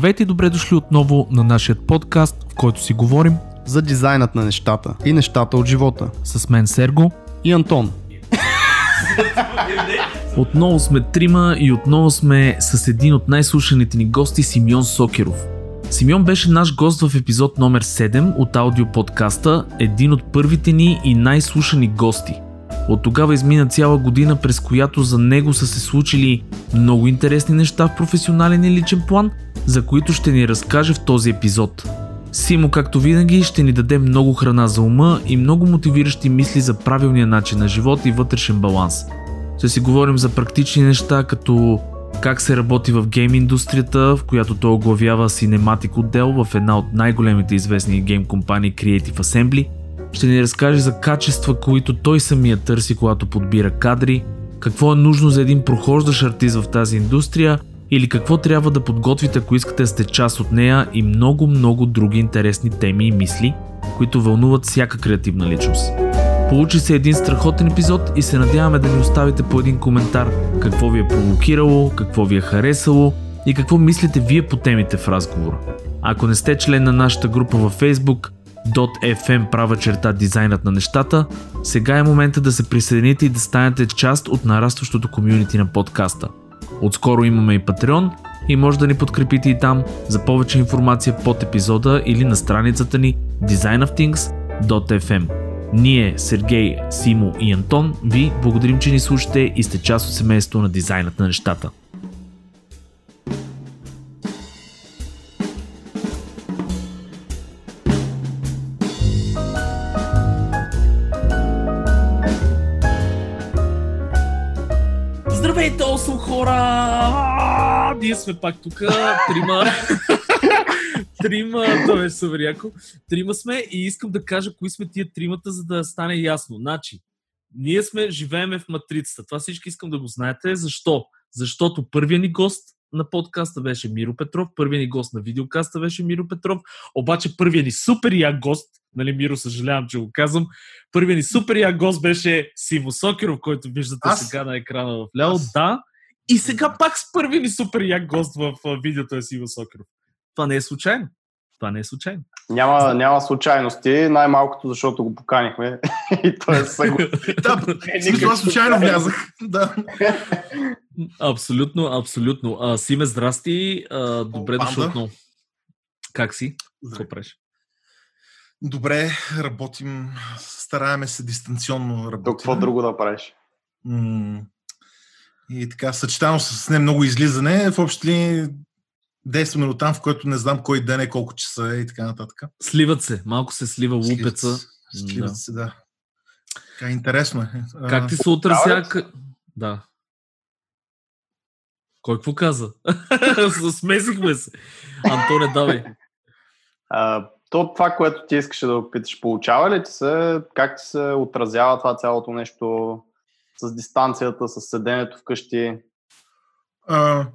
Здравейте и добре дошли отново на нашия подкаст, в който си говорим за дизайнът на нещата и нещата от живота. С мен Серго и Антон. Отново сме трима и отново сме с един от най-слушаните ни гости Симеон Сокеров. Симеон беше наш гост в епизод номер 7 от аудиоподкаста, един от първите ни и най-слушани гости – от тогава измина цяла година, през която за него са се случили много интересни неща в професионален и личен план, за които ще ни разкаже в този епизод. Симо, както винаги, ще ни даде много храна за ума и много мотивиращи мисли за правилния начин на живот и вътрешен баланс. Ще си говорим за практични неща, като как се работи в гейм индустрията, в която той оглавява Cinematic отдел в една от най-големите известни гейм компании Creative Assembly – ще ни разкаже за качества, които той самия търси, когато подбира кадри, какво е нужно за един прохождащ артист в тази индустрия или какво трябва да подготвите, ако искате да сте част от нея и много-много други интересни теми и мисли, които вълнуват всяка креативна личност. Получи се един страхотен епизод и се надяваме да ни оставите по един коментар какво ви е провокирало, какво ви е харесало и какво мислите вие по темите в разговора. Ако не сте член на нашата група във Facebook, .fm права черта дизайнът на нещата, сега е момента да се присъедините и да станете част от нарастващото комюнити на подкаста. Отскоро имаме и Patreon и може да ни подкрепите и там за повече информация под епизода или на страницата ни designofthings.fm. Ние, Сергей, Симо и Антон, ви благодарим, че ни слушате и сте част от семейството на дизайнът на нещата. Ние сме пак тук, трима. трима, е супер яко. Трима сме и искам да кажа кои сме тия тримата, за да стане ясно. Значи, ние сме, живееме в матрицата. Това всички искам да го знаете. Защо? Защото първият ни гост на подкаста беше Миро Петров, първият ни гост на видеокаста беше Миро Петров, обаче първият ни супер як гост, нали Миро, съжалявам, че го казвам, първият ни супер як гост беше Сиво Сокеров, който виждате Аз? сега на екрана в ляво. Да, и сега пак с първи ни супер як гост в видеото е Сиво Сокеров. Това не е случайно. Това не е случайно. Няма, няма случайности, най-малкото защото го поканихме и той е съгласен. да, това случайно влязах. Да. Абсолютно, абсолютно. А, Симе, здрасти. А, добре дошъл отново. Как си? Какво правиш? Добре, работим, стараеме се дистанционно работим. какво друго да правиш? И така, съчетано с не много излизане, в общи ли действаме до там, в който не знам кой ден е, колко часа е и така нататък. Сливат се, малко се слива лупеца. Сливат да. се, да. Така, интересно е. Как ти се отразя? Да. Кой какво каза? Смесихме се. Антоне, давай. А, то това, което ти искаше да опиташ, получава ли ти се, как ти се отразява това цялото нещо с дистанцията, с седенето вкъщи? А,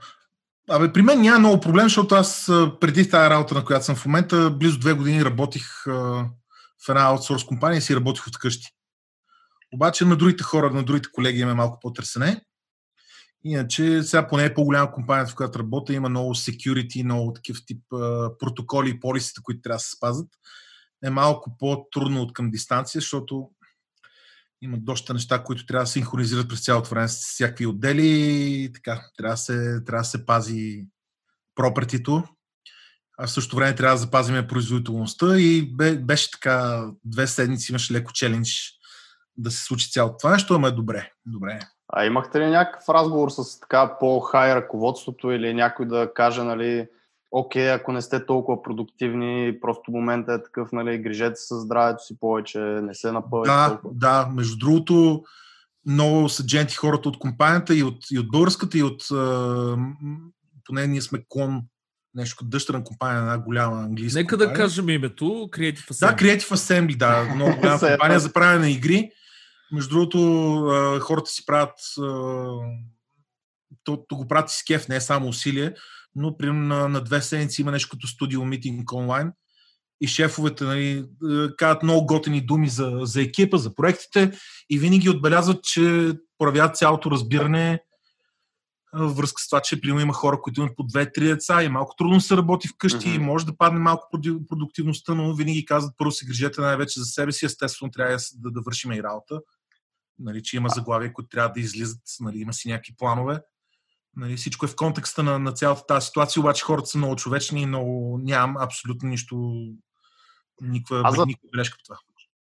абе, при мен няма много проблем, защото аз преди тази работа, на която съм в момента, близо две години работих а, в една аутсорс компания и си работих от къщи. Обаче на другите хора, на другите колеги има малко по-търсене. Иначе сега поне е по-голяма компания, в която работя, има много security, много такив тип а, протоколи и полисите, които трябва да се спазват. Е малко по-трудно от към дистанция, защото има доста неща, които трябва да синхронизират през цялото време с всякакви отдели така. Трябва да се, трябва да се пази пропретито, а в същото време трябва да запазиме производителността и беше така, две седмици имаше леко челендж да се случи цялото това нещо, ама е добре. добре. А имахте ли някакъв разговор с така по-хай ръководството или някой да каже, нали, окей, ако не сте толкова продуктивни, просто момента е такъв, нали, грижете се за здравето си повече, не се напълвайте да, толкова. Да, между другото, много са дженти хората от компанията и от, и от българската, и от поне ние сме клон нещо като дъщерна компания, една голяма английска Нека компания. да кажем името, Creative Assembly. Да, Creative Assembly, да, много голяма компания за правене на игри. Между другото, хората си правят то, то го правят с кеф, не е само усилие но примерно на, на две седмици има нещо като студио митинг онлайн и шефовете нали, е, казват много готини думи за, за екипа, за проектите и винаги отбелязват, че проявяват цялото разбиране във връзка с това, че примерно има хора, които имат по две-три деца и малко трудно се работи вкъщи, mm-hmm. може да падне малко продуктивността, но винаги казват първо се грижете най-вече за себе си, естествено трябва да, да вършим и работа. Нали, че има заглавия, които трябва да излизат, нали, има си някакви планове. Нали, всичко е в контекста на, на цялата тази ситуация, обаче хората са много човечни и много нямам абсолютно нищо, никаква, за... никаква бележка по това.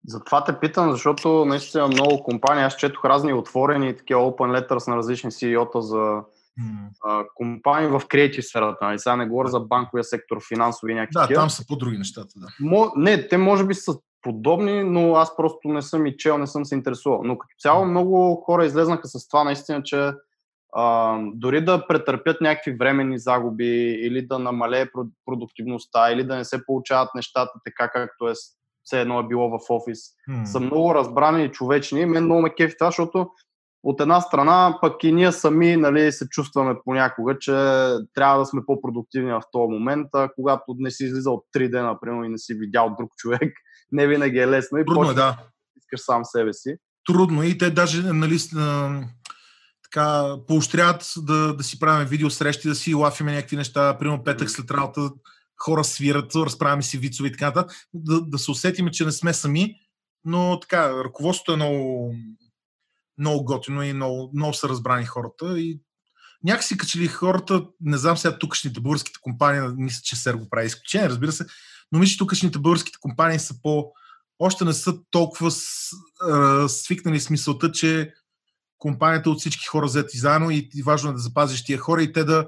Затова те питам, защото наистина много компании, аз четох разни отворени такива open letters на различни CEO-та за hmm. а, компании в креатив сферата. Нали? Сега не говоря за банковия сектор, финансови някакви. Да, там са по-други нещата. Да. Мо, не, те може би са подобни, но аз просто не съм и чел, не съм се интересувал. Но като цяло много хора излезнаха с това наистина, че а, дори да претърпят някакви временни загуби или да намалее продуктивността или да не се получават нещата така както е все едно е било в офис, mm. са много разбрани и човечни. Мен много ме кефи това, защото от една страна пък и ние сами нали, се чувстваме понякога, че трябва да сме по-продуктивни в този момент, а когато не си излизал 3 дена, например, и не си видял друг човек, не винаги е лесно и Трудно, е, да. искаш сам себе си. Трудно и те даже нали, така, поощряват да, да си правим видеосрещи, да си лафиме някакви неща, примерно петък след работа, хора свират, разправяме си вицове и така да, да се усетиме, че не сме сами, но така, ръководството е много, много готино и много, много са разбрани хората. И някакси качели хората, не знам сега тукашните българските компании, мисля, че Сер го прави изключение, разбира се, но мисля, че тукашните българските компании са по... още не са толкова свикнали с мисълта, че компанията от всички хора взети заедно и, важно е да запазиш тия хора и те да,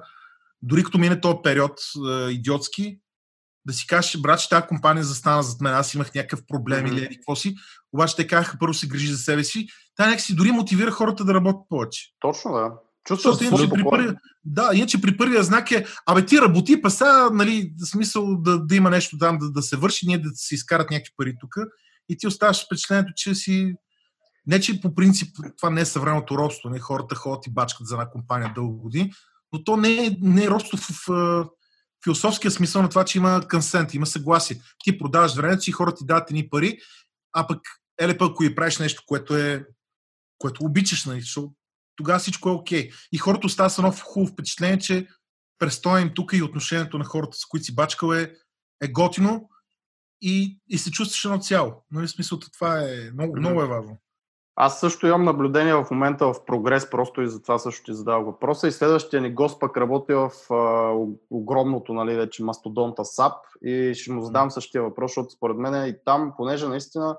дори като мине този период е, идиотски, да си кажеш, брат, че тази компания застана зад мен, аз имах някакъв проблем mm-hmm. или какво си, обаче те казаха първо се грижи за себе си. Та си дори мотивира хората да работят повече. Точно, да. Чувствам се иначе при първия, Да, иначе при първия знак е, абе ти работи, па сега, нали, смисъл да, да има нещо там, да, да се върши, ние да се изкарат някакви пари тук и ти оставаш впечатлението, че си не, че по принцип това не е съвременното робство, не хората ходят и бачкат за една компания дълго години, но то не е, не е робство в, в философския смисъл на това, че има консент, има съгласие. Ти продаваш времето си, хората ти дават едни пари, а пък еле пък, ако и правиш нещо, което е което обичаш, нали, защото тогава всичко е окей. Okay. И хората остават с едно хубаво впечатление, че престоя им тук и отношението на хората, с които си бачкал е, е готино и, и се чувстваш едно цяло. Нали, смисъл, това е много, много е важно. Аз също имам наблюдение в момента в прогрес, просто и затова също ти задавам въпроса. И следващия ни гост пък работи в а, огромното, нали, вече мастодонта САП и ще му задам същия въпрос, защото според мен и там, понеже наистина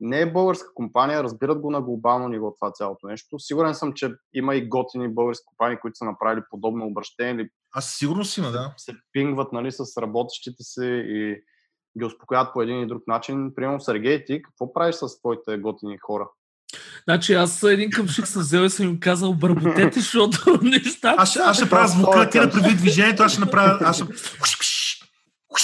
не е българска компания, разбират го на глобално ниво това цялото нещо. Сигурен съм, че има и готини български компании, които са направили подобно обращение. Аз сигурно си има, да. Се пингват нали, с работещите си и ги успокоят по един и друг начин. Примерно, Сергей, ти какво правиш с твоите готини хора? Значи аз един къмшик съм взел и съм им казал обработете, защото неща... Аз, аз ще правя звука, ти да предвид движението, аз ще направя... Аз ще...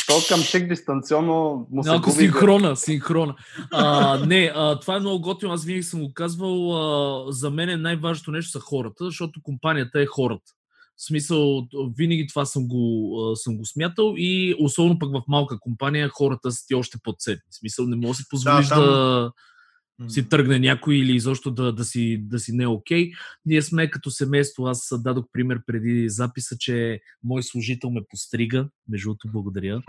То къмшик дистанционно му се Малко синхрона, синхрона. А, не, а, това е много готино. Аз винаги съм го казвал. А, за мен е най-важното нещо са хората, защото компанията е хората. В смисъл, винаги това съм го, съм го смятал и особено пък в малка компания хората са ти още подцепни. В смисъл, не може да си позволиш да, там... да си тръгне някой или изобщо да, да, си, да си не е окей. Okay. Ние сме като семейство, аз дадох пример преди записа, че мой служител ме пострига, между другото благодаря,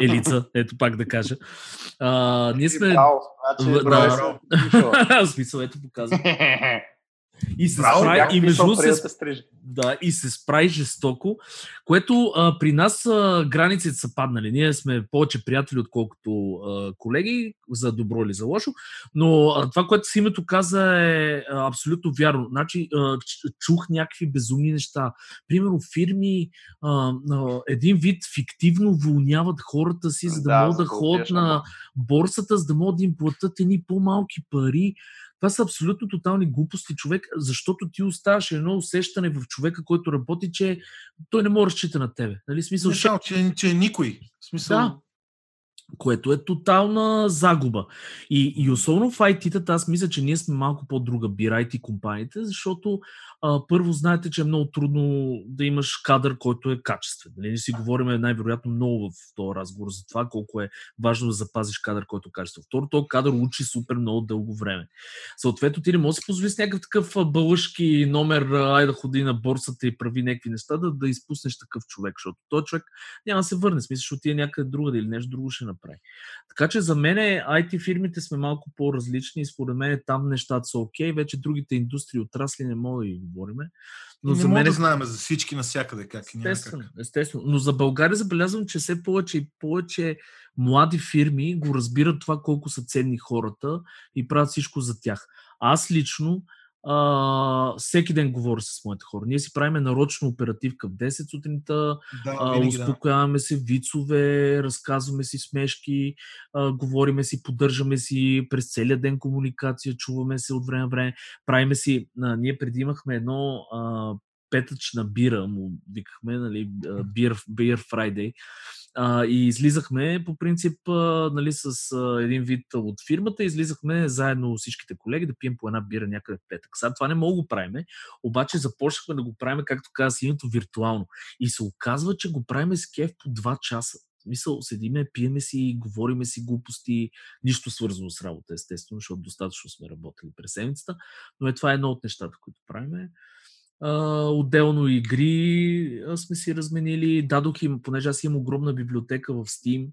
Елица, ето пак да кажа. А, ние сме... Браво, значи, да, браво. смисъл, ето показвам. И се Браво, справи, и между се, да, и се справи жестоко, което а, при нас а, границите са паднали. Ние сме повече приятели, отколкото а, колеги, за добро или за лошо, но а, това, което с името каза е а, абсолютно вярно. Значи, а, чух някакви безумни неща. Примерно фирми а, а, един вид фиктивно уволняват хората си, за да, да могат да ходят на борсата, за да могат да им платят едни по-малки пари. Това са абсолютно тотални глупости, човек, защото ти оставаш едно усещане в човека, който работи, че той не може да разчита на тебе. Нали? Смисъл, не, ще... че, че е никой. Смисъл... Да. Което е тотална загуба. И, и особено в IT-тата, аз мисля, че ние сме малко по-друга бира IT компаниите, защото а, първо знаете, че е много трудно да имаш кадър, който е качествен. Нали? Не си говорим най-вероятно много в този разговор за това, колко е важно да запазиш кадър, който е качествен. Второ, този кадър учи супер много дълго време. Съответно, ти не можеш да си позволиш някакъв такъв бълъжки номер, ай да ходи на борсата и прави някакви неща, да, да изпуснеш такъв човек, защото този човек няма да се върне. Смисъл, ще отиде някъде друга или нещо друго ще направи. Така че за мен IT фирмите сме малко по-различни и според мен там нещата са окей. Okay. Вече другите индустрии, отрасли не мога да ги говорим. Но не за мен... да знаем за всички навсякъде как и естествено, как. естествено. Но за България забелязвам, че все повече и повече млади фирми го разбират това колко са ценни хората и правят всичко за тях. Аз лично а, всеки ден говоря с моите хора. Ние си правиме нарочно оперативка в 10 сутринта, да, а, успокояваме да. се, вицове, разказваме си смешки, а, говориме си, поддържаме си през целия ден комуникация, чуваме се от време на време, правиме си, а, ние преди имахме едно а, петъчна бира, му викахме, нали, Beer, Beer Friday, а, и излизахме по принцип нали, с а, един вид от фирмата, излизахме заедно всичките колеги да пием по една бира някъде в петък. Сега това не мога да го правиме, обаче започнахме да го правим, както каза името, виртуално. И се оказва, че го правим с кеф по 2 часа. Мисъл, седиме, пиеме си, говориме си глупости, нищо свързано с работа, естествено, защото достатъчно сме работили през седмицата, но е това е едно от нещата, които правиме отделно игри сме си разменили. Дадох им, понеже аз имам огромна библиотека в Steam,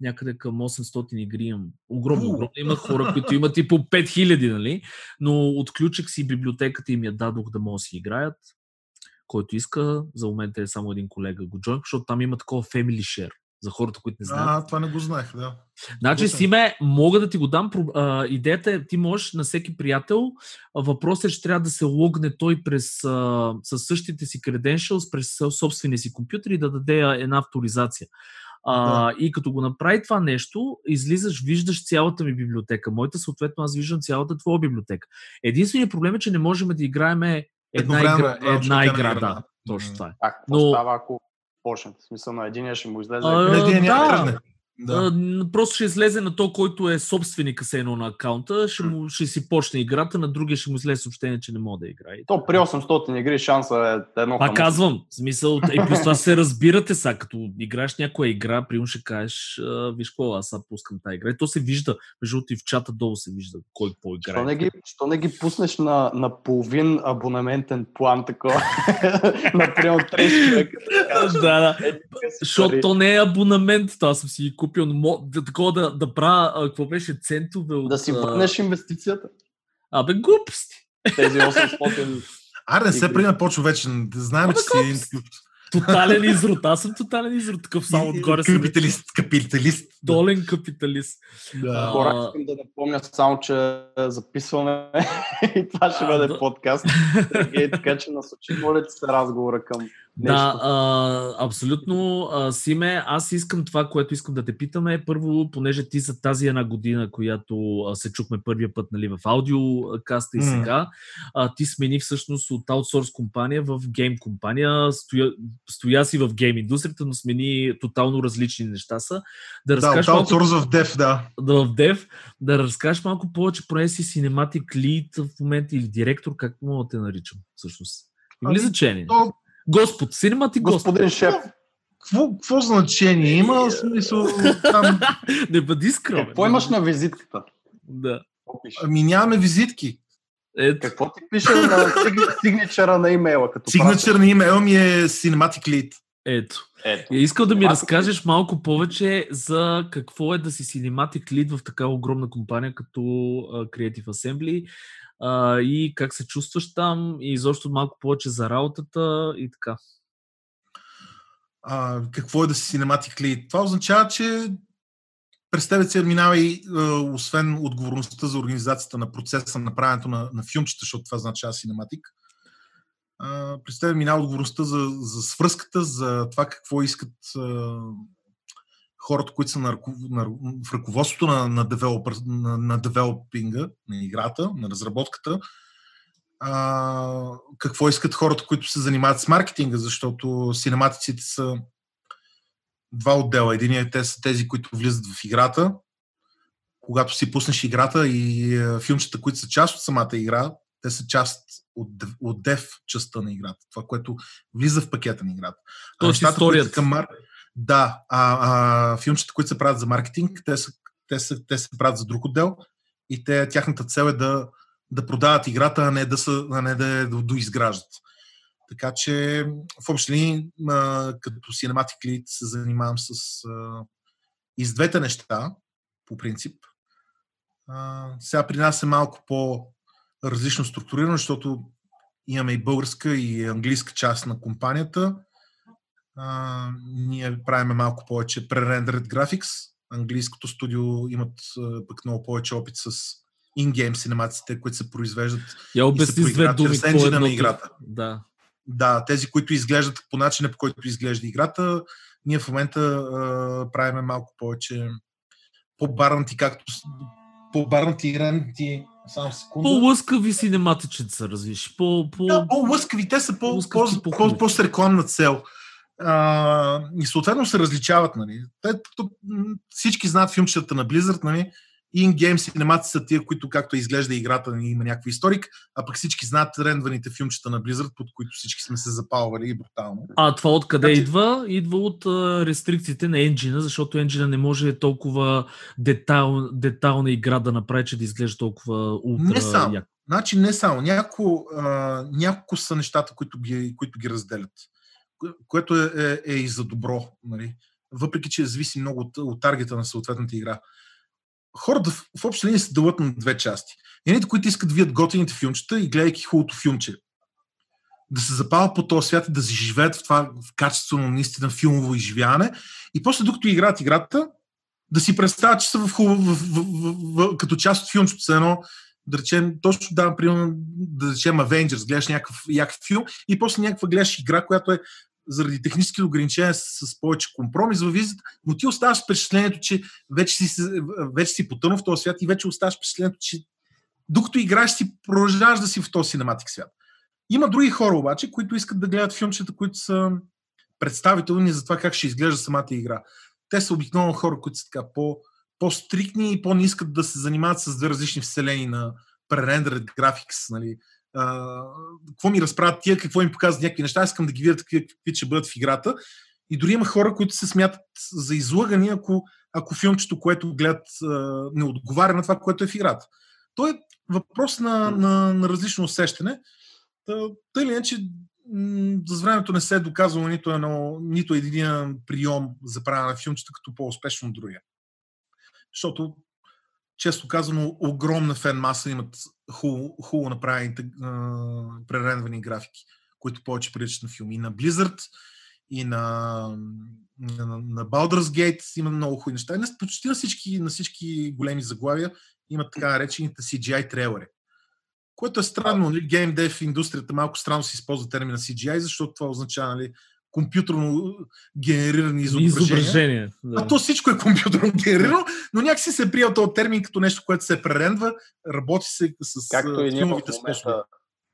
някъде към 800 игри имам. Огромно, огромно. Има хора, които имат и по 5000, нали? Но отключих си библиотеката и ми я дадох да могат да си играят. Който иска, за момента е само един колега го джойн, защото там има такова family share за хората, които не знаят. А, това не го знаех, да. Значи, Симе, мога да ти го дам. А, идеята е, ти можеш на всеки приятел, въпросът е, че трябва да се логне той през, а, със същите си credentials, през собствения си компютър и да даде една авторизация. А, да. И като го направи това нещо, излизаш, виждаш цялата ми библиотека. Моята, съответно, аз виждам цялата твоя библиотека. Единственият проблем е, че не можем да играем една игра. Една игра, да. Точно това е. А, какво Но... става, ако почне. В смисъл на единия ще му излезе. А, на един да. Да. А, просто ще излезе на то, който е собственик едно на акаунта, ще, му, ще си почне играта, на другия ще му излезе съобщение, че не може да играе. То при 800 игри шанса е едно. Пак казвам, в смисъл, и плюс това се разбирате са, като играеш някоя игра, примерно ще кажеш, виж какво, аз сега пускам тази игра. И то се вижда, между и в чата долу се вижда кой по играе. Що не ги, що не ги пуснеш на, на половин абонаментен план, такова? Например, 30 човека. Да, да. Е, Защото то не е абонамент, това съм си купил да, такова да, да правя, какво беше, центове от... Да си върнеш инвестицията. Абе, глупости. Тези 800... Аре, не се приема по-човечен. Знаем, че си Тотален изрод. Аз съм тотален изрод. Такъв само отгоре. Капиталист. Капиталист. Долен капиталист. Да. Хора, искам да напомня само, че записваме и това ще бъде подкаст. така че насочи, моля се разговора към Нещо. Да, а, абсолютно. А, Симе, аз искам това, което искам да те питаме. Първо, понеже ти за тази една година, която а, се чухме първия път нали, в аудиокаста и mm. сега, а, ти смени всъщност от аутсорс компания в гейм компания. Стоя, стоя си в гейм индустрията, но смени тотално различни неща са. Да, да, аутсорс малко, в Dev, да. Да, в Dev. Да разкажеш малко повече, поне си Cinematic Lead в момента или директор, как мога да те наричам всъщност. Има ли ами, значение? То Господ, синема ти Господ. Господин шеф. Какво, какво значение има? Смисъл, там... Не бъди скромен. Какво имаш на визитката? Да. Ами нямаме визитки. Ето. Какво ти пише на сигничера на имейла? Сигничер на имейла ми е Cinematic Lead. Ето. Ето. Искал да ми разкажеш малко повече за какво е да си Cinematic Lead в такава огромна компания като Creative Assembly а, и как се чувстваш там и изобщо малко повече за работата и така. А, какво е да си Cinematic Lead? Това означава, че през тебе се минава и освен отговорността за организацията на процеса на правенето на, на филмчета, защото това означава Cinematic, през тебе минава отговорността за, за свръзката, за това какво искат хората, които са на, на, в ръководството на, на, девелопър, на, на девелопинга, на играта, на разработката, а, какво искат хората, които се занимават с маркетинга, защото синематиците са два отдела. Единият те са тези, които влизат в играта. Когато си пуснеш играта и е, филмчета, които са част от самата игра, те са част от, от дев частта на играта. Това, което влиза в пакета на играта. Тоест историята. Към мар... Да, а, а филмчета, които се правят за маркетинг, те, са, те, са, те се правят за друг отдел и те, тяхната цел е да, да продават играта, а не да, са, а не да я доизграждат. Така че в общи линии, като Cinematic Lead се занимавам с а, и с двете неща, по принцип. А, сега при нас е малко по-различно структурирано, защото имаме и българска и английска част на компанията. А, ние правиме малко повече pre-rendered graphics. Английското студио имат пък много повече опит с in-game които се произвеждат Я обясни с две думи с на играта. Да. Да, тези, които изглеждат по начина, по който изглежда играта, ние в момента а, правиме малко повече по-барнати, както по-барнати и ренти само секунда. По-лъскави синематични са, развиш. По, по... Да, по-лъскави, те са по, по, по, по, по, с рекламна цел. А, и съответно се различават. Нали. Те, всички знаят филмчетата на Blizzard, нали, in-game синемати са тия, които както изглежда играта, ни има някакви историк, а пък всички знаят рендваните филмчета на Blizzard, под които всички сме се запалвали и брутално. А това откъде значи... идва? Идва от а, рестрикциите на енджина, защото енджина не може толкова детайл, детална игра да направи, че да изглежда толкова ултра Не само. Як. Значи не само. Няко, а, няколко са нещата, които ги, които ги разделят. Което е, е, е и за добро. Нали? Въпреки, че зависи много от, от таргета на съответната игра хората в, в общи линии се дълът на две части. Едните, които искат да видят готените филмчета и гледайки хубавото филмче, да се запалят по този свят и да си живеят в това в качествено наистина филмово изживяване и после докато играят играта, да си представят, че са в хубаво, в, в, в, в, като част от филмчето, с едно, да речем, точно да, примерно, да речем Avengers, гледаш някакъв як филм и после някаква гледаш игра, която е заради технически ограничения с, повече компромис във визита, но ти оставаш впечатлението, че вече си, вече си потънал в този свят и вече оставаш впечатлението, че докато играеш си, продължаваш да си в този синематик свят. Има други хора обаче, които искат да гледат филмчета, които са представителни за това как ще изглежда самата игра. Те са обикновено хора, които са така по, по-стрикни и по-не искат да се занимават с две различни вселени на пререндеред графикс, нали, какво ми разправят тия, какво им показват някакви неща, искам да ги видя какви, какви ще бъдат в играта. И дори има хора, които се смятат за излъгани, ако, ако филмчето, което гледат, не отговаря на това, което е в играта. То е въпрос на, на, на различно усещане. Тъй или иначе, за времето не се е доказвало нито, едно, нито един прием за правене на филмчета като по-успешно от другия. Защото често казано, огромна фен маса имат хубаво, хубаво направени пререндвани графики, които повече приличат на филми. И на Blizzard, и на, на, на Baldur's Gate има много хубави неща. И на, почти на всички, на всички големи заглавия имат така наречените CGI трейлери. Което е странно, нали? Game Dev индустрията малко странно се използва термина CGI, защото това означава нали, компютърно генерирани изображения. изображения да. А то всичко е компютърно генерирано, но някакси се е приел този термин като нещо, което се пререндва, работи се с Както и ние в момента, способи.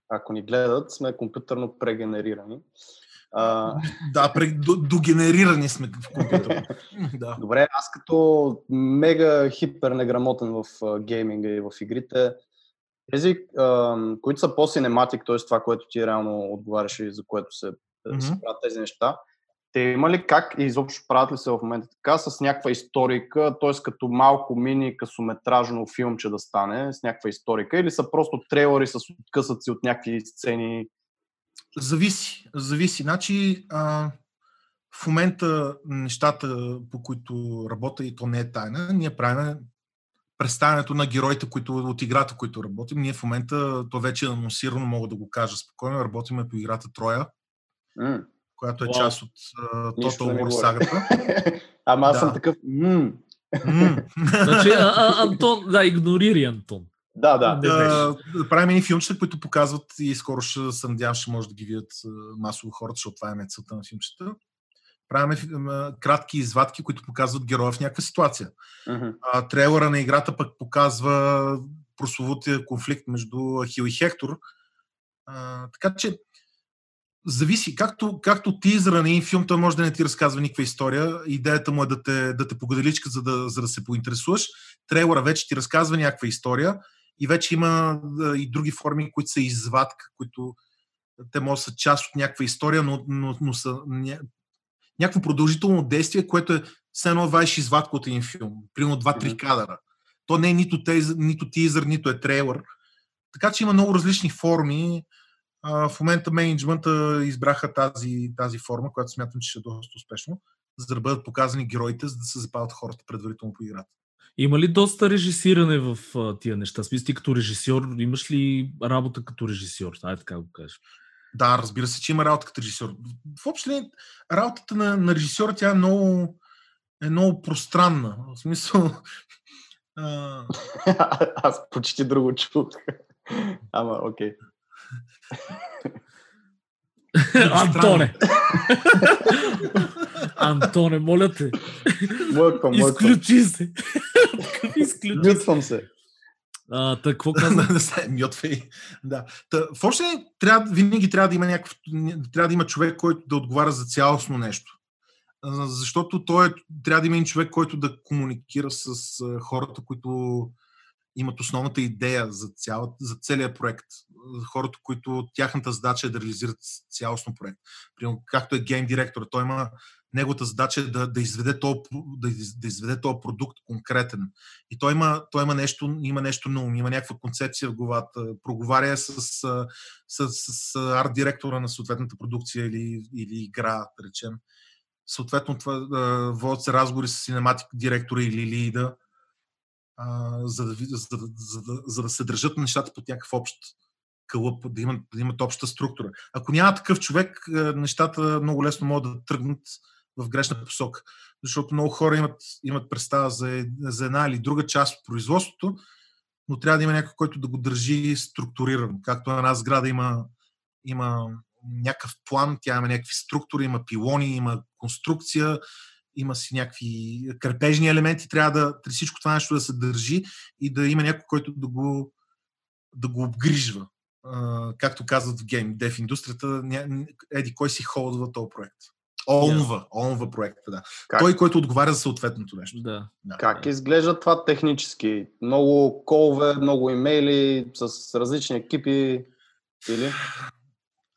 Ако ни гледат, сме компютърно прегенерирани. А... Да, догенерирани сме в компютър. да. Добре, аз като мега хипер неграмотен в гейминга и в игрите, тези, които са по-синематик, т.е. това, което ти реално отговаряш и за което се mm-hmm. се правят тези неща. Те има ли как и изобщо правят ли се в момента така с някаква историка, т.е. като малко мини късометражно филмче да стане с някаква историка или са просто трейлери с откъсъци от някакви сцени? Зависи. Зависи. Значи, а, в момента нещата, по които работя, и то не е тайна, ние правим представянето на героите, които, от играта, които работим. Ние в момента, то вече е анонсирано, мога да го кажа спокойно, работиме по играта Троя, Mm. Която е wow. част от uh, Total War сагата. Ама аз да. съм такъв. Mm. Mm. значи, а, а, Антон, да, игнорири Антон. Да, да. да правим едни филмчета, които показват и скоро ще се надявам, ще може да ги видят масово хората, защото това е целта на филмчета. Правим кратки извадки, които показват героя в някаква ситуация. Uh-huh. А, трейлера на играта пък показва прословутия конфликт между Хил и Хектор. А, така че зависи. Както, както тизъра на един филм, той може да не ти разказва никаква история. Идеята му е да те, да те погаделичка, за да, за да се поинтересуваш. Трейлера вече ти разказва някаква история и вече има и други форми, които са извадка, които те може да са част от някаква история, но, но, но са ня... някакво продължително действие, което е все едно ваеш извадка от един филм. Примерно 2-3 кадъра. То не е нито, тез, нито тизър, нито е трейлър. Така че има много различни форми. А, в момента менеджмента избраха тази, тази форма, която смятам, че ще е доста успешно, за да бъдат показани героите, за да се запалят хората предварително по играта. Има ли доста режисиране в а, тия неща? Смисли ти като режисьор, имаш ли работа като режисьор? Ай така го кажеш. Да, разбира се, че има работа като режисьор. Въобще работата на, на режисьора тя е много, е много пространна. В смисъл... А... Аз почти друго чух. Ама, окей. Антоне! Антоне, моля те. Млъквам, Изключи се. Изключи се. Мютвам се. А, та, какво каза? Мьотвей. Да. Та, в още трябва, винаги трябва да има някакъв, трябва да има човек, който да отговаря за цялостно нещо. Защото той е, трябва да има един човек, който да комуникира с хората, които имат основната идея за, цяла, за целият проект. За хората, които тяхната задача е да реализират цялостно проект. Примерно, както е гейм директор, той има неговата задача е да, да, изведе този, да, да изведе този продукт конкретен. И той има, той има, нещо, има нещо ум, има някаква концепция в главата, проговаря с, с, с, с арт директора на съответната продукция или, или игра, да речем. Съответно, това, водят се разговори с синематик директора или лида, за, да, за, за, да, за да се държат нещата под някакъв общ кълъп, да имат, да имат обща структура. Ако няма такъв човек, а, нещата много лесно могат да тръгнат в грешна посока. Защото много хора имат, имат представа за, е- за една или друга част от производството, но трябва да има някой, който да го държи структуриран. Както една сграда има, има някакъв план, тя има някакви структури, има пилони, има конструкция, има си някакви крепежни елементи, трябва да всичко това нещо да се държи и да има някой, който да го, да го обгрижва. А, както казват в гейм дев индустрията, еди кой си холдва този проект. Онва, онва проекта, да. Как, Той, който отговаря за съответното нещо. Да. Да. как изглежда това технически? Много колове, много имейли с различни екипи или?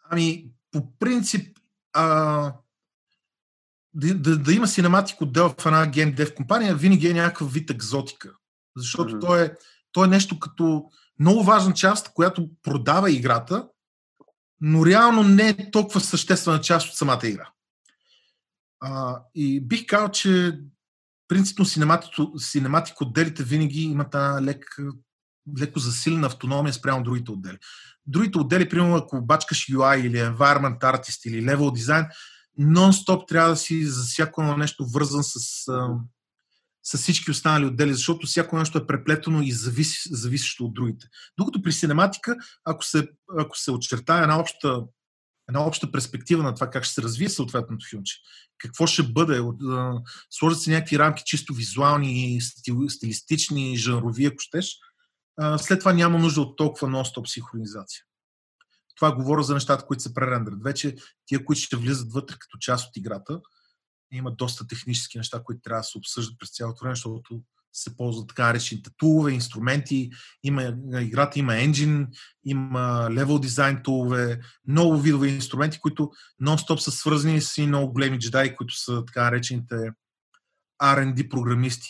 Ами, по принцип, а, да, да, да има синематик отдел в една гейм дев компания, винаги е някакъв вид екзотика. Защото mm-hmm. то, е, то е нещо като много важна част, която продава играта, но реално не е толкова съществена част от самата игра. А, и бих казал, че принципно синематик, отделите винаги имат една лек, леко засилена автономия спрямо другите отдели. Другите отдели, примерно ако бачкаш UI или Environment Artist или Level Design, нон-стоп трябва да си за всяко нещо вързан с, с всички останали отдели, защото всяко нещо е преплетено и зависи, зависещо от другите. Докато при синематика, ако се, ако се очертая една обща, една обща перспектива на това как ще се развие съответното филмче, какво ще бъде, сложат се някакви рамки чисто визуални, стил, стилистични, жанрови, ако щеш, след това няма нужда от толкова нон-стоп синхронизация. Това говоря за нещата, които се пререндерат. Вече тия, които ще влизат вътре като част от играта, има доста технически неща, които трябва да се обсъждат през цялото време, защото се ползват така наречените тулове, инструменти, има, играта има енджин, има level дизайн тулове, много видове инструменти, които нон-стоп са свързани с и много големи джедаи, които са така наречените R&D програмисти.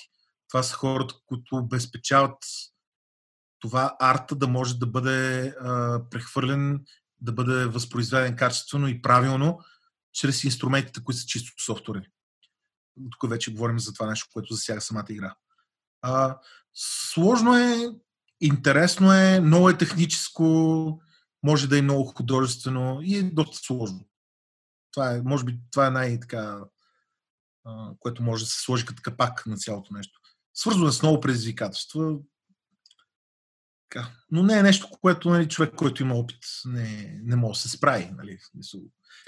Това са хората, които обезпечават това арта да може да бъде а, прехвърлен, да бъде възпроизведен качествено и правилно, чрез инструментите, които са чисто софтуерни. Тук вече говорим за това нещо, което засяга самата игра. А, сложно е, интересно е, много е техническо, може да е много художествено и е доста сложно. Това е, може би, това е най-така, което може да се сложи като капак на цялото нещо. Свързано е с много предизвикателства, така. Но не е нещо, което нали, човек, който има опит, не, не може да се справи. Нали.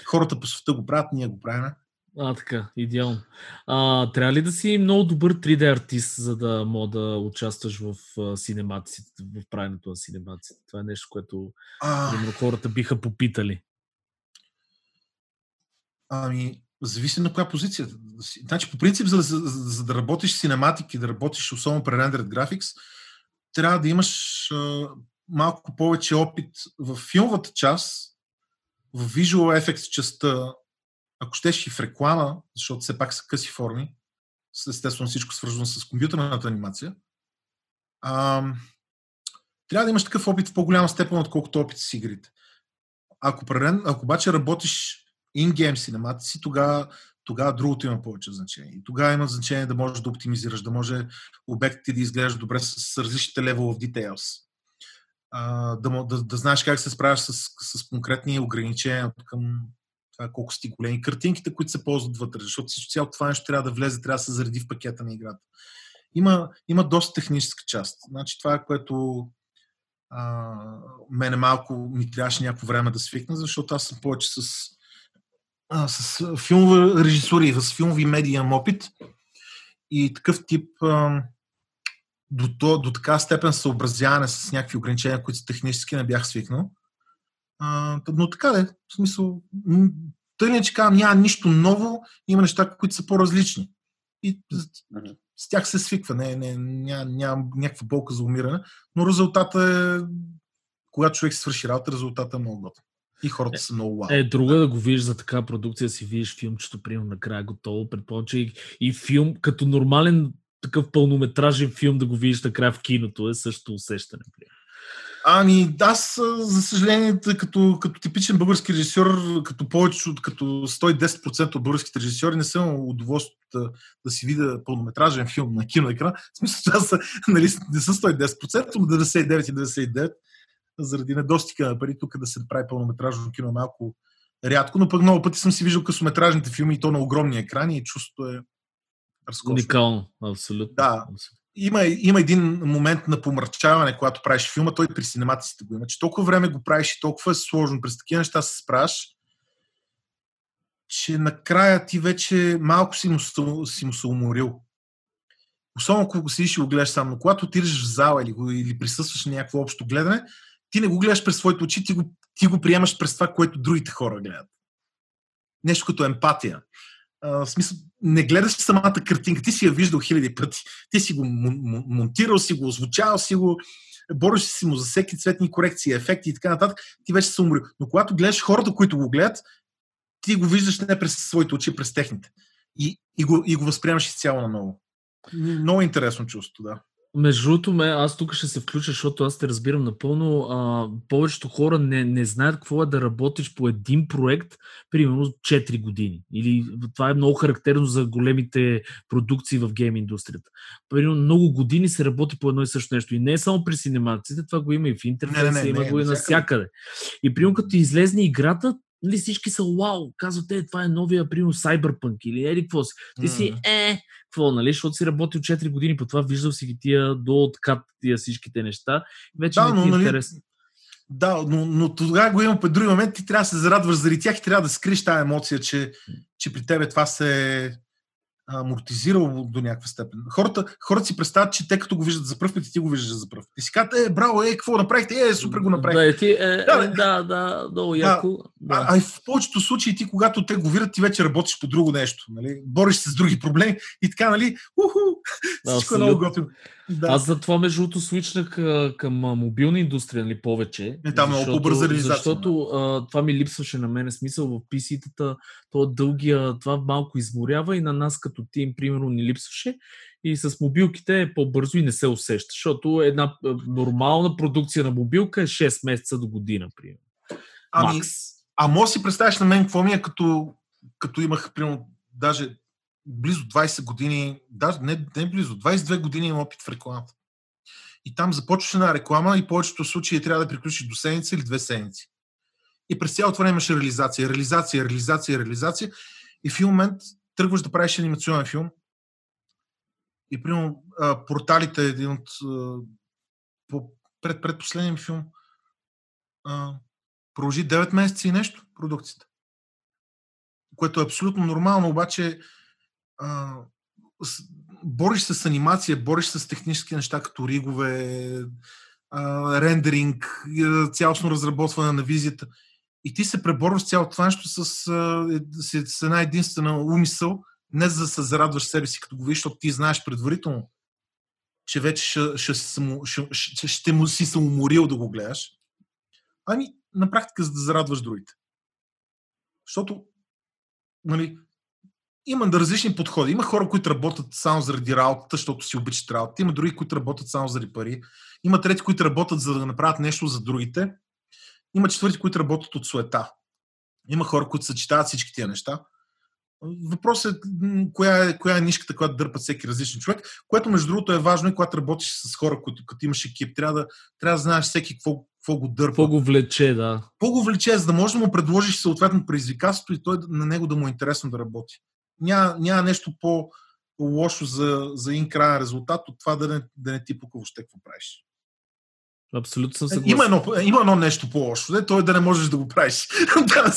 Хората по света го правят, ние го правим. А, така, идеално. А, трябва ли да си много добър 3D артист, за да мога да участваш в синематиците, в правенето на синематиците? Това е нещо, което А, примерно, хората биха попитали. Ами, зависи на коя позиция. Значи, по принцип, за, за, за да работиш синематик и да работиш особено при Rendered Graphics, трябва да имаш а, малко повече опит в филмовата част, в Visual Effects частта, ако щеш и в реклама, защото все пак са къси форми, естествено всичко свързано с компютърната анимация, а, трябва да имаш такъв опит в по-голяма степен, отколкото опит с игрите. Ако, ако обаче работиш in-game синематици, тогава, тогава другото има повече значение. И тогава има значение да можеш да оптимизираш, да може обектите да изглеждат добре с, различните level of details. А, да, да, да знаеш как се справяш с, с конкретни ограничения към това колко сте големи. Картинките, които се ползват вътре, защото всичко цялото това нещо трябва да влезе, трябва да се зареди в пакета на играта. Има, има доста техническа част. Значи това е което а, мене малко ми трябваше някакво време да свикна, защото аз съм повече с, а, с филмова режисура и с филмови медии имам опит. И такъв тип а, до, то, до така степен съобразяване с някакви ограничения, които технически не бях свикнал. А, но така де, в смисъл, тъй не, че казвам, няма нищо ново, има неща, които са по-различни. И с тях се свиква, не, не, няма, няма някаква болка за умиране, но резултата е, когато човек свърши работа, резултата е много готов. И хората са много лао. Е, друга да го видиш за така продукция, си видиш филмчето, примерно накрая готово, предполагам, че и, и филм, като нормален такъв пълнометражен филм да го видиш накрая в киното, е също усещане. Примерно. Ами, аз, за съжаление, като, като типичен български режисьор, като повече от като 110% от българските режисьори, не съм удоволствие да, да си видя пълнометражен филм на киноекран. В смисъл, това са, нали, не са 110%, но 99 и 99, заради недостига на пари тук да се прави пълнометражно кино малко рядко, но пък много пъти съм си виждал късометражните филми и то на огромни екрани и чувството е разкошно. Уникално, абсолютно. Да, има, има един момент на помрачаване, когато правиш филма, той при синематиците го има, че толкова време го правиш и толкова е сложно, през такива неща се справяш, че накрая ти вече малко си му, си му се уморил. Особено ако го седиш и го гледаш сам, но когато отидеш в зала или, или присъстваш на някакво общо гледане, ти не го гледаш през своите очи, ти го, ти го приемаш през това, което другите хора гледат. Нещо като емпатия в смисъл, не гледаш самата картинка, ти си я виждал хиляди пъти. Ти си го монтирал, си го озвучавал, си го бориш си му за всеки цветни корекции, ефекти и така нататък, ти вече се уморил. Но когато гледаш хората, които го гледат, ти го виждаш не през своите очи, през техните. И, и, го, и го възприемаш изцяло на ново. Много интересно чувство, да. Между другото, ме, аз тук ще се включа, защото аз те разбирам напълно. А, повечето хора не, не знаят какво е да работиш по един проект, примерно 4 години. Или това е много характерно за големите продукции в гейм индустрията. Примерно много години се работи по едно и също нещо. И не е само при синематиците, това го има и в интерфейса, има не, го и навсякъде. И примерно като излезне играта, нали, всички са вау, казват, е, това е новия, примерно, Cyberpunk или еди какво си. Ти си, е, какво, нали, защото си работил 4 години по това, виждал си ги тия до откат тия всичките неща. Вече да, не ти е нали, интересно. Да, но, но тогава го има по други момент, ти трябва да се зарадваш заради тях и трябва да скриш тази емоция, че, че при тебе това се амортизирал до някаква степен. Хората, хората си представят, че те като го виждат за пръв път и ти го виждаш за пръв. И си казват, е, браво, е, какво направихте? Е, супер го направихте. Да, ти, е, да, е, да, да, много яко. Да. А, а, и в повечето случаи ти, когато те го видят, ти вече работиш по друго нещо. Нали? Бориш се с други проблеми и така, нали? Уху! Всичко е много готино. Да. Аз затова между другото свичнах към мобилна индустрия нали, повече. Не, там много по-бърза реализация. Защото а, това ми липсваше на мен смисъл в PC-тата, то дългия, това малко изморява и на нас като тим, примерно, ни липсваше. И с мобилките е по-бързо и не се усеща, защото една нормална продукция на мобилка е 6 месеца до година, примерно. Ами, Макс. А може си представиш на мен какво ми е като, като имах, примерно, даже близо 20 години, даже не, не близо, 22 години имам опит в рекламата. И там започваш една реклама и повечето случаи трябва да приключиш до седмица или две седмици. И през цялото време имаше реализация, реализация, реализация, реализация. И в един момент тръгваш да правиш анимационен филм. И примерно порталите, един от по, пред, предпоследния филм, а, продължи 9 месеца и нещо продукцията. Което е абсолютно нормално, обаче а, с, бориш се с анимация, бориш се с технически неща, като ригове, а, рендеринг, цялостно разработване на визията. И ти се преборваш цялото това нещо с, с, с една единствена умисъл, не за да се зарадваш себе си, като го видиш, защото ти знаеш предварително, че вече ще, ще, ще, ще, ще си се уморил да го гледаш, ами на практика за да зарадваш другите. Защото нали, има различни подходи. Има хора, които работят само заради работата, защото си обичат работата. Има други, които работят само заради пари. Има трети, които работят за да направят нещо за другите. Има четвърти, които работят от суета. Има хора, които съчетават всички тия неща. Въпросът е коя, е коя е нишката, която дърпат всеки различен човек, което между другото е важно и когато работиш с хора, които като имаш екип, трябва да, трябва да знаеш всеки какво, какво го дърпа. Какво го влече, да. Какво го влече, за да можеш да му предложиш съответно предизвикателство и той на него да му е интересно да работи. Няма, няма нещо по лошо за, за един крайен резултат от това да не, да не ти пука въобще какво правиш. Абсолютно съм съгласен. Има едно, има едно нещо по-лошо, де, той да не можеш да го правиш. да,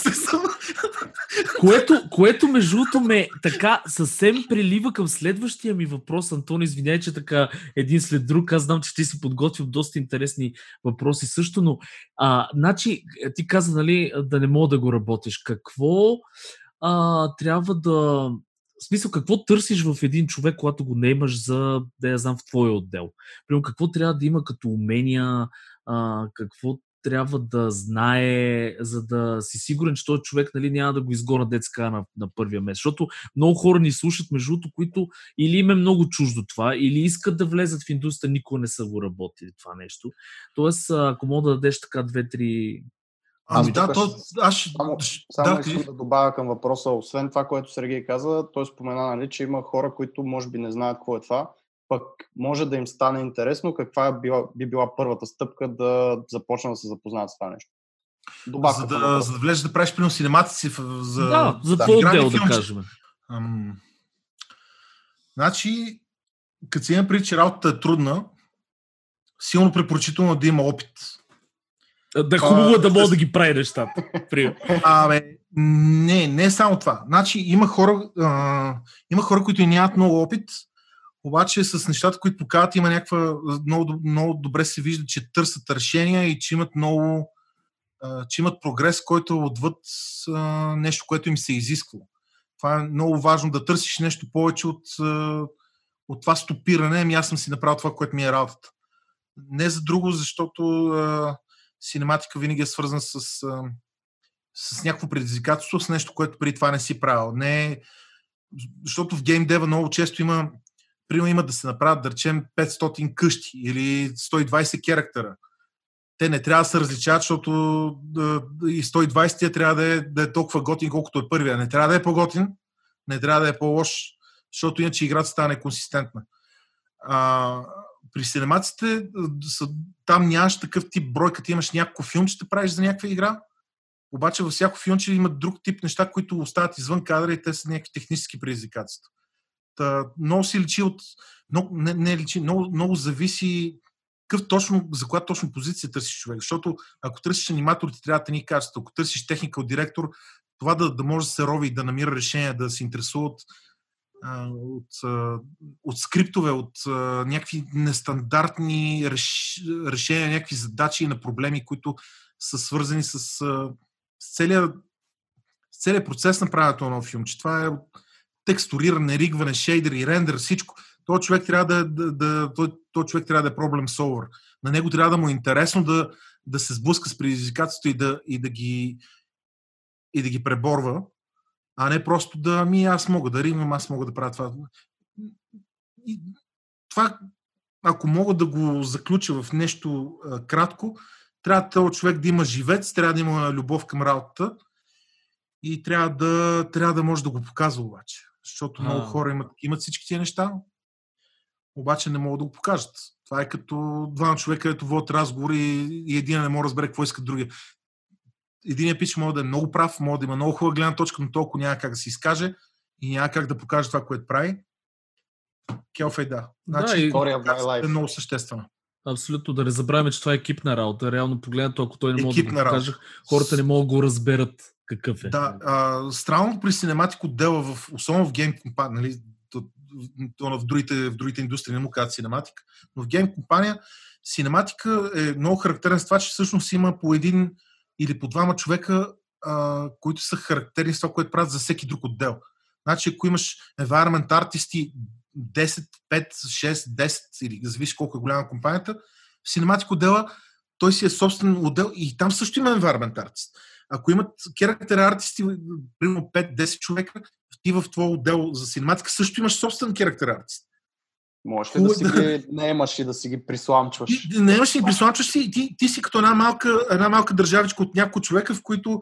което, което между другото ме така съвсем прилива към следващия ми въпрос. Антон, извиняй, че така един след друг. Аз знам, че ти си подготвил доста интересни въпроси също, но а, значи, ти каза, нали, да не мога да го работиш. Какво а, трябва да в смисъл, какво търсиш в един човек, когато го не имаш за, да я знам, в твоя отдел? Примерно, какво трябва да има като умения, а, какво трябва да знае, за да си сигурен, че този човек нали, няма да го изгора детска на, на първия месец. Защото много хора ни слушат, между другото, които или им е много чуждо това, или искат да влезат в индустрия, никога не са го работили това нещо. Тоест, ако мога да дадеш така две-три Ами да, то, аз Само, само да, искам да добавя към въпроса, освен това, което Сергей каза, той спомена, нали, че има хора, които може би не знаят какво е това, пък може да им стане интересно каква е била, би била първата стъпка да започнат да се запознаят с това нещо. Добавка за, да, за да влезеш да правиш примерно синематици за, да, за да, твой отдел, да кажем. Ам... Значи, като си има преди, че работата е трудна, силно препоръчително да има опит да хубаво е да мога да ги прави нещата. Абе, не, не е само това. Значи има хора, а, има хора, които нямат много опит, обаче с нещата, които показват, има някаква, много, много добре се вижда, че търсят решения и че имат много, а, че имат прогрес, който е отвъд а, нещо, което им се изисква. Това е много важно да търсиш нещо повече от, а, от това стопиране. Ами аз съм си направил това, което ми е работата. Не за друго, защото а, синематика винаги е свързан с, с някакво предизвикателство, с нещо, което преди това не си правил. Не, защото в геймдева много често има, примерно има да се направят, да речем, 500 къщи или 120 керактера. Те не трябва да се различават, защото и 120 трябва да е, да е толкова готин, колкото е първия. Не трябва да е по-готин, не трябва да е по-лош, защото иначе играта стане неконсистентна. А, при синемаците там нямаш такъв тип брой, като имаш някакво филм, ще правиш за някаква игра. Обаче във всяко филмче има друг тип неща, които остават извън кадра и те са някакви технически предизвикателства. Та, много си личи от... Много, не, не личи, много, много зависи какъв точно, за коя точно позиция търсиш човек. Защото ако търсиш аниматор, ти трябва да ни качества. Ако търсиш техника от директор, това да, да може да се рови и да намира решение, да се интересува от от, от скриптове, от някакви нестандартни реш, решения, някакви задачи на проблеми, които са свързани с, с целият, целият процес на правенето на нов филм. Че това е текстуриране, ригване, шейдер и рендер, всичко. Този човек трябва да, да, да, той, той човек трябва да е проблем солвер. На него трябва да му е интересно да, да се сблъска с предизвикателството и да, и да и да ги преборва а не просто да ми аз мога да римам, аз мога да правя това. И това, ако мога да го заключа в нещо а, кратко, трябва този човек да има живец, трябва да има любов към работата и трябва да, трябва да може да го показва обаче. Защото много хора имат, имат всички тия неща, обаче не могат да го покажат. Това е като двама човека, където водят разговори и един не може да разбере какво иска другия един пич може да е много прав, може да има много хубава гледна точка, но толкова няма как да се изкаже и няма как да покаже това, което прави. Келфей да. Значи, да, и... е много съществена. Абсолютно, да не забравяме, че това е екипна работа. Реално погледнато, ако той не може да го покаже, хората не могат да го разберат какъв е. Да, а, странното при синематик отдела, в, особено в гейм компания, нали, то, то, в, другите, в другите индустрии не му казват синематик, но в гейм компания синематика е много характерен с това, че всъщност има по един или по двама човека, а, които са характерни с това, което правят за всеки друг отдел. Значи, ако имаш environment артисти 10, 5, 6, 10 или зависи колко е голяма компанията, в Cinematic отдела той си е собствен отдел и там също има environment артист. Ако имат керактер артисти, примерно 5-10 човека, ти в твой отдел за синематика също имаш собствен керактер артист. Можеш ли да си ги наемаш и да си ги присламчваш? Наемаш и присламчваш си, ти, ти си като една малка, една малка държавичка от няколко човека, в които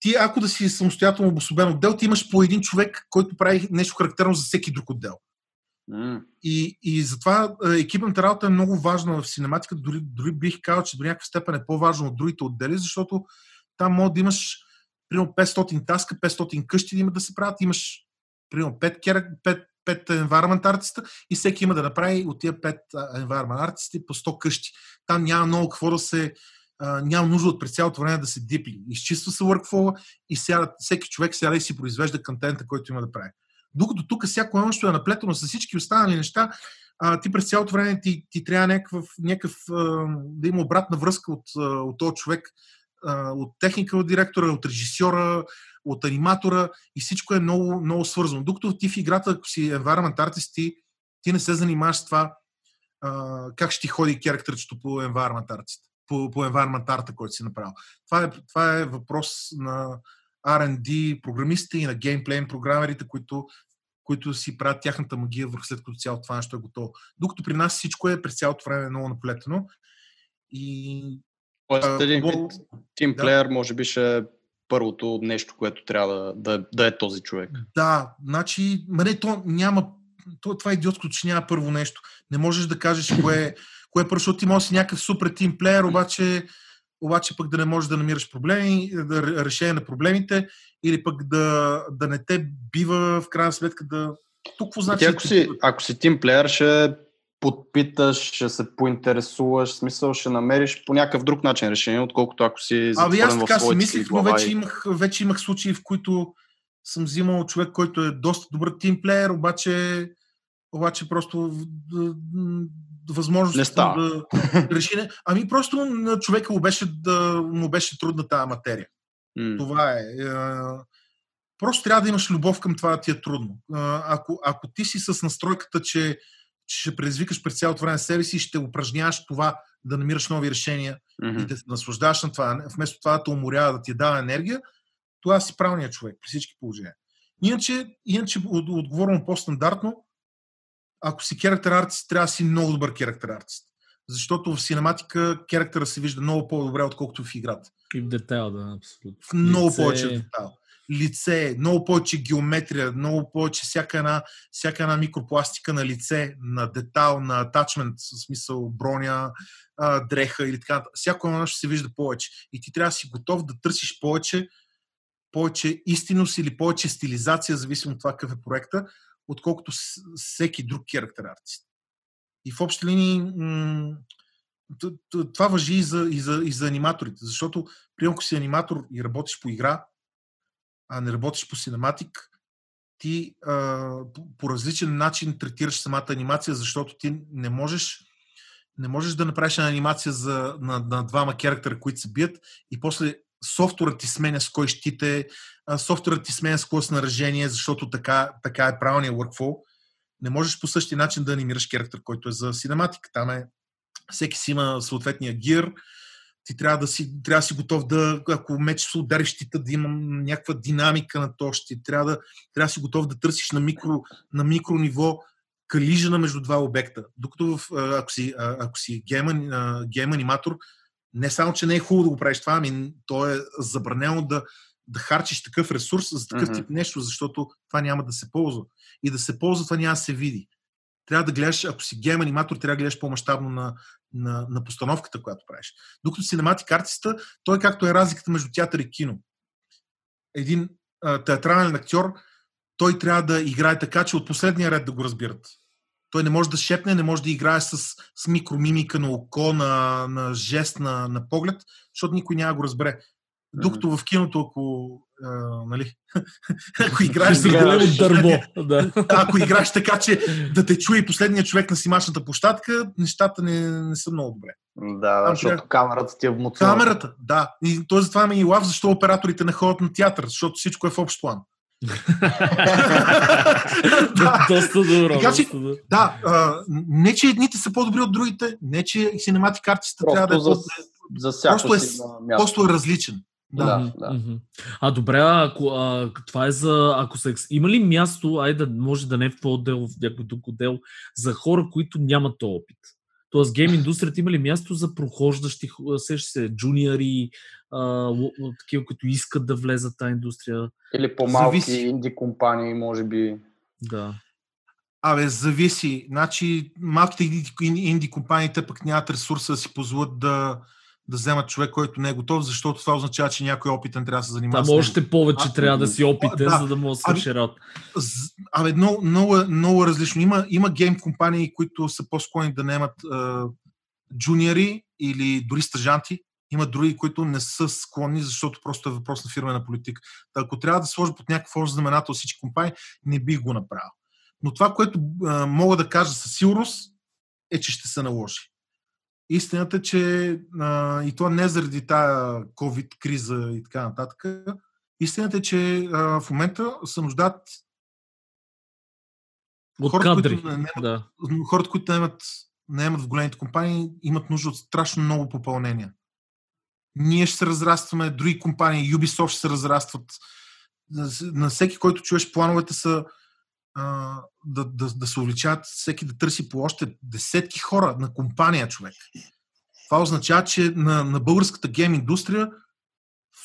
ти, ако да си самостоятелно обособен отдел, ти имаш по един човек, който прави нещо характерно за всеки друг отдел. Mm. И, и затова екипната работа е много важна в синематика. Дори, дори бих казал, че до някаква степен е по-важно от другите отдели, защото там може да имаш примерно 500 таска, 500 къщи да има да се правят, имаш примерно 5, 5, 5 environment артиста и всеки има да направи от тия 5 environment артисти по 100 къщи. Там няма много какво да се Uh, няма нужда от през цялото време да се дипли. Изчиства се workflow и сяда, всеки човек сяда и си произвежда контента, който има да прави. Докато тук всяко нещо е наплетено с всички останали неща, а, ти през цялото време ти, ти трябва някакъв, някакъв а, да има обратна връзка от, от този човек, а, от техника от директора, от режисьора, от аниматора и всичко е много, много свързано. Докато ти в играта, ако си environment artist, ти, ти не се занимаваш с това а, как ще ти ходи керактерчето по environment artist, по, по environment арта, който си направил. Това е, това е въпрос на R&D програмистите и на геймплейн програмерите, които които си правят тяхната магия върху след като цялото това нещо е готово. Докато при нас всичко е през цялото време много наплетено. И... Тоест, един вид тимплеер да. може би ще е първото нещо, което трябва да, да, да е този човек. Да, значи, не, то няма, то, това е идиотско, че няма първо нещо. Не можеш да кажеш кое, кое е първо, защото ти можеш си някакъв супер тимплеер, обаче обаче пък да не можеш да намираш проблеми, да решение на проблемите или пък да, да не те бива в крайна сметка да... Тук значи? ако, си, ако си тимплеер, ще подпиташ, ще се поинтересуваш, смисъл ще намериш по някакъв друг начин решение, отколкото ако си Ами аз така си мислих, но вече имах, вече имах случаи, в които съм взимал човек, който е доста добър тимплеер, обаче, обаче просто възможност да реши. Ами просто на човека му беше, да, му беше трудна тази материя. Mm. Това е. Просто трябва да имаш любов към това да ти е трудно. Ако, ако ти си с настройката, че ще предизвикаш през цялото време себе си и ще упражняваш това да намираш нови решения mm-hmm. и да се наслаждаваш на това, вместо това да те уморява, да ти дава енергия, това си правилният човек при всички положения. Иначе, иначе отговорно по-стандартно, ако си керактер артист, трябва да си много добър керактер артист. Защото в синематика керактера се вижда много по-добре, отколкото в играта. И в детайл, да, абсолютно. В много Лице... повече детайл. Лице, много повече геометрия, много повече всяка една, всяка една микропластика на лице, на детайл, на атачмент, в смисъл броня, дреха или така. Всяко едно нещо се вижда повече. И ти трябва да си готов да търсиш повече, повече истинност или повече стилизация, зависимо от това какъв е проекта, отколкото всеки друг керактер артист. И в общи линии това въжи и за, и, за, и за аниматорите, защото при ако си аниматор и работиш по игра, а не работиш по синематик, ти а, по, по различен начин третираш самата анимация, защото ти не можеш не можеш да направиш една анимация за, на, на двама керактера, които се бият и после софтуерът ти сменя с кой щите, софтуерът ти сменя с кое снаряжение, защото така, така е правилният workflow. Не можеш по същия начин да анимираш керактер, който е за синематика. Там е, всеки си има съответния гир, ти трябва да си, трябва да си готов да, ако меч се удариш щита, да има някаква динамика на то щит. Трябва да, трябва да си готов да търсиш на микро, на микро ниво калижена между два обекта. Докато в, ако си, ако си гейм, гейм аниматор, не само, че не е хубаво да го правиш това, ами то е забранено да, да харчиш такъв ресурс за такъв тип нещо, защото това няма да се ползва. И да се ползва, това няма да се види. Трябва да гледаш, ако си гейм аниматор, трябва да гледаш по-масштабно на, на, на постановката, която правиш. Докато синематик артиста, той както е разликата между театър и кино. Един а, театрален актьор, той трябва да играе така, че от последния ред да го разбират. Той не може да шепне, не може да играе с, с микромимика на око, на, на жест, на, на поглед, защото никой няма го разбере. Докато в киното, ако, а, нали, ако играеш Ще големо дърво. Да. ако играеш така, че да те чуе и последния човек на снимачната площадка, нещата не, не са много добре. Да, да Там защото трябва- камерата ти е вмуцена. Камерата, да. И той затова ме и лав, защо операторите не ходят на театър, защото всичко е в общ план. да, Доста добро. Така че- да а, не, че едните са по-добри от другите, не, че синематик артиста трябва да е, за, за всяко Просто е място. просто е различен. Да. Да. А добре, ако а, това е за. Ако се, екс- има ли място, айде да може да не е в твой отдел, в някой друг отдел, за хора, които нямат този опит? Тоест, гейм индустрията има ли място за прохождащи, сещаш се, джуниори, а, такива, които искат да влезат в тази индустрия? Или по-малки Зависи. инди компании, може би. Да. Абе, зависи. Значи, малките инди, инди компаниите пък нямат ресурса да си позволят да, да вземат човек, който не е готов, защото това означава, че някой опитен трябва да се занимава Там още повече А, трябва да си опитен, да. за да може да свърши работа. Абе, много, много, е- много е различно. Има, има гейм компании, които са по-склонни да наемат а, джуниори или дори стъжанти. Има други, които не са склонни, защото просто е въпрос на фирмена политика. Та, ако трябва да сложа под някакъв общ знаменател всички компании, не бих го направил. Но това, което а, мога да кажа със сигурност, е, че ще се наложи. Истината е, че а, и това не заради тая COVID-криза и така нататък. Истината е, че а, в момента се нуждаят От хората, кадри. които не- Да. хората, които наемат, наемат в големите компании, имат нужда от страшно много попълнения. Ние ще се разрастваме, други компании, Ubisoft ще се разрастват. На- На всеки, който чуеш, плановете са а, да, да, да се увеличават, всеки да търси по още десетки хора на компания, човек. Това означава, че на, на българската гейм индустрия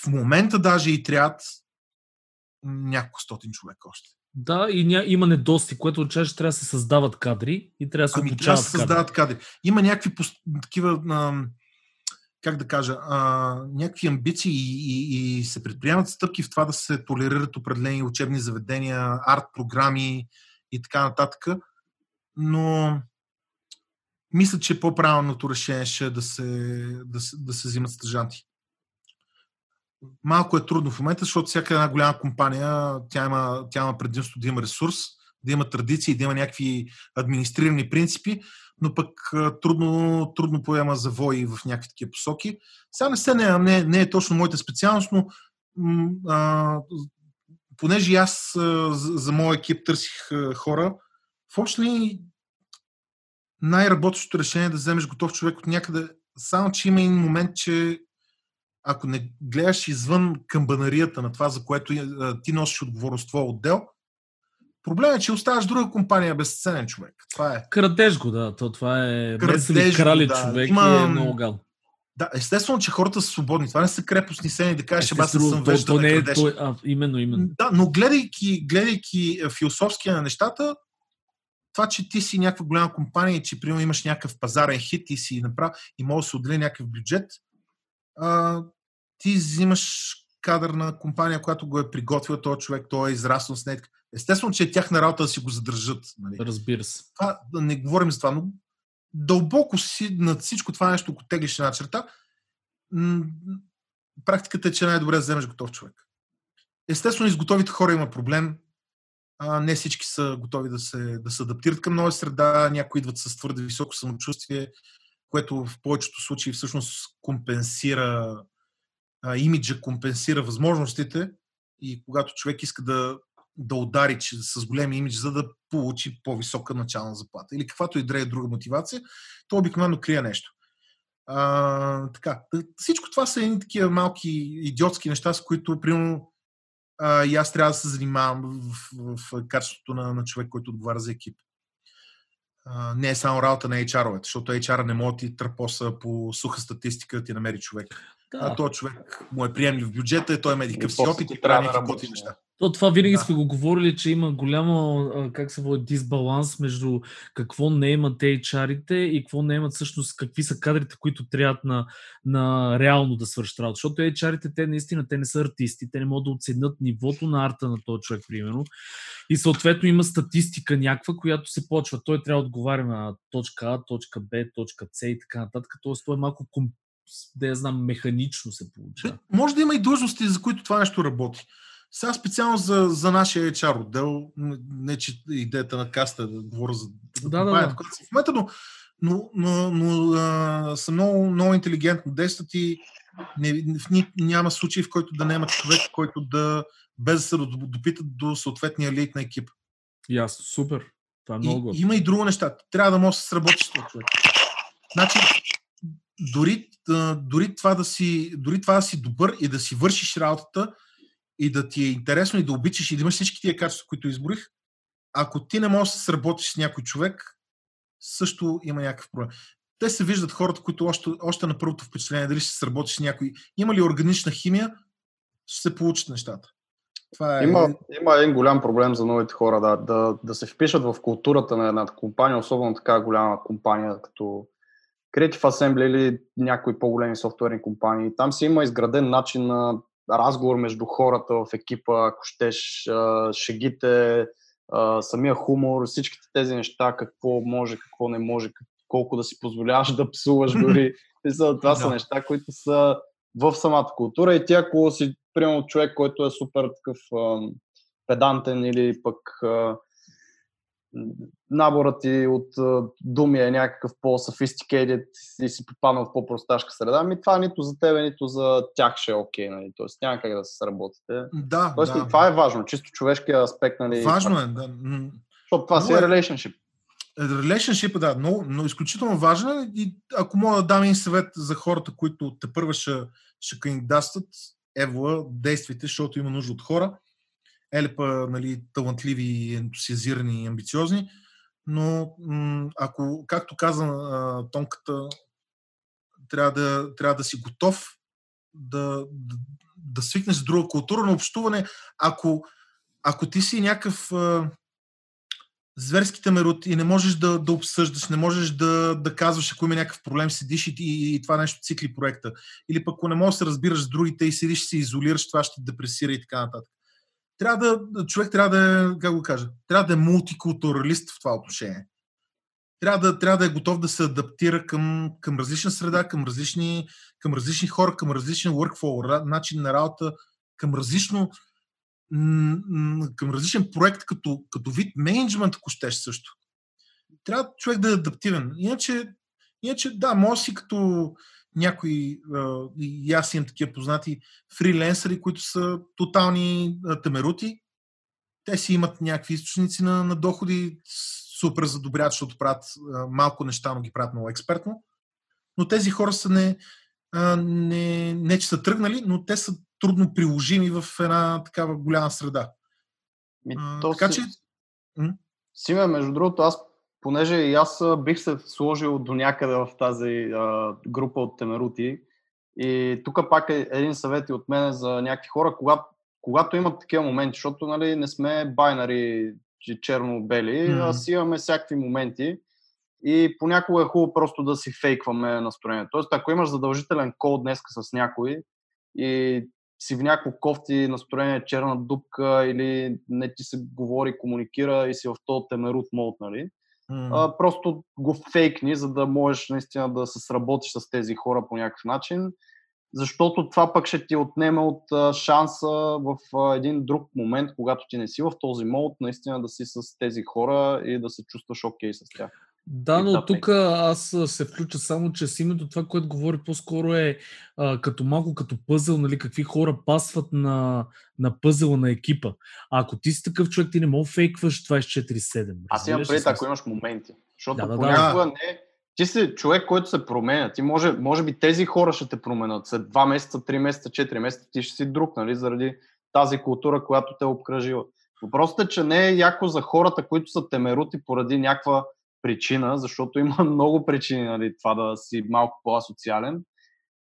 в момента даже и трябват няколко стотин човека още. Да, и ня, има недостиг, което означава, че трябва да се създават кадри и трябва да се Ами трябва да обучават се кадри. създават кадри. Има някакви такива, а, как да кажа, а, някакви амбиции и, и, и се предприемат стъпки в това да се толерират определени учебни заведения, арт програми и така нататък. Но мисля, че по-правилното решение ще е да се, да се, да се взимат стъжанти. Малко е трудно в момента, защото всяка една голяма компания, тя има, тя има предимство да има ресурс, да има традиции, да има някакви администрирани принципи, но пък трудно, трудно поема завои в някакви такива посоки. Сега не, се, не, не, не е точно моята специалност, но а, понеже и аз а, за, за моя екип търсих а, хора, в общи ли най-работещото решение е да вземеш готов човек от някъде, само че има един момент, че ако не гледаш извън камбанарията на това, за което ти носиш отговорност в твоя отдел, проблемът е, че оставаш друга компания безценен човек. Това е. Крадеш го, да. То, това е Крадеш крали да. човек Има- и е много гал. Да, естествено, че хората са свободни. Това не са крепостни сцени да кажеш, че аз съм вещ да не е, той, а, именно, именно. Да, но гледайки, гледайки е, философския на нещата, това, че ти си някаква голяма компания и че примерно имаш някакъв пазарен хит и си направ и може да се отдели някакъв бюджет, а, ти взимаш кадър на компания, която го е приготвила този човек, той е израснал с нея. Естествено, че е тяхна работа да си го задържат. Нали? Разбира се. това, да не говорим за това, но дълбоко си над всичко това нещо, ако теглиш една черта, м- практиката е, че най-добре да вземеш готов човек. Естествено, с готовите хора има проблем. А, не всички са готови да се, да се адаптират към нова среда, някои идват с твърде високо самочувствие, което в повечето случаи всъщност компенсира а, имиджа, компенсира възможностите и когато човек иска да, да удари че, с големи имидж, за да получи по-висока начална заплата или каквато и да е друга мотивация, то обикновено крие нещо. А, така, всичко това са едни такива малки идиотски неща, с които, примерно, а, и аз трябва да се занимавам в, в, в качеството на, на човек, който отговаря за екип. А, не е само работа на HR-овете, защото HR не може да ти търпоса по суха статистика да ти намери човек. Да. А този човек му е приемлив в бюджета, той има такъв И си после опит и прави някакви да. неща. То това винаги Да. сме го говорили, че има голямо, а, как се води, дисбаланс между какво не имат HR-ите и какво не имат всъщност, какви са кадрите, които трябва на, на реално да свършат работа. Защото HR-ите, те наистина, те не са артисти, те не могат да оценят нивото на арта на този човек, примерно. И съответно има статистика някаква, която се почва. Той трябва да отговаря на точка А, точка Б, точка С и така нататък. Тоест той е малко ком- да я знам, механично се получава. Може да има и длъжности, за които това нещо работи. Сега специално за, за нашия HR отдел, не че идеята на каста да говоря за да, да, да. в момента, но, но, но, но а, са много, много интелигентно действат и не, ни, няма случай, в който да няма човек, който да без да се допитат до съответния лейт на екип. Ясно, супер. Това е много и, Има и друго неща. Трябва да може да се сработиш с човек. Значи, дори, дори, това да си, дори това да си добър и да си вършиш работата и да ти е интересно и да обичаш и да имаш всички тия качества, които изборих, ако ти не можеш да се сработиш с някой човек, също има някакъв проблем. Те се виждат хората, които още, още на първото впечатление, дали ще се сработиш с някой, има ли органична химия, ще се получат нещата. Това е... има, има един голям проблем за новите хора да, да, да се впишат в културата на една компания, особено така голяма компания като Creative Assembly или някои по-големи софтуерни компании. Там си има изграден начин на разговор между хората в екипа, ако щеш, шегите, самия хумор, всичките тези неща, какво може, какво не може, колко да си позволяваш да псуваш дори. Това са неща, които са в самата култура и ти ако си, примерно, човек, който е супер такъв педантен или пък наборът ти от думи е някакъв по-софистикейдед и си попаднал в по-просташка среда, ми това нито за тебе, нито за тях ще е окей, okay, нали? Тоест няма как да се сработите. Да, Тоест да. това е важно, чисто човешкия аспект, нали? Важно е, да. Защото това си е relationship. Relationship, да, но, но изключително важен е и ако мога да дам един съвет за хората, които те първа ще, ще кандидатстват, ево, действайте, защото има нужда от хора елепа нали, талантливи, ентусиазирани и амбициозни, но ако, както каза Тонката, трябва да, трябва да си готов да, да, да свикнеш с друга култура на общуване. Ако, ако ти си някакъв а, зверски темерот и не можеш да, да обсъждаш, не можеш да, да казваш, ако има някакъв проблем, седиш и, и, и това нещо цикли проекта. Или пък ако не можеш да се разбираш с другите и седиш и се изолираш, това ще депресира и така нататък трябва да, човек трябва да е, как го кажа, трябва да е мултикултуралист в това отношение. Трябва да, трябва да е готов да се адаптира към, към различна среда, към различни, към различни хора, към различен workflow, начин на работа, към различно към различен проект като, като вид менеджмент, ако щеш също. Трябва човек да е адаптивен. Иначе, иначе да, може си като някои, и аз имам такива познати фриленсъри, които са тотални темерути. Те си имат някакви източници на, на доходи, супер задобрят, защото правят малко неща, но ги правят много експертно. Но тези хора са не, не, не че са тръгнали, но те са трудно приложими в една такава голяма среда. Ми, то така си... че. Симе, между другото, аз понеже и аз бих се сложил до някъде в тази а, група от темерути. И тук пак е един съвет и от мен за някакви хора, когато, когато имат такива моменти, защото нали, не сме байнари черно-бели, mm-hmm. а си имаме всякакви моменти и понякога е хубаво просто да си фейкваме настроението. Тоест, ако имаш задължителен кол днес с някой и си в някакво кофти настроение, черна дупка или не ти се говори, комуникира и си в този темерут мод, нали? Mm. А, просто го фейкни, за да можеш наистина да се сработиш с тези хора по някакъв начин, защото това пък ще ти отнеме от а, шанса в а, един друг момент, когато ти не си в този мод, наистина да си с тези хора и да се чувстваш окей okay с тях. Да, но тук аз се включа само, че с името това, което говори по-скоро е а, като малко като пъзъл, нали, какви хора пасват на, на пъзела на екипа. А ако ти си такъв човек, ти не мога фейкваш 24-7. Аз имам пред, ако имаш моменти. Защото да, да, понякога да. не ти си човек, който се променя. Ти може, може би тези хора ще те променят. След 2 месеца, 3 месеца, 4 месеца ти ще си друг, нали, заради тази култура, която те е обкръжила. Въпросът е, че не е яко за хората, които са темерути поради някаква причина, защото има много причини нали, това да си малко по-асоциален,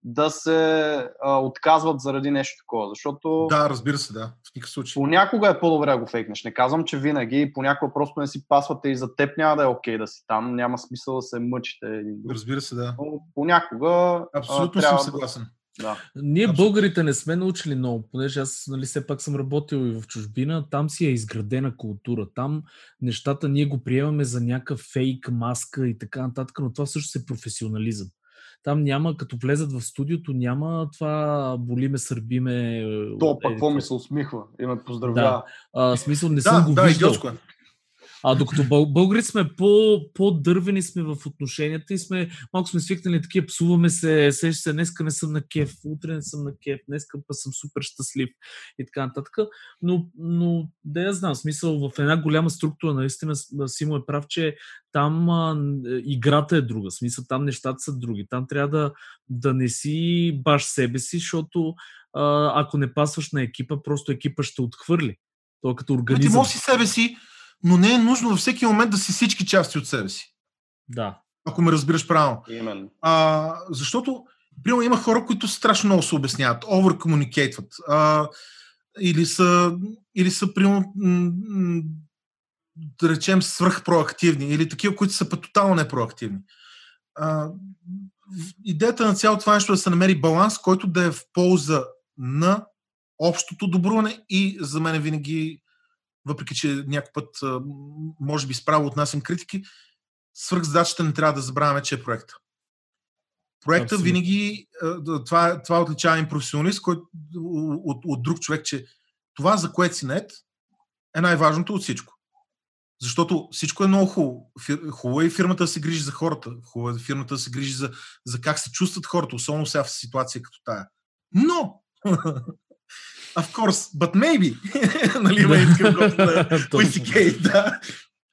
да се а, отказват заради нещо такова. Защото. Да, разбира се, да. В никакъв случай. Понякога е по-добре да го фейкнеш. Не казвам, че винаги. Понякога просто не си пасвате и за теб няма да е окей okay да си там. Няма смисъл да се мъчите. Разбира се, да. Но понякога. Абсолютно а, съм съгласен. Да да. Ние Абсолютно. българите не сме научили много, понеже аз нали, все пак съм работил и в чужбина, там си е изградена култура. Там нещата ние го приемаме за някакъв фейк, маска и така нататък, но това също е професионализъм. Там няма, като влезат в студиото, няма това болиме, сърбиме. То пък какво ми се усмихва и ме поздравява. Да. А, смисъл не Да, съм го да, виждал. идиотско е. А докато бъл, българите сме по, по-дървени сме в отношенията и сме, малко сме свикнали такива, псуваме се, сеща се, днеска не съм на кеф, утре не съм на кеф, днеска па съм супер щастлив и така нататък. Но, но да я знам, смисъл в една голяма структура, наистина С- Симо е прав, че там а, н- играта е друга, смисъл там нещата са други. Там трябва да, да не си баш себе си, защото а, ако не пасваш на екипа, просто екипа ще отхвърли. То е като Ами Ти организъм. можеш си себе си, но не е нужно във всеки момент да си всички части от себе си. Да. Ако ме разбираш правилно. Именно. А, защото, примерно, има хора, които страшно много се обясняват. А, или са, или са примерно, м- м- да речем, свръхпроактивни, или такива, които са тотално непроактивни. А, идеята на цялото това нещо е да се намери баланс, който да е в полза на общото добруване и за мен винаги, въпреки че някой път, може би справо отнасям критики, свръхзадачата не трябва да забравяме, че е проекта. Проекта Абсолютно. винаги, това, това отличава един професионалист който, от, от друг човек, че това, за което си нет, е най-важното от всичко. Защото всичко е много хубаво. Хубаво е и фирмата да се грижи за хората. Хубаво е фирмата да се грижи за, за как се чувстват хората, особено сега в ситуация като тая. Но! Of course, but maybe. нали има готин на. PCK, да.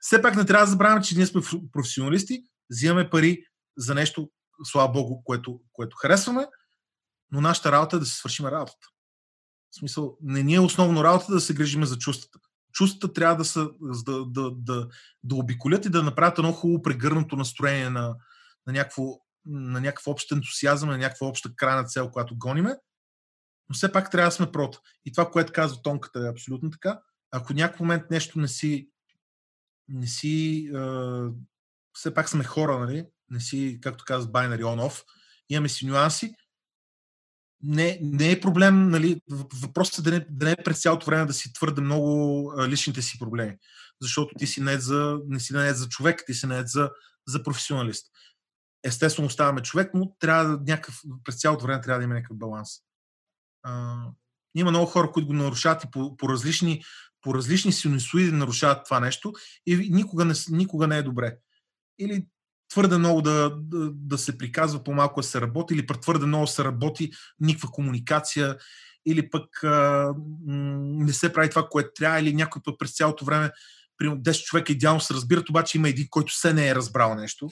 Все пак не трябва да забравяме, че ние сме проф- професионалисти, взимаме пари за нещо, слава богу, което, което харесваме, но нашата работа е да си свършим работата. В смисъл, не ни е основно работа да се грижиме за чувствата. Чувствата трябва да, са, да, да, да, да обиколят и да направят едно хубаво прегърнато настроение на, на, някакво, на някакъв общ ентусиазъм, на някаква обща крайна цел, която гониме. Но все пак трябва да сме прото. И това, което казва Тонката е абсолютно така. Ако някакъв момент нещо не си не си е, все пак сме хора, нали? Не си, както казва, binary on-off. Имаме си нюанси. Не, не е проблем, нали? Въпросът е да не, да не е през цялото време да си твърде много а, личните си проблеми. Защото ти си не за, не си не за човек, ти си не за, за професионалист. Естествено оставаме човек, но трябва да някакъв, през цялото време трябва да има някакъв баланс. А, има много хора, които го нарушават и по, по различни по различни синусоиди нарушават това нещо и никога не, никога не е добре. Или твърде много да, да, да се приказва, по-малко да се работи, или твърде много се работи, никаква комуникация, или пък а, не се прави това, което трябва, или някой път през цялото време, примерно 10 човека идеално се разбират, обаче има един, който се не е разбрал нещо,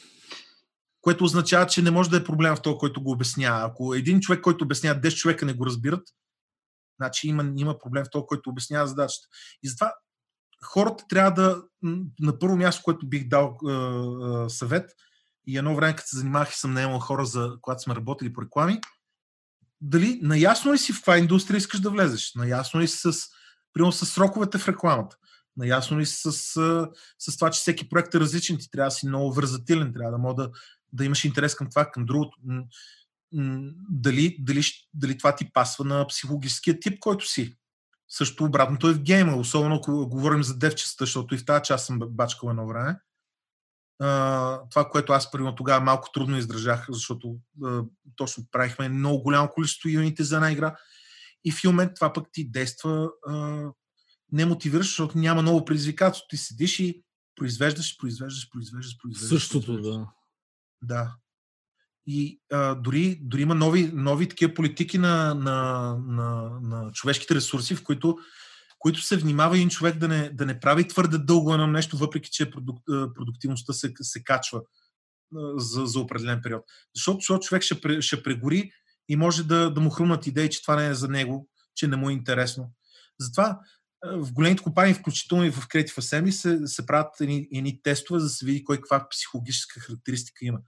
което означава, че не може да е проблем в този, който го обяснява. Ако един човек, който обяснява 10 човека не го разбират, Значи има, има проблем в това, който обяснява задачата. И затова хората трябва да, на първо място, което бих дал е, е, съвет, и едно време, като се занимавах и съм наемал хора, за когато сме работили по реклами, дали наясно ли си в каква индустрия искаш да влезеш? Наясно ли си с, примерно, с сроковете в рекламата? Наясно ли си с, с, с това, че всеки проект е различен? Ти трябва да си много вързателен, трябва да мога да, да имаш интерес към това, към другото дали, дали, дали това ти пасва на психологическия тип, който си. Също обратното е в гейма, особено ако говорим за девчеста, защото и в тази част съм бачкал едно време. Това, което аз примерно тогава малко трудно издържах, защото точно правихме много голямо количество юните за една игра. И в момент това пък ти действа не мотивираш, защото няма много предизвикателство. Ти седиш и произвеждаш, произвеждаш, произвеждаш, произвеждаш. Същото, произвеждаш. да. Да. И а, дори, дори има нови, нови такива политики на, на, на, на човешките ресурси, в които, които се внимава един човек да не, да не прави твърде дълго едно нещо, въпреки че продук, продуктивността се, се качва за, за определен период. Защото, защото човек ще, ще прегори и може да, да му хрумнат идеи, че това не е за него, че не му е интересно. Затова в големите компании, включително и в Creative Assembly, се, се правят едни, едни тестове, за да се види кой каква психологическа характеристика има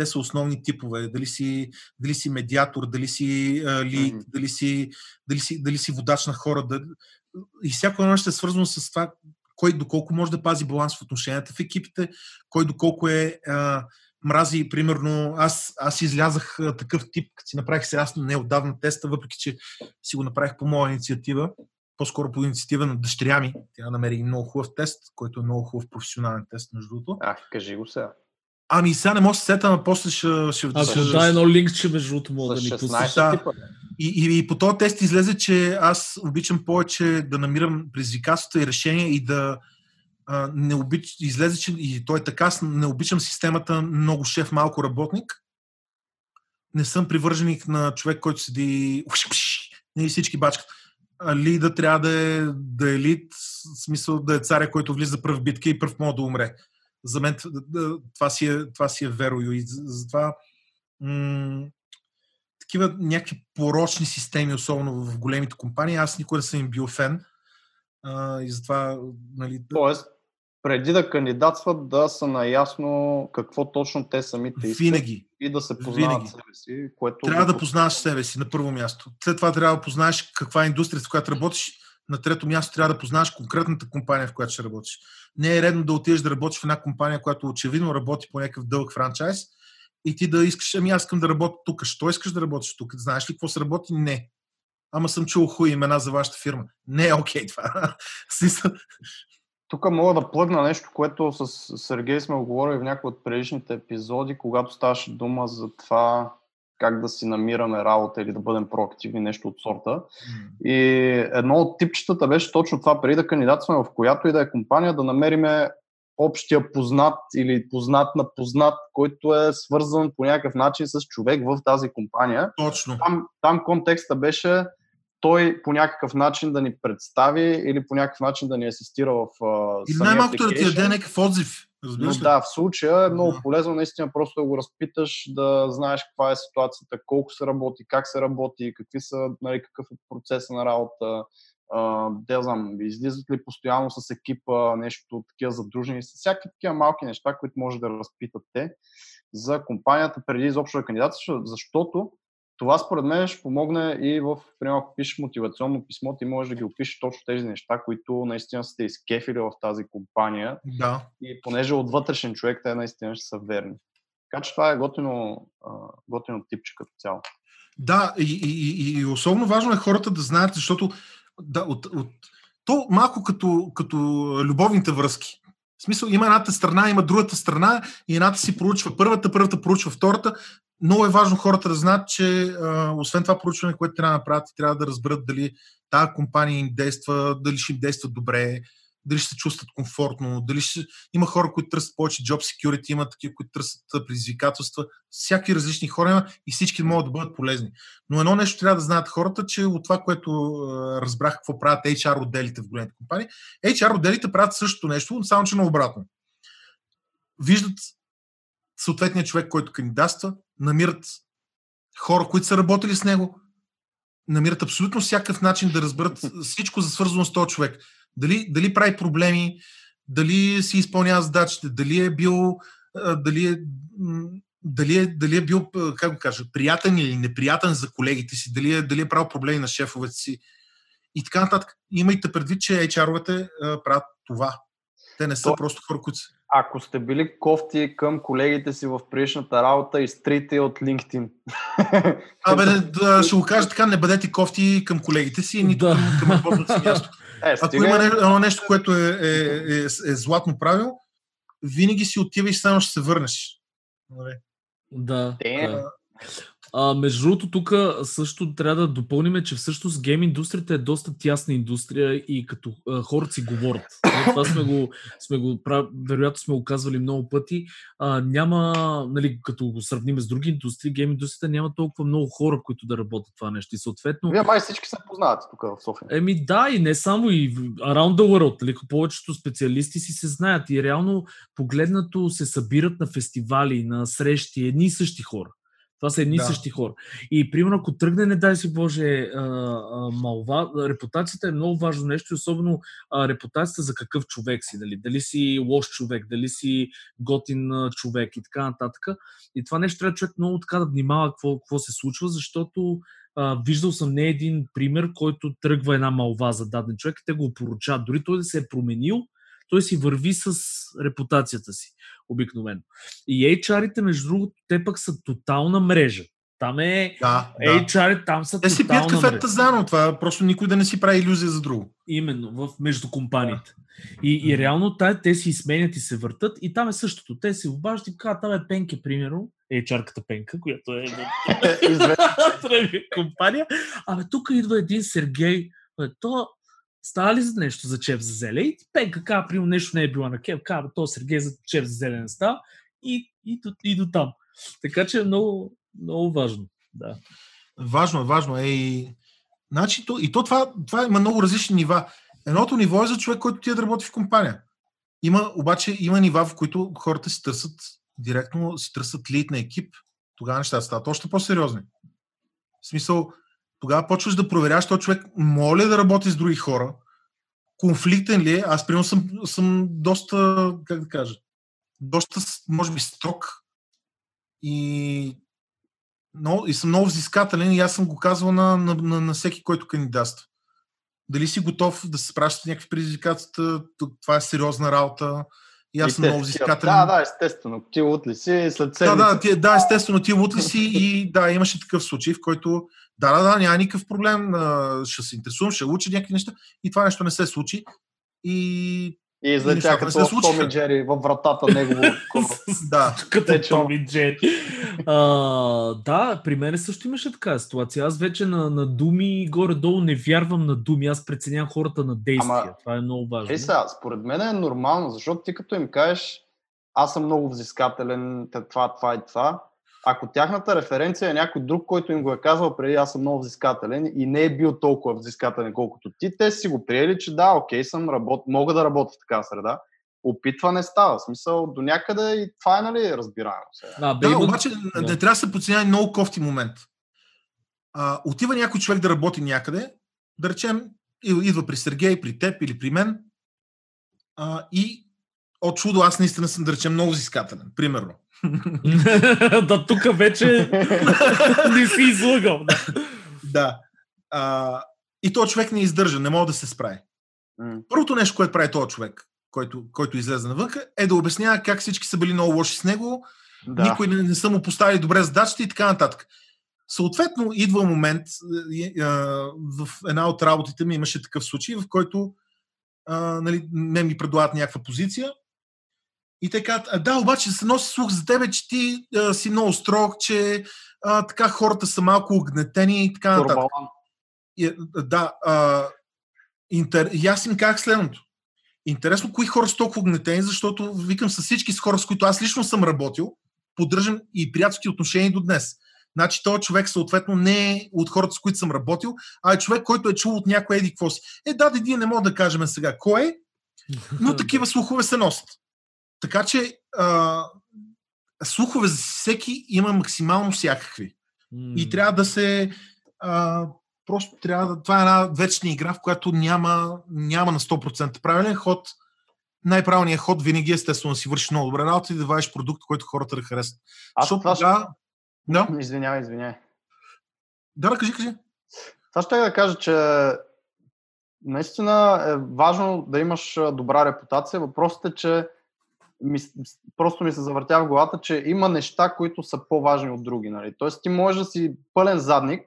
те са основни типове. Дали си, дали си медиатор, дали си а, лид, mm-hmm. дали, си, дали, си, дали си водач на хора. Да... И всяко едно ще е свързано с това, кой доколко може да пази баланс в отношенията в екипите, кой доколко е а, мрази, примерно, аз, аз излязах а, такъв тип, като си направих сега не отдавна теста, въпреки че си го направих по моя инициатива, по-скоро по инициатива на дъщеря ми. Тя намери много хубав тест, който е много хубав професионален тест, между другото. Ах, кажи го сега. Ами сега не мога да се сета, но после ще... ще Ако ще- да, едно линкче между другото мога да ни пуснеш. 16 Да. типа. И, и, и по този тест излезе, че аз обичам повече да намирам предизвикателства и решения и да а, не обич... излезе, че и той е така, аз не обичам системата много шеф, малко работник. Не съм привърженик на човек, който седи и всички бачкат. А Лида трябва да е, да е лид, в смисъл да е царя, който влиза пръв битка и пръв може да умре. За мен това си е, това си е верою и затова м- такива някакви порочни системи, особено в големите компании, аз никога не съм им бил фен. А, и затова, нали, да- Тоест, преди да кандидатстват, да са наясно какво точно те самите искат винаги и да се познават Винаги. себе си, което... трябва да познаваш себе си на първо място. След това трябва да познаеш каква е индустрията, в която работиш. На трето място трябва да познаеш конкретната компания, в която ще работиш. Не е редно да отидеш да работиш в една компания, която очевидно работи по някакъв дълъг франчайз и ти да искаш, ами аз искам да работя тук. Що искаш да работиш тук? Знаеш ли какво се работи? Не. Ама съм чул хуй имена за вашата фирма. Не е окей това. Тук мога да плъгна нещо, което с Сергей сме оговорили в някои от предишните епизоди, когато ставаше дума за това как да си намираме работа или да бъдем проактивни, нещо от сорта. И едно от типчетата беше точно това, преди да кандидатстваме в която и да е компания, да намериме общия познат или познат на познат, който е свързан по някакъв начин с човек в тази компания. Точно. Там, там контекста беше той по някакъв начин да ни представи или по някакъв начин да ни асистира в а, Или най-малкото да ти даде някакъв отзив. Но Разбираш да, в случая е много Да. полезно наистина просто да го разпиташ, да знаеш каква е ситуацията, колко се работи, как се работи, какви са, нали, какъв е процеса на работа, а, да знам, излизат ли постоянно с екипа, нещо такива задружени, с всякакви такива малки неща, които може да разпитат те за компанията преди изобщо да кандидатстваш, защото това според мен ще помогне и в, примерно, ако пишеш мотивационно писмо, ти можеш да ги опишеш точно тези неща, които наистина сте изкефили в тази компания Да. и понеже от вътрешен човек те наистина ще са верни. Така че това е готино, готино типче като цяло. Да, и, и, и, и особено важно е хората да знаят, защото да, от, от, то малко като, като любовните връзки. В смисъл, има едната страна, има другата страна и едната си проучва първата, първата проучва втората. Много е важно хората да знаят, че освен това проучване, което трябва да направят, трябва да разберат дали тази компания им действа, дали ще им действа добре, дали ще се чувстват комфортно, дали ще... има хора, които търсят повече job security, има такива, които търсят предизвикателства. Всяки различни хора има и всички могат да бъдат полезни. Но едно нещо трябва да знаят хората, че от това, което разбрах какво правят HR отделите в големите компании, HR отделите правят същото нещо, само че наобратно. Виждат съответния човек, който кандидатства, намират хора, които са работили с него, намират абсолютно всякакъв начин да разберат всичко за свързано с този човек. Дали, дали прави проблеми, дали си изпълнява задачите, дали е бил дали е, дали е, дали е бил, как го кажа, приятен или неприятен за колегите си, дали е, дали е правил проблеми на шефовете си и така нататък. Имайте предвид, че HR-овете правят това. Те не са То- просто хора, които са. Ако сте били кофти към колегите си в предишната работа, изтрите от LinkedIn. Абе, да, ще го кажа така, не бъдете кофти към колегите си, нито Да. към, работното си място. Е, Ако стига, има едно нещо, което е, е, е, е златно правило, винаги си отиваш, само ще се върнеш. Нали? Да. Те- да. А, между другото, тук също трябва да допълним, че всъщност гейм индустрията е доста тясна индустрия и като а, хората си говорят. Нали, Това сме го, сме го вероятно сме го казвали много пъти. А, няма, нали, като го сравним с други индустрии, гейм индустрията няма толкова много хора, които да работят това нещо. И съответно, Вие май всички се познавате тук в София. Еми да, и не само и around the world. Нали? Повечето специалисти си се знаят и реално погледнато се събират на фестивали, на срещи, едни и същи хора. Това са едни Да. същи хора. И примерно, ако тръгне, не дай си Боже, а, а, малва, репутацията е много важно нещо, особено а, репутацията за какъв човек си. Дали, дали си лош човек, дали си готин а, човек и така нататък. И това нещо трябва човек много така да внимава какво, какво се случва, защото а, виждал съм не един пример, който тръгва една малва за даден човек и те го поручат. Дори той да се е променил, той си върви с репутацията си, обикновено. И HR-ите, между другото, те пък са тотална мрежа. Там е Да, да. HR, там са Те си пият кафета заедно. Това просто никой да не си прави иллюзия за друго. Именно, в, между компаниите. И, и реално тая, те си сменят и се въртат и там е същото. Те се обаждат и казват, там е Пенке, примерно, HR-ката Пенка, която е Известно. Треви компания. Абе, тук идва един Сергей. То става ли за нещо за чеф за зеле? И Пенка казва, примерно нещо не е било на кеф, казва, то Сергей за чеф за зеле не става. И, и, до, и до там. Така че е много, много важно. Да. Важно важно е. И, значи, то, и то това, това има много различни нива. Едното ниво е за човек, който ти е да работи в компания. Има, обаче има нива, в които хората си търсят директно, си търсят лид на екип. Тогава нещата стават още по-сериозни. В смисъл, тогава почваш да проверяваш този човек, моля да работи с други хора, конфликтен ли е. Аз, примерно, съм, съм доста, как да кажа, доста, може би, строг и, но, и съм много взискателен и аз съм го казвал на, на, на, на всеки, който кандидатства. Дали си готов да се спращаш някакви предизвикателства, това е сериозна работа и аз съм много взискателен. Да, да, естествено. Ти лут ли си след Да, седмица? да, ти, да, естествено, ти лут ли си и да, имаше такъв случай, в който да, да, да, няма никакъв проблем, ще се интересувам, ще уча някакви неща и това нещо не се случи. И И нещата не като се в. Том и Джери във вратата негово. да, Като че- Том и Джери. А, да, при мен също имаше така ситуация. Аз вече на, на думи горе-долу не вярвам на думи. Аз преценявам хората на действия. Ама- Това е много важно. Ей сега, според мен е нормално, защото ти като им кажеш, аз съм много взискателен, те- това, това и това, ако тяхната референция е някой друг, който им го е казал преди, аз съм много взискателен и не е бил толкова взискателен, колкото ти, те си го приели, че да, окей, съм работ... мога да работя в такава среда. Опитване става. Смисъл, до някъде и това е, нали, разбираемо сега. Бе, Да, има- обаче да. не трябва да се подценява и много кофти момент. А, отива някой човек да работи някъде, да речем, и- идва при Сергей, при теб или при мен, а, и от чудо аз наистина съм, да речем, много взискателен, примерно. да, тук вече не си излъгал. Да. Да. А, и този човек не издържа, не мога да се справи. М. Първото нещо, което прави този човек, който, който излезе навън, е да обяснява как всички са били много лоши с него, Да. никой не, не са му поставили добре задачите и така нататък. Съответно, идва момент, е, е, в една от работите ми имаше такъв случай, в който а, нали, ме ми предлагат някаква позиция и те казват, «А, да, обаче се носи слух за тебе, че ти а, си много строг, че а, така хората са малко огнетени и така нататък. И, да, а, интер... и аз им казах следното. Интересно, кои хора са толкова огнетени, защото викам с всички с хора, с които аз лично съм работил, поддържам и приятелски отношения до днес. Значи този човек съответно не е от хората, с които съм работил, а е човек, който е чул от някой еди какво си. Е, да, да, ние не мога да кажем сега кой е, но такива слухове се носят. Така че а, слухове за всеки има максимално всякакви. И трябва да се. А, просто трябва да. Това е една вечна игра, в която няма, няма на 100% правилен ход. Най-правилният ход винаги естествено да си вършиш много добре работа и да вадиш продукт, който хората да харесат. Аз Защото това ще... тогава. Да, Извинявай, извинявай. да, да, кажи, кажи. Това ще да кажа, че наистина е важно да имаш добра репутация. Въпросът е, че ми, просто ми се завъртя в главата, че има неща, които са по-важни от други. Нали? Тоест ти можеш да си пълен задник,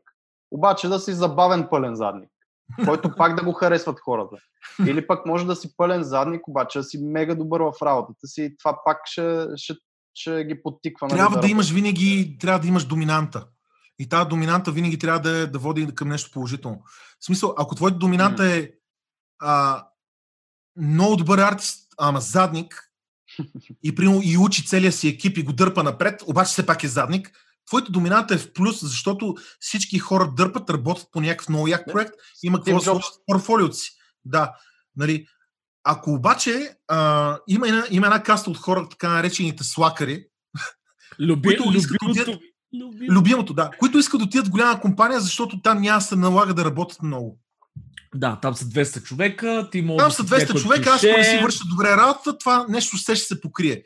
обаче да си забавен пълен задник, който пак да го харесват хората. Или пък може да си пълен задник, обаче да си мега добър в работата си и това пак ще, ще, ще ги подтиква. нали, Трябва да имаш винаги, трябва да имаш доминанта. И тази доминанта винаги трябва да, да води към нещо положително. В смисъл, ако твоята доминанта е а, много добър артист, ама задник, и, примерно, и учи целия си екип и го дърпа напред, обаче все пак е задник, твоята доминанта е в плюс, защото всички хора дърпат, работят по някакъв много як проект, има какво да в портфолиото си. Да, нали, ако обаче а, има, една, има една каста от хора, така наречените слакари, Люби, които любимото отидат-. Любимото. любимото, да, които искат да отидат в голяма компания, защото там няма се налага да работят много. Да, там са 200 човека, ти може Там са си 200 някой човека, аз ако не си върша добре работата, това нещо ще се покрие.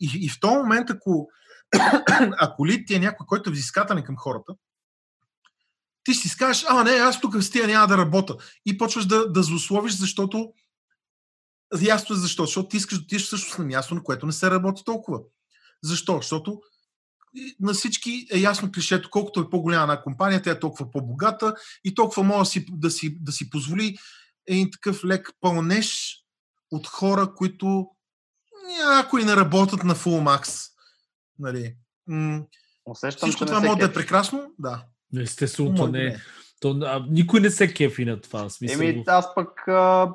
И, и в този момент, ако, ако ли ти е някой, който е взискателен към хората, ти ще си кажеш, а не, аз тук с тия няма да работя. И почваш да, да злословиш, защото ясно е защо. Защото ти искаш да отидеш всъщност на място, на което не се работи толкова. Защо? Защото на всички е ясно клишето, колкото е по-голяма една компания, тя е толкова по-богата и толкова може да си, да си, да си позволи един такъв лек пълнеж от хора, които някои не работят на full max. Нали. Усещам, Всичко това може да е прекрасно, да. Естествено, то не е. То, а, никой не се кефи на това. Смисъл. Еми, аз пък а,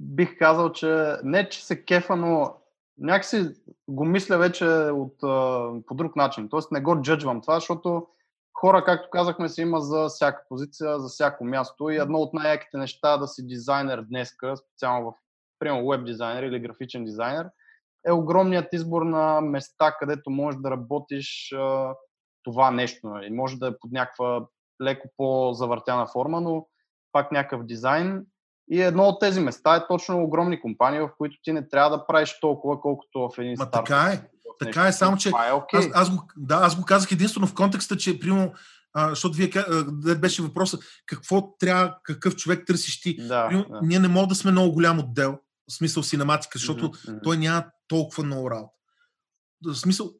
бих казал, че не, че се кефа, но някакси го мисля вече от, по друг начин. Тоест не го джъджвам това, защото хора, както казахме, се има за всяка позиция, за всяко място и едно от най-яките неща да си дизайнер днеска, специално в примерно веб дизайнер или графичен дизайнер, е огромният избор на места, където можеш да работиш това нещо. Нали. Може да е под някаква леко по-завъртяна форма, но пак някакъв дизайн. И едно от тези места е точно огромни компании, в които ти не трябва да правиш толкова, колкото в един стартъп. Така е. Така е, само че е okay. аз, аз, го, да, аз го казах единствено в контекста, че примерно, а, защото вие да беше въпроса какво трябва, какъв човек търсиш ти. Да, примерно, да. Ние не можем да сме много голям отдел, в смисъл синематика, защото Mm-hmm. той няма толкова много работа. В смисъл,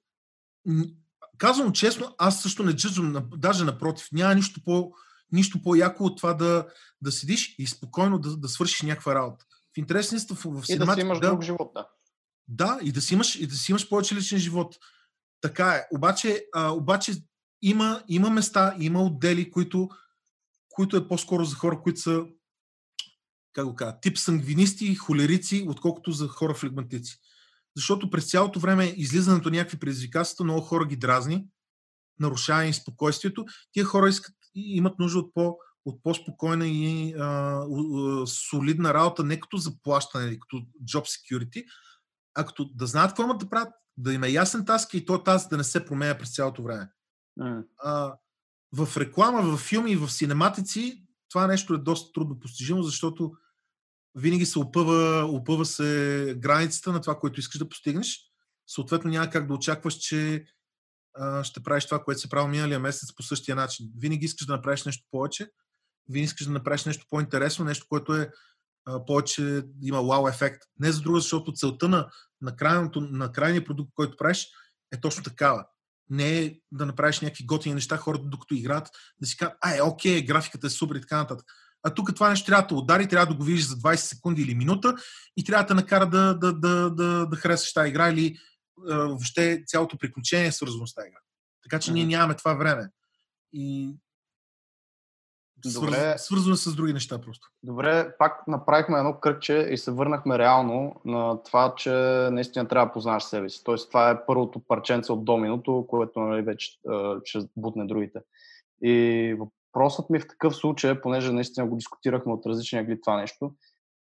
казвам честно, аз също не джъджвам, даже напротив, няма нищо, по, нищо по-яко от това да, да седиш и спокойно да, да свършиш някаква работа. В интересност в, в И да си имаш да, друг живот, да. Да, и да си имаш, и да си имаш повече личен живот. Така е. Обаче, а, обаче има, има места, има отдели, които, които е по-скоро за хора, които са как го кажа, тип сангвинисти, холерици, отколкото за хора флегматици. Защото през цялото време излизането на някакви предизвикателства много хора ги дразни, нарушава им спокойствието. Тия хора искат, имат нужда от, по, от по-спокойна и а, а, солидна работа, не като заплащане, като job security, а като да знаят какво имат да правят, да им е ясен таск и то тази да не се променя през цялото време. Mm. А, в реклама, в филми и в синематици това нещо е доста трудно постижимо, защото винаги се опъва, опъва се границата на това, което искаш да постигнеш. Съответно няма как да очакваш, че ще правиш това, което се прави миналия месец по същия начин. Винаги искаш да направиш нещо повече, винаги искаш да направиш нещо по-интересно, нещо, което е а, повече има вау ефект. Не за друго, защото целта на, на, крайното, на крайния продукт, който правиш, е точно такава. Не е да направиш някакви готини неща, хората докато играят, да си кажат, ай, окей, графиката е супер и така нататък. А тук това нещо трябва да удари, трябва да го видиш за 20 секунди или минута и трябва да накара да, да, да, да, да харесаш тази игра или въобще цялото приключение е свързано с тази игра. Така че ние нямаме това време. И Добре. Свърз, свързваме с други неща просто. Добре, пак направихме едно кръгче и се върнахме реално на това, че наистина трябва да познаваш себе си. Тоест, това е първото парченце от доминото, което нали, вече ще бутне другите. И въпросът ми в такъв случай, понеже наистина го дискутирахме от различни ъгли това нещо,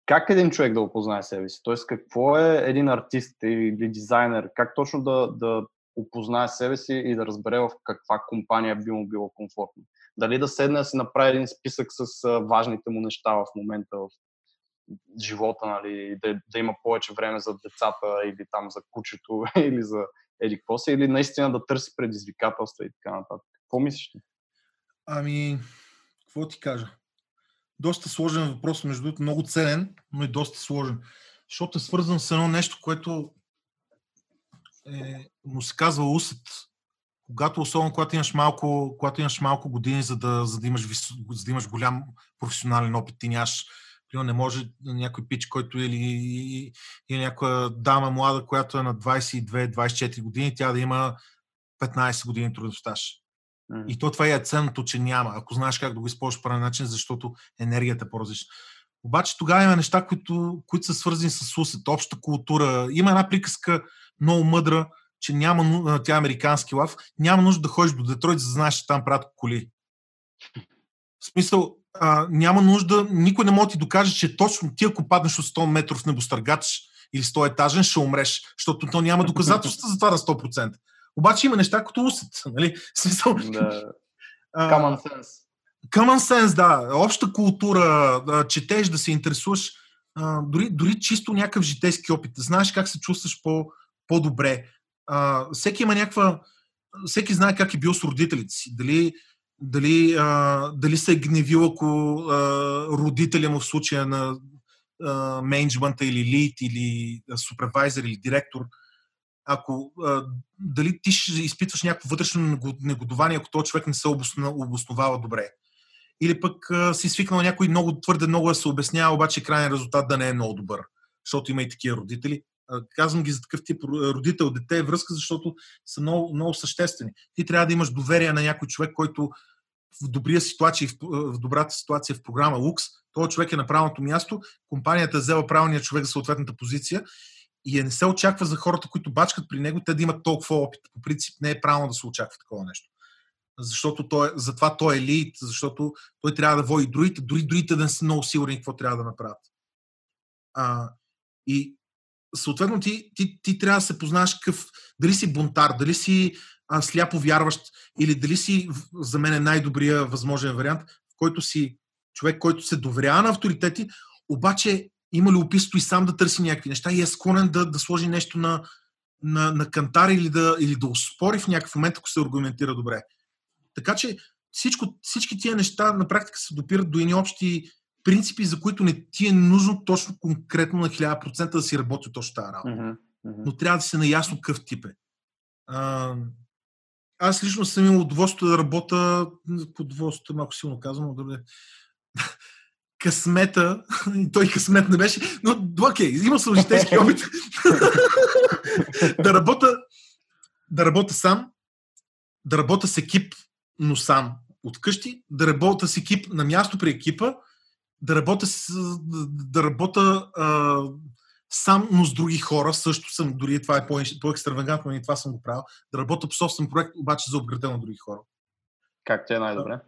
как един човек да опознае себе си? Тоест, какво е един артист или дизайнер? Как точно да, да опознае себе си и да разбере в каква компания би му било комфортно? Дали да седне да си направи един списък с важните му неща в момента в живота, нали, да, да има повече време за децата или там за кучето или за еди какво си, или наистина да търси предизвикателства и така нататък. Какво мислиш ти? Ами, какво ти кажа? Доста сложен въпрос, между другото, много ценен, но и доста сложен. Защото е свързан с едно нещо, което е, му се казва усет. Когато, особено когато имаш малко, когато имаш малко години, за да, за, да имаш, за да имаш голям професионален опит, ти нямаш не може някой пич, който или, или някоя дама млада, която е на 22-24 години, тя да има 15 години трудов стаж. И то това е ценното, че няма, ако знаеш как да го използваш по начин, защото енергията е по-различна. Обаче тогава има неща, които, които са свързани с усет, обща култура. Има една приказка много мъдра, че няма, тя е американски лав, няма нужда да ходиш до Детройт, за да знаеш, че там правят коли. В смисъл, а, няма нужда, никой не може да ти докаже, че точно ти, ако паднеш от 100 метров небостъргач или 100 етажен, ще умреш, защото то няма доказателства за това на 100%. Обаче има неща, като усет. Нали? Смисъл, да. Common sense. Common sense, да. Обща култура, да, четеш, да се интересуваш. А, дори, дори чисто някакъв житейски опит. Знаеш как се чувстваш по, по-добре. А, всеки има някаква... Всеки знае как е бил с родителите си. Дали, дали, а, дали се е гневил, ако а, родителя му в случая на менеджмента или лид, или супервайзер, или директор ако а, дали ти ще изпитваш някакво вътрешно негодование, ако този човек не се обосновава добре. Или пък а, си свикнал някой много твърде много да се обяснява, обаче крайният резултат да не е много добър. Защото има и такива родители. А, казвам ги за такъв тип родител, дете връзка, защото са много, много съществени. Ти трябва да имаш доверие на някой човек, който в, добрия ситуация, в добрата ситуация в програма Лукс, този човек е на правилното място, компанията е взела правилния човек за съответната позиция и е не се очаква за хората, които бачкат при него, те да имат толкова опит. По принцип не е правилно да се очаква такова нещо. Защото той, затова той е лид, защото той трябва да води другите, дори другите да не са много сигурни какво трябва да направят. А, и съответно ти, ти, ти трябва да се познаеш какъв, дали си бунтар, дали си а, сляпо вярващ или дали си за мен е най-добрия възможен вариант, в който си човек, който се доверява на авторитети, обаче има любопитство и сам да търси някакви неща и е склонен да, да сложи нещо на, на, на кантар или да, или да успори в някакъв момент, ако се аргументира добре. Така че всичко, всички тия неща на практика се допират до едни общи принципи, за които не ти е нужно точно конкретно на 1000% да си работи точно тази работа. Mm-hmm. Но трябва да се наясно какъв тип е. А, аз лично съм имал удоволствие да работя, удоволствието малко силно казвам, да късмета, и той късмет не беше, но окей, имал съм житейски опит да работя да работя сам, да работя с екип, но сам от къщи, да работя с екип на място при екипа, да работя, с, да работя а, сам, но с други хора. Също съм, дори това е по-екстравагантно, и това съм го правил. Да работя по собствен проект, обаче за обградено други хора. Как ти е най-добре?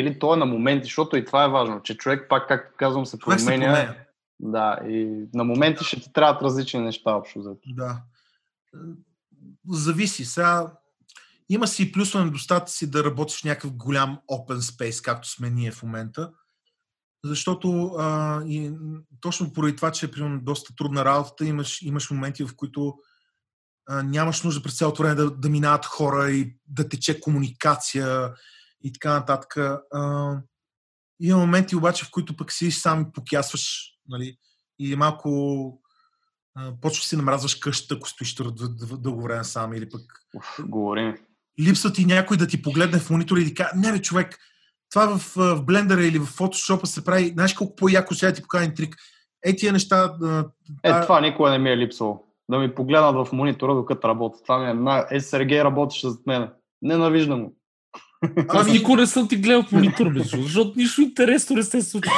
Или то е на моменти, защото и това е важно, че човек пак, както казвам, се променя. Се променя. Да, и на моменти ще ти трябват различни неща общо. За да. Зависи. Сега има си и плюсове недостатъци да работиш в някакъв голям open space, както сме ние в момента. Защото а, и, точно поради това, че е примерно доста трудна работата, имаш, имаш моменти, в които а, нямаш нужда през цялото време да, да минават хора и да тече комуникация и така нататък. А, има моменти обаче, в които пък си сам покясваш, нали, и малко а, почва си намразваш къщата, ако стоиш дълго време сам или пък... Уф, говорим. Липсва ти някой да ти погледне в монитора и да каже, не бе, човек, това в, в блендера или в фотошопа се прави, знаеш колко по-яко сега ти покажа трик. Е, тия неща... Е, това никога не ми е липсвало. Да ми погледнат в монитора, докато работя. Това ми е... На... Е, Сергей работеше зад мен. Ненавиждам го. Аз ами... никога не съм ти гледал в монитор, защото нищо интересно не се случва.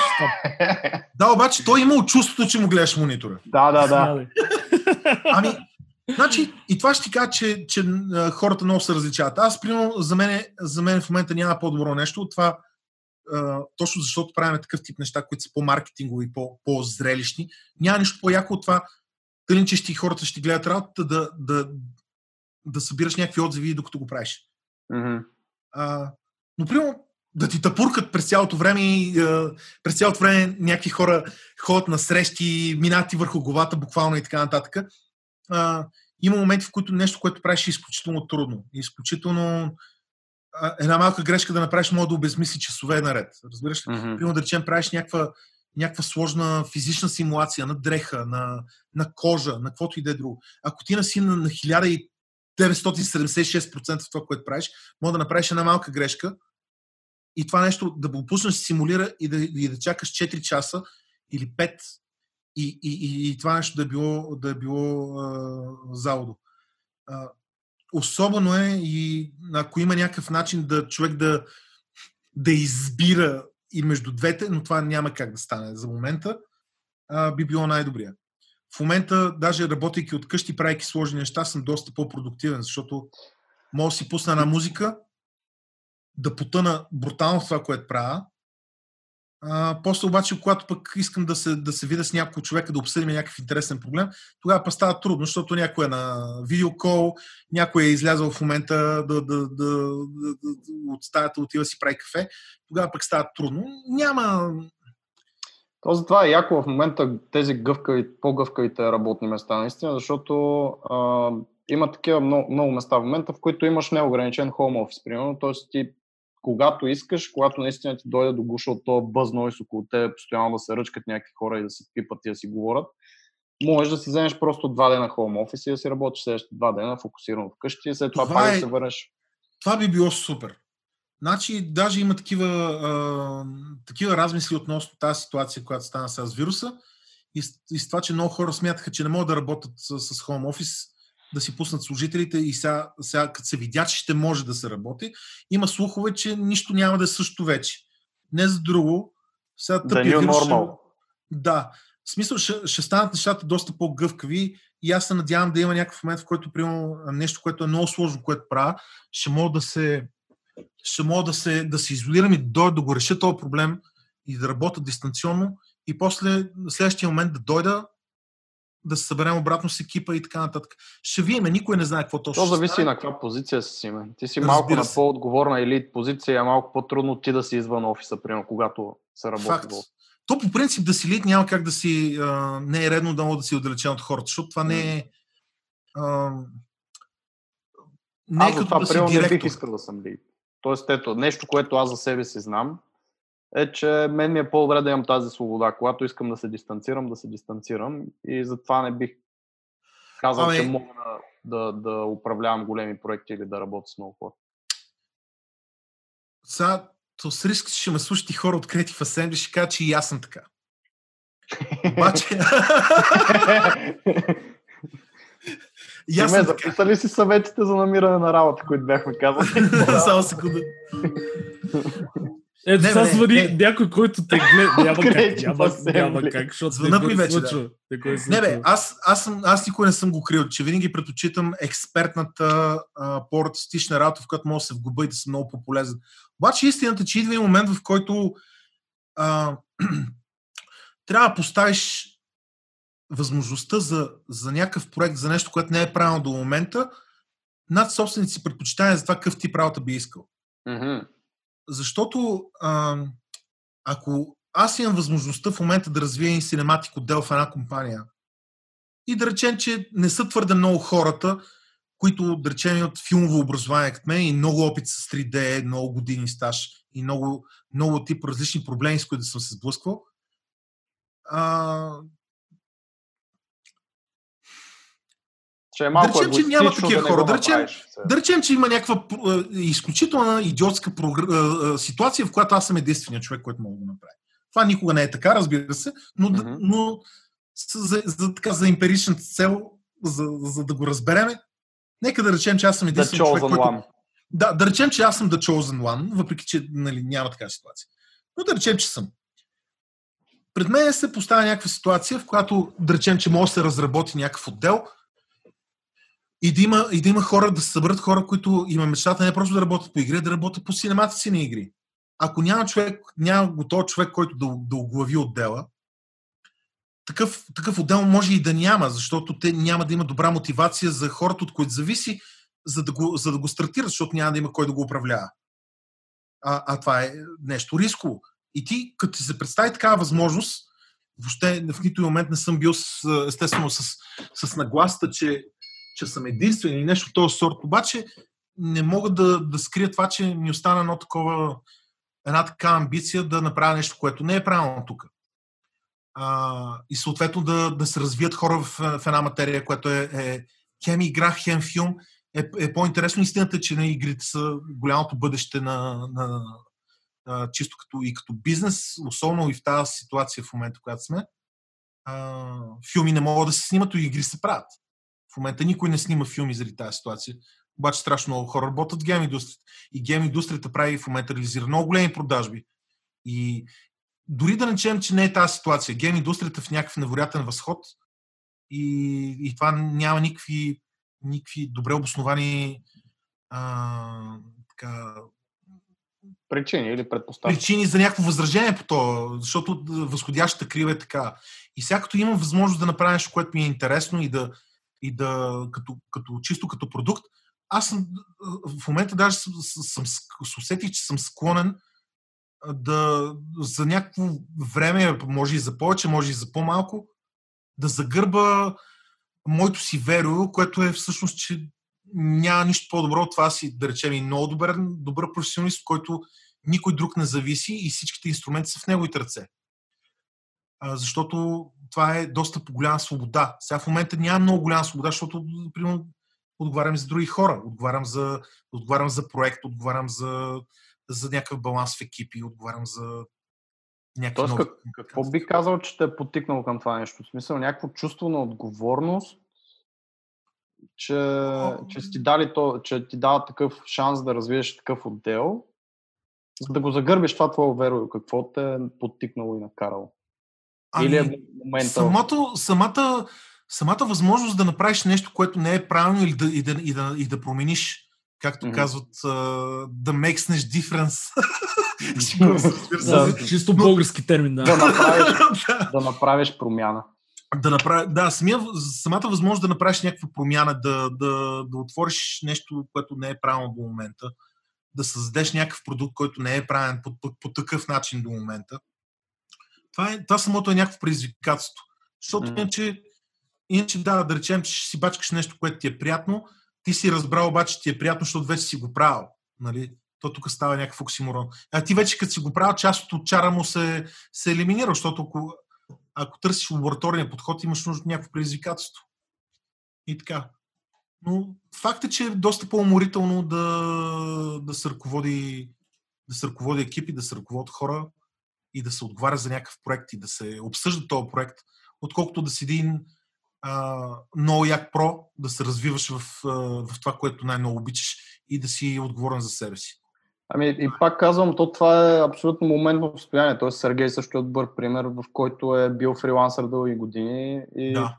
Да, обаче той имал чувството, че му гледаш монитора. Да, да, да. Ами, значи, и това ще ти кажа, че, че хората много се различават. Аз, примерно, за мен, за мен в момента няма по-добро нещо от това, а, точно защото правим такъв тип неща, които са по-маркетингови, по- по-зрелищни. Няма нищо по-яко от това, тъй, че ще, хората ще гледат работата, да, да, да събираш някакви отзиви, докато го правиш. Mm-hmm. А, но, примерно, да ти тъпуркат през цялото време и през цялото време някакви хора ходят на срещи, минат ти върху главата буквално и така нататък. А, има моменти, в които нещо, което правиш е изключително трудно. Изключително а, една малка грешка да направиш, може да обезмисли часове наред. Разбираш ли? Mm-hmm. Примерно да речем, правиш някаква, някаква сложна физична симулация на дреха, на, на кожа, на каквото и да е друго. Ако ти наси на, на 976% в това, което правиш, може да направиш една малка грешка и това нещо да го пуснеш, симулира и да, и да чакаш 4 часа или 5 и, и, и, и това нещо да е било, да е било а, залудо. А, особено е и ако има някакъв начин да човек да, да избира и между двете, но това няма как да стане за момента, а, би било най-добрия в момента, даже работейки от къщи, правейки сложни неща, съм доста по-продуктивен, защото мога да си пусна една музика, да потъна брутално в това, което правя. А, после обаче, когато пък искам да се, да се видя с някой човека, да обсъдим някакъв интересен проблем, тогава па става трудно, защото някой е на видеокол, някой е излязъл в момента да, да, да, да, да, от стаята, отива си прави кафе, тогава пък става трудно. Няма, то затова е яко в момента тези гъвкави, по-гъвкавите работни места, наистина, защото а, има такива много, много места в момента, в които имаш неограничен home office, примерно, т.е. ти когато искаш, когато наистина ти дойде до гуша от този бъз нойс около те, постоянно да се ръчкат някакви хора и да се пипат и да си говорят, Можеш да си вземеш просто два дена хоум офис и да си работиш следващите два дена фокусирано вкъщи и след това, това пак е... да се върнеш. Това би било супер. Значи, даже има такива, а, такива размисли относно тази ситуация, която стана с вируса и, и с това, че много хора смятаха, че не могат да работят с, с home office, да си пуснат служителите и сега, сега като се видя, че ще може да се работи, има слухове, че нищо няма да е също вече. Не за друго. Сега тъпия вирус ще... Да. В смисъл ще, ще станат нещата доста по-гъвкави и аз се надявам да има някакъв момент, в който, примерно, нещо, което е много сложно, което правя, ще мога да се ще мога да се, да се изолирам и да да го реша този проблем и да работя дистанционно и после следващия момент да дойда да се съберем обратно с екипа и така нататък. Ще видим, никой не знае какво точно. То зависи стане. на каква позиция си, Име. Ти си Разбира малко на по-отговорна или позиция, е малко по-трудно ти да си извън офиса, примерно, когато се работи. Факт. То по принцип да си лид няма как да си, а, не е редно да, да си отдалечен от хората, защото това не е... А, не е аз като това, да си директор. не бих искал да съм лид. Тоест, ето, нещо, което аз за себе си знам, е, че мен ми е по-добре да имам тази свобода. Когато искам да се дистанцирам, да се дистанцирам и затова не бих казал, ами... че мога да, да, да управлявам големи проекти или да работя с много хора. Сега, то с риск, ще ме слушат и хора от Creative Assembly, ще кажа, че и аз съм така. Обаче... Ясно. Ме, записали си съветите за намиране на работа, които бяхме казали? Само секунда. Ето, сега звъни някой, който те гледа. Няма как, няма, няма как, защото Звънат ми вече, случва. Да. Не, бе, аз, аз, съм, аз никой не съм го крил, че винаги предпочитам експертната по-артистична работа, в която мога да се вгуба и да съм много по-полезен. Обаче истината, че идва и момент, в който а, трябва да поставиш възможността за, за някакъв проект, за нещо, което не е правилно до момента, над собствените си предпочитания за това какъв тип работа би искал. Mm-hmm. Защото а, ако аз имам възможността в момента да развия и синематик отдел в една компания и да речем, че не са твърде много хората, които, да речем, имат филмово образование като мен и много опит с 3D, много години стаж и много, много тип различни проблеми, с които съм се сблъсквал, а, Че е малко да речем, че няма такива да хора. Да речем, да речем, че има някаква изключителна идиотска ситуация, в която аз съм единствения човек, който мога да го направи. Това никога не е така, разбира се, но, mm-hmm. но за, за, така, за емпиричната цел, за, за да го разбереме, нека да речем, че аз съм единствения човек, който... One. Да, да речем, че аз съм the chosen one, въпреки, че нали, няма такава ситуация. Но да речем, че съм. Пред мен се поставя някаква ситуация, в която да речем, че може да се разработи някакъв отдел, и да, има, и да има хора, да се съберат хора, които има мечтата не просто да работят по игри, а да работят по синематици на игри. Ако няма човек, няма готов човек, който да, да оглави отдела, такъв, такъв отдел може и да няма, защото те няма да има добра мотивация за хората, от които зависи, за да го, за да го стартират, защото няма да има кой да го управлява. А, а това е нещо рисково. И ти, като се представи такава възможност, въобще в нито момент не съм бил с, естествено с, с нагласта, че че съм единствен или нещо в този сорт, обаче не мога да, да скрия това, че ми остана едно такова, една така амбиция да направя нещо, което не е правилно тук. А, и съответно да, да се развият хора в, в една материя, която е, е хем игра, хем филм, е, е по-интересно. Истината е, че на игрите са голямото бъдеще на, на, на чисто като, и като бизнес, особено и в тази ситуация в момента, в която сме. А, филми не могат да се снимат, и игри се правят. В момента никой не снима филми заради тази ситуация. Обаче страшно много хора работят в гейм индустрията. И гейм индустрията прави в момента реализира много големи продажби. И дори да начнем, че не е тази ситуация. Гейм индустрията в някакъв невероятен възход и, и това няма никакви, никакви добре обосновани а, така, причини или предпоставки. Причини за някакво възражение по това, защото възходящата крива е така. И сега като имам възможност да направя нещо, което ми е интересно и да, и да, като, като, чисто като продукт, аз съм, в момента даже съм, съм, усетих, че съм склонен да за някакво време, може и за повече, може и за по-малко, да загърба моето си веро, което е всъщност, че няма нищо по-добро от това си, да речем, и много добър, добър професионалист, който никой друг не зависи и всичките инструменти са в неговите ръце. а, защото това е доста по-голяма свобода. Сега в момента няма много голяма свобода, защото, примерно, отговарям за други хора, отговарям за, отговарям за проект, отговарям за, за някакъв баланс в екипи, отговарям за някакви Тоест, нови... как, какво би казал, че те е потикнало към това нещо? В смисъл, някакво чувство на отговорност, че, че, си ти дали то, че ти дава такъв шанс да развиеш такъв отдел, за да го загърбиш това твое веро, какво те е подтикнало и накарало? Ами, Или е момента... самото, самата, самата възможност да направиш нещо, което не е правилно или да, и, да, и, да, и да промениш, както Мгм. казват, uh, да makes difference. Да, чисто български термин, да, да. направиш, да. да направиш промяна. да направи, да, самия, самата възможност да направиш някаква промяна, да, да, да отвориш нещо, което не е правилно до момента, да създадеш някакъв продукт, който не е правен по, по, по такъв начин до момента. Това, е, това самото е някакво предизвикателство. Защото Мгм. иначе, иначе, да, да речем, че си бачкаш нещо, което ти е приятно, ти си разбрал обаче, че ти е приятно, защото вече си го правил. Нали? То тук става някакъв оксиморон. А ти вече, като си го правил, част от чара му се, се елиминира, защото ако, ако търсиш лабораторния подход, имаш нужда от някакво предизвикателство. И така. Но факт е, че е доста по-уморително да, да, се ръководи, да се ръководи екипи, да се ръководят хора и да се отговаря за някакъв проект и да се обсъжда този проект, отколкото да си един а, много як про, да се развиваш в, а, в това, което най-много обичаш и да си отговорен за себе си. Ами и пак казвам, то това е абсолютно моментно състояние. Тоест Сергей също е добър пример, в който е бил фрилансър дълги години и Да.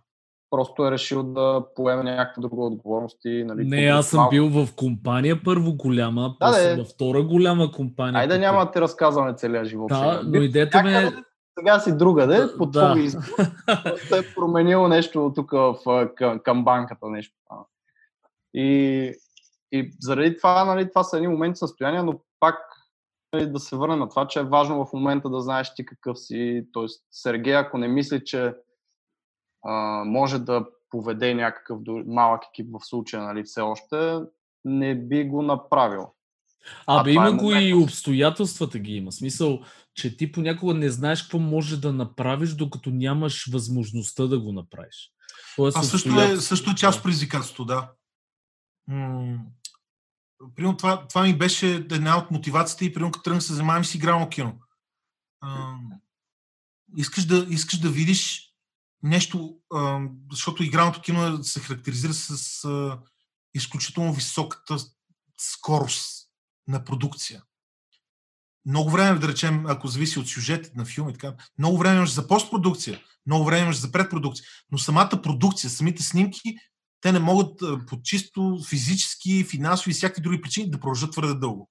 Просто е решил да поеме някаква друга отговорност. И, нали, Не, аз съм малко- бил в компания първо голяма, Да, после във втора голяма компания. Айде тук. няма да ти разказваме целия живот. Да, сега. но Бил идеята ми е... някъде, Сега си другаде, Да, по да. твой избор. Просто е променил нещо тук в, към, към банката. Нещо. И, и заради това, нали, това са едни моменти състояния, но пак нали, да се върнем на това, че е важно в момента да знаеш ти какъв си. Тоест, Сергей, ако не мисли, че а, може да поведе някакъв малък екип в случая, нали, все още, не би го направил. Абе, А, това има е го и обстоятелствата ги има. Смисъл, че ти понякога не знаеш какво може да направиш, докато нямаш възможността да го направиш. Тоест, А също е, също е част от предизвикателството, да. М, Примерно това, това ми беше една от мотивациите и примерно като тръгнах да се занимавам и си игрално кино. А, искаш, да, искаш да видиш нещо, защото игралното кино е- се характеризира с изключително високата скорост на продукция. Много време, да речем, ако зависи от сюжет на филм и така, много време имаш за постпродукция, много време имаш за предпродукция, но самата продукция, самите снимки, те не могат по чисто физически, финансови и всякакви други причини да продължат твърде дълго.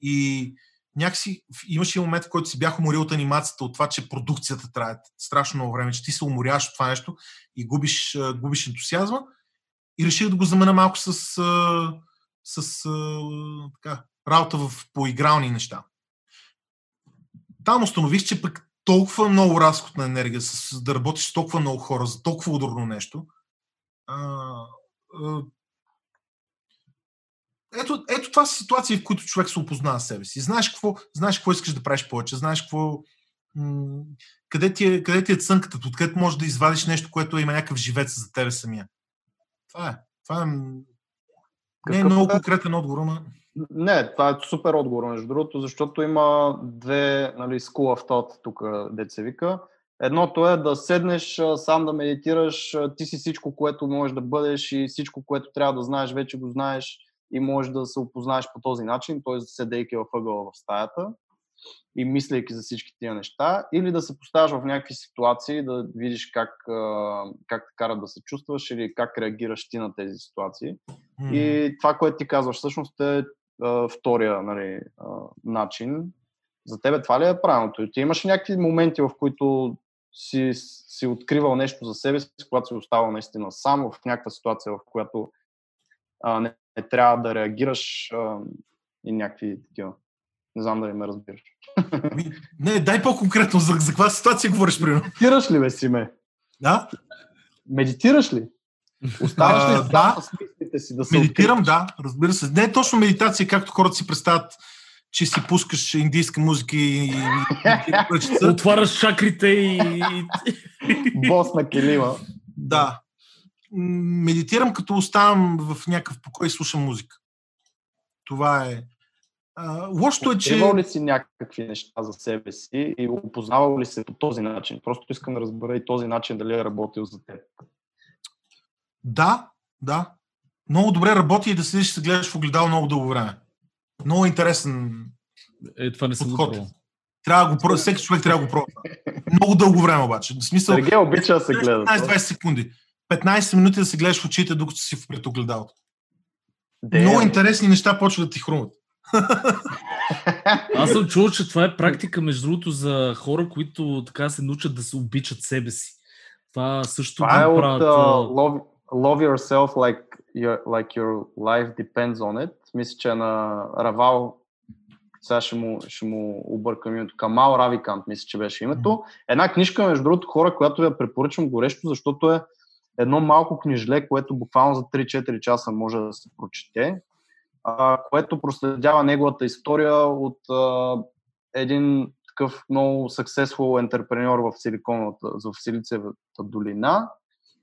И някакси имаше момент, в който си бях уморил от анимацията, от това, че продукцията трябва страшно много време, че ти се уморяваш от това нещо и губиш, губиш ентусиазма. И реших да го замена малко с, с а, така, работа в поигрални неща. Там установих, че пък толкова много разход на енергия, с, да работиш с толкова много хора за толкова ударно нещо, а, а, ето, ето това са ситуации, в които човек се опознава себе си. Знаеш какво, знаеш какво искаш да правиш повече, знаеш какво, м- къде, ти е, къде ти е цънката, откъдето можеш да извадиш нещо, което има някакъв живец за тебе самия. Това е. Това е не е много е? конкретен отговор, но Не, това е супер отговор, между другото, защото има две нали, school of thought тук, се вика. Едното е да седнеш сам да медитираш, ти си всичко, което можеш да бъдеш и всичко, което трябва да знаеш, вече го знаеш и можеш да се опознаеш по този начин, т.е. седейки в ъгъла в стаята и мислейки за всички тия неща, или да се поставяш в някакви ситуации, да видиш как, как те карат да се чувстваш или как реагираш ти на тези ситуации. м, И това, което ти казваш, всъщност е втория нали, начин. За тебе това ли е правилното? Ти имаш някакви моменти, в които си, си откривал нещо за себе си, когато си оставал наистина сам в някаква ситуация, в която а, не, не трябва да реагираш а, и някакви такива. Не знам дали ме разбираш. не, дай по-конкретно, за, за каква ситуация говориш, примерно. Медитираш ли, бе, си ме? Да? Медитираш ли? Оставаш ли А, да. с мислите си да се Медитирам, да, разбира се. Не е точно медитация, както хората си представят че си пускаш индийска музика и, и, и. Отваряш чакрите и... Бос на килима. Да. Медитирам като оставам в някакъв покой и слушам музика. Това е. А, лошото е, че... Откривал ли си някакви неща за себе си и опознавал ли се по този начин? Просто искам да разбера и този начин дали е работил за теб. Да, да. Много добре работи и да седиш и се гледаш в огледало много дълго време. Много интересен. Е, това не съм Подход. Трябва да го пробва. Всеки човек трябва да го пробва. Много дълго време обаче. В смисъл, Сергей обича да се гледа. 15-20 секунди. 15 минути да се гледаш в очите, докато си в пред огледалото. Де, Много интересни неща почват да ти хрумват. Аз съм чул, че това е практика, между другото, за хора, които така се научат да се обичат себе си. Това също Това е от правят. uh, love, love Yourself like your, like your life depends on it. Мисля, че е на Равал, сега ще му, ще му объркам името, Камал Равикант, мисля, че беше името. Една книжка, между другото, хора, която я препоръчвам горещо, защото е едно малко книжле, което буквално за 3-4 часа може да се прочете, а, което проследява неговата история от а, един такъв много successful ентерпреньор в Силиконовата, в Силицевата долина,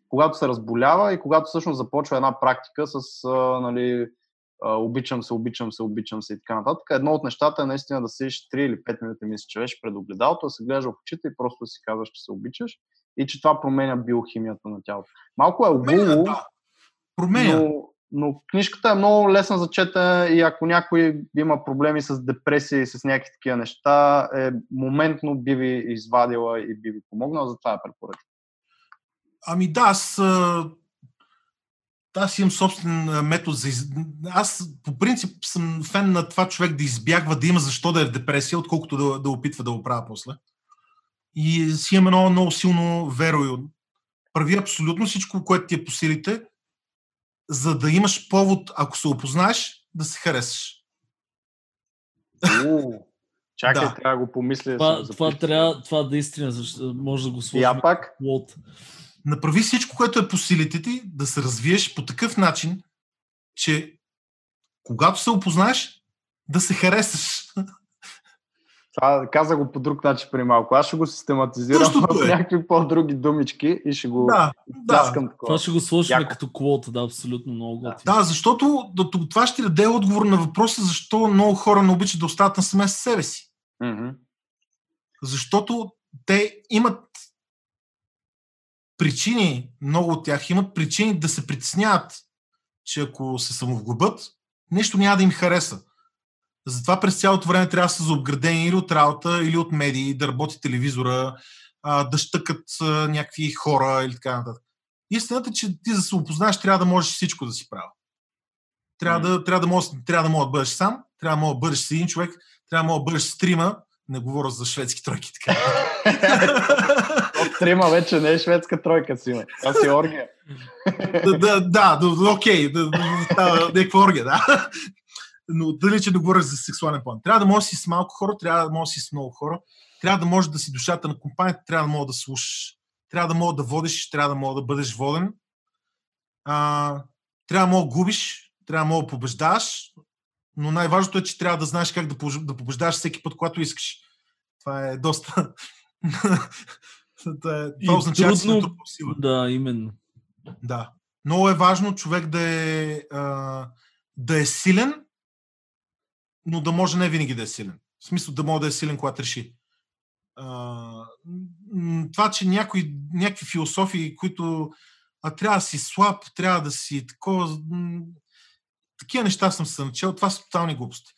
когато се разболява и когато всъщност започва една практика с а, нали, обичам се, обичам се, обичам се и така нататък. Едно от нещата е наистина да седиш 3 или 5 минути, мисля, че беше пред огледалото, да се гледаш в очите и просто си казваш, че се обичаш и че това променя биохимията на тялото. Малко е обуло, да. Променя. но, но книжката е много лесна за четене и ако някой има проблеми с депресия и с някакви такива неща, е, моментно би ви извадила и би ви помогнала, затова я препоръчвам. Ами да, аз, аз имам собствен метод за... Из... Аз по принцип съм фен на това човек да избягва да има защо да е в депресия, отколкото да, да опитва да го правя после. И си имам едно много силно верою. Прави абсолютно всичко, което ти е по силите, за да имаш повод, ако се опознаеш, да се харесаш. У, Чакай, Да. трябва да го помисля. да Това, съм това, записал. трябва, това наистина защо- може да го И сложим. я пак, Лот. Направи всичко, което е по силите ти, да се развиеш по такъв начин, че когато се опознаеш, да се харесаш. Това каза го по друг начин преди малко. Аз ще го систематизирам Същото в е. някакви по-други думички и ще го Да, да. пляскам Това такова. ще го сложим Яко. като квота, да, абсолютно много Да. готино. Да, защото да- това ще даде отговор на въпроса защо много хора не обичат да остават на саме с себе си. Мгм. Защото те имат причини, много от тях имат причини да се притесняват, че ако се самовглъбят, нещо няма да им хареса. Затова през цялото време трябва да са заобградени или от работа, или от медии, да работи телевизора, да щъкат някакви хора или така нататък. Истината е, че ти за да се опознаеш, трябва да можеш всичко да си правил. Трябва, да, трябва, да можеш, трябва да можеш да бъдеш сам, трябва да можеш да бъдеш с един човек, трябва да можеш да бъдеш с трима, не говоря за шведски тройки, така. От трима вече не е шведска тройка си има. Това си оргия. да, да, да, окей, да, да, да някаква оргия, да. Но дали, че да говориш за сексуален план. Трябва да можеш да си с малко хора, трябва да можеш да си с много хора, трябва да можеш да си душата на компанията, трябва да можеш да слушаш, трябва да можеш да водиш, трябва да можеш да бъдеш воден, а, трябва да можеш да губиш, трябва да можеш да побеждаваш, но най-важното е, че трябва да знаеш как да, да побеждаваш всеки път, когато искаш. Това е доста... това, е, И това означава, че си трудно- натрупал сила. Да, именно. Да. Много е важно човек да е, а, да е силен, но да може не винаги да е силен. В смисъл да може да е силен, когато реши. Това, че някои, някакви философии, които а, трябва да си слаб, трябва да си такова. Такива неща съм се начал. Това са тотални глупости.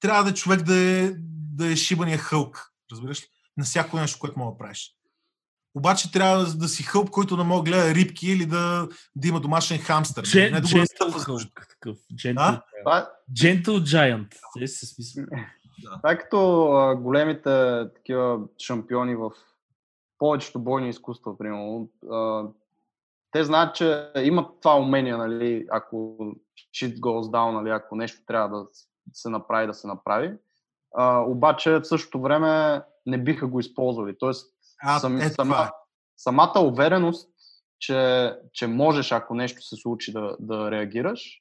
Трябва да е човек да е, да е шибания хълк. Разбираш ли? На всяко нещо, което мога да правиш. Обаче трябва да, да си хълб, който да мога да гледа рибки или да, да има домашен хамстър. Джен, не да Gentle разтъпва. Hulk, такъв. Gentle, А? Това, е- това е като а, големите такива шампиони в повечето бойни изкуства, примерно. А, те знаят, че имат това умение, нали, ако shit goes down, нали, ако нещо трябва да се направи, да се направи. А, обаче в същото време не биха го използвали. Тоест, А, сам, е, това сама, самата увереност, че, че можеш, ако нещо се случи, да, да реагираш,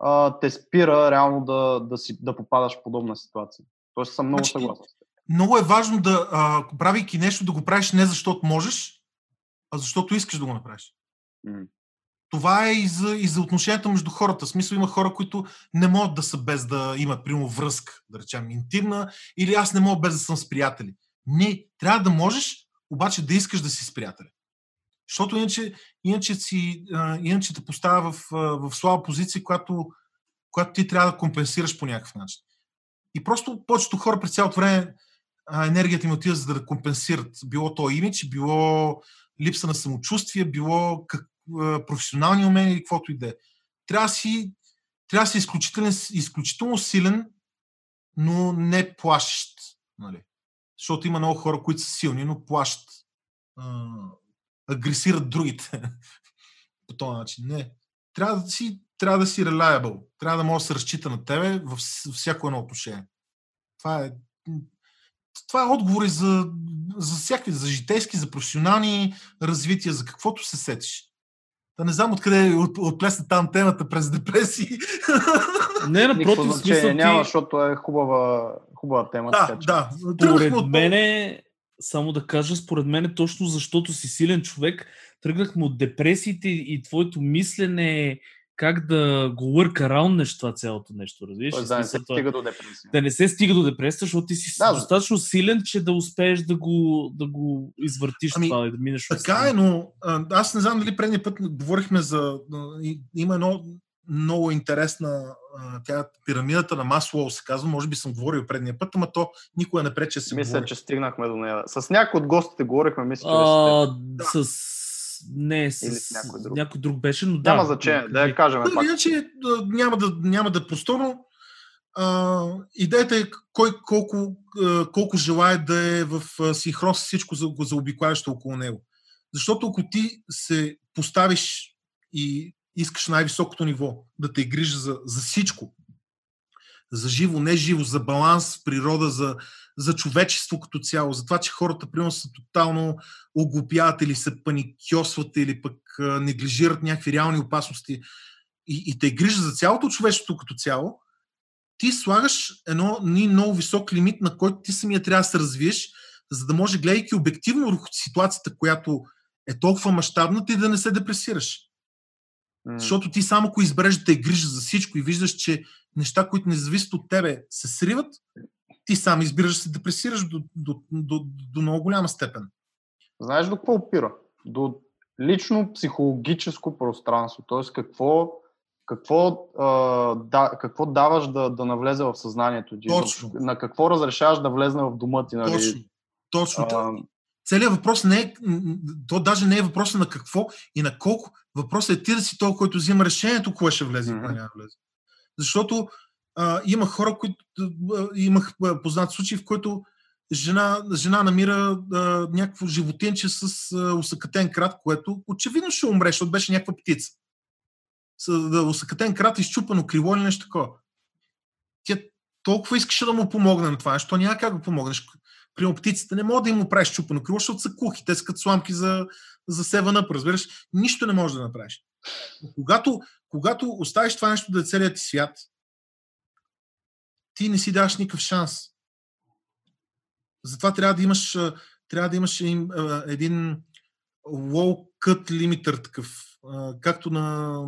а, те спира реално да, да, си, да попадаш в подобна ситуация. Тоест съм много Значи, съгласен. Много е важно да, а, правейки нещо, да го правиш не защото можеш, а защото искаш да го направиш. М. Това е и за, и за отношенията между хората. В смисъл има хора, които не могат да са без да имат, примерно, връзка, да речем, интимна, или аз не мога без да съм с приятели. Не, трябва да можеш, обаче да искаш да си с приятели. Защото иначе, иначе, си, иначе те поставя в, в слаба позиция, която, която ти трябва да компенсираш по някакъв начин. И просто повечето хора през цялото време енергията им отива за да компенсират. Било то имидж, било липса на самочувствие, било как, професионални умения или каквото и да е. Трябва да си, трябва си изключителен, изключително силен, но не плашещ. Нали? Защото има много хора, които са силни, но плашат. А, агресират другите по този начин. Не. Трябва да си, трябва да си reliable. Трябва да може да се разчита на тебе във вс- всяко едно отношение. Това е, това е отговори за, за всякакви, за житейски, за професионални развития, за каквото се сетиш. Да не знам откъде от, отплесна там темата през депресии. Не, Никакво напротив, в значение смисъл няма, ти, защото е хубава, хубава тема. да, така че- да. Според от- мен е, само да кажа, според мен е точно защото си силен човек, тръгнахме от депресиите и твоето мислене как да го work around това цялото нещо, разбираш? Да не се това- стига до депресия. да не се стига до депресия, защото ти си Да, достатъчно силен, че да успееш да го, да го извъртиш Ами, това и да минеш Така е, но а, аз не знам дали предния път говорихме за... Има едно много интересна тя пирамидата на Маслоу се казва, може би съм говорил предния път, ама то никога не прече да се Мисля, говори. че стигнахме до нея. С някой от гостите говорихме, мисля, че А, с... Не, с, Или с някой друг. някой друг беше, но теб. да. Няма значение, да я кажем Но пак. иначе няма да, няма да е просторно. А, идеята е кой колко, колко желая да е в синхрон с всичко за, за обикалящо около него. Защото ако ти се поставиш и искаш най-високото ниво, да те грижа за, за всичко, за живо, не живо, за баланс природа, за, за човечество като цяло, за това, че хората примерно са тотално оглупяват или се паникьосват или пък неглижират някакви реални опасности и, и те грижа за цялото човечество като цяло, ти слагаш едно ни много висок лимит, на който ти самия трябва да се развиеш, за да може, гледайки обективно върху ситуацията, която е толкова мащабна, ти да не се депресираш. М. Защото ти само ако избереш да те грижа за всичко и виждаш, че неща, които не зависят от тебе, се сриват, ти сам избираш да се депресираш до, до, до, до много голяма степен. Знаеш до какво опира? До лично психологическо пространство. Тоест какво, какво, а, да, какво даваш да, да навлезе в съзнанието ти? Точно. На какво разрешаваш да влезне в дома ти? Нали? Точно. Точно. А, Целият въпрос не е, то даже не е въпроса на какво и на колко. Въпросът е ти да си той, който взима решението, кое ще влезе и кое Мгм. няма да влезе. Защото а, има хора, които а, имах а, познат случай, в който жена, жена намира а, някакво животинче с а, усъкатен крат, което очевидно ще умре, защото беше някаква птица. С да, усъкатен крат, изчупано крило или нещо такова. Тя толкова искаше да му помогне на това нещо, няма как да помогнеш. При птиците не мога да им му правиш чупено крило, защото са кухи, те са като сламки за, за севана, разбираш. Нищо не можеш да направиш. Когато, когато оставиш това нещо да е целият ти свят, ти не си даваш никакъв шанс. Затова трябва да имаш, трябва да имаш един, един low cut limiter такъв, както на,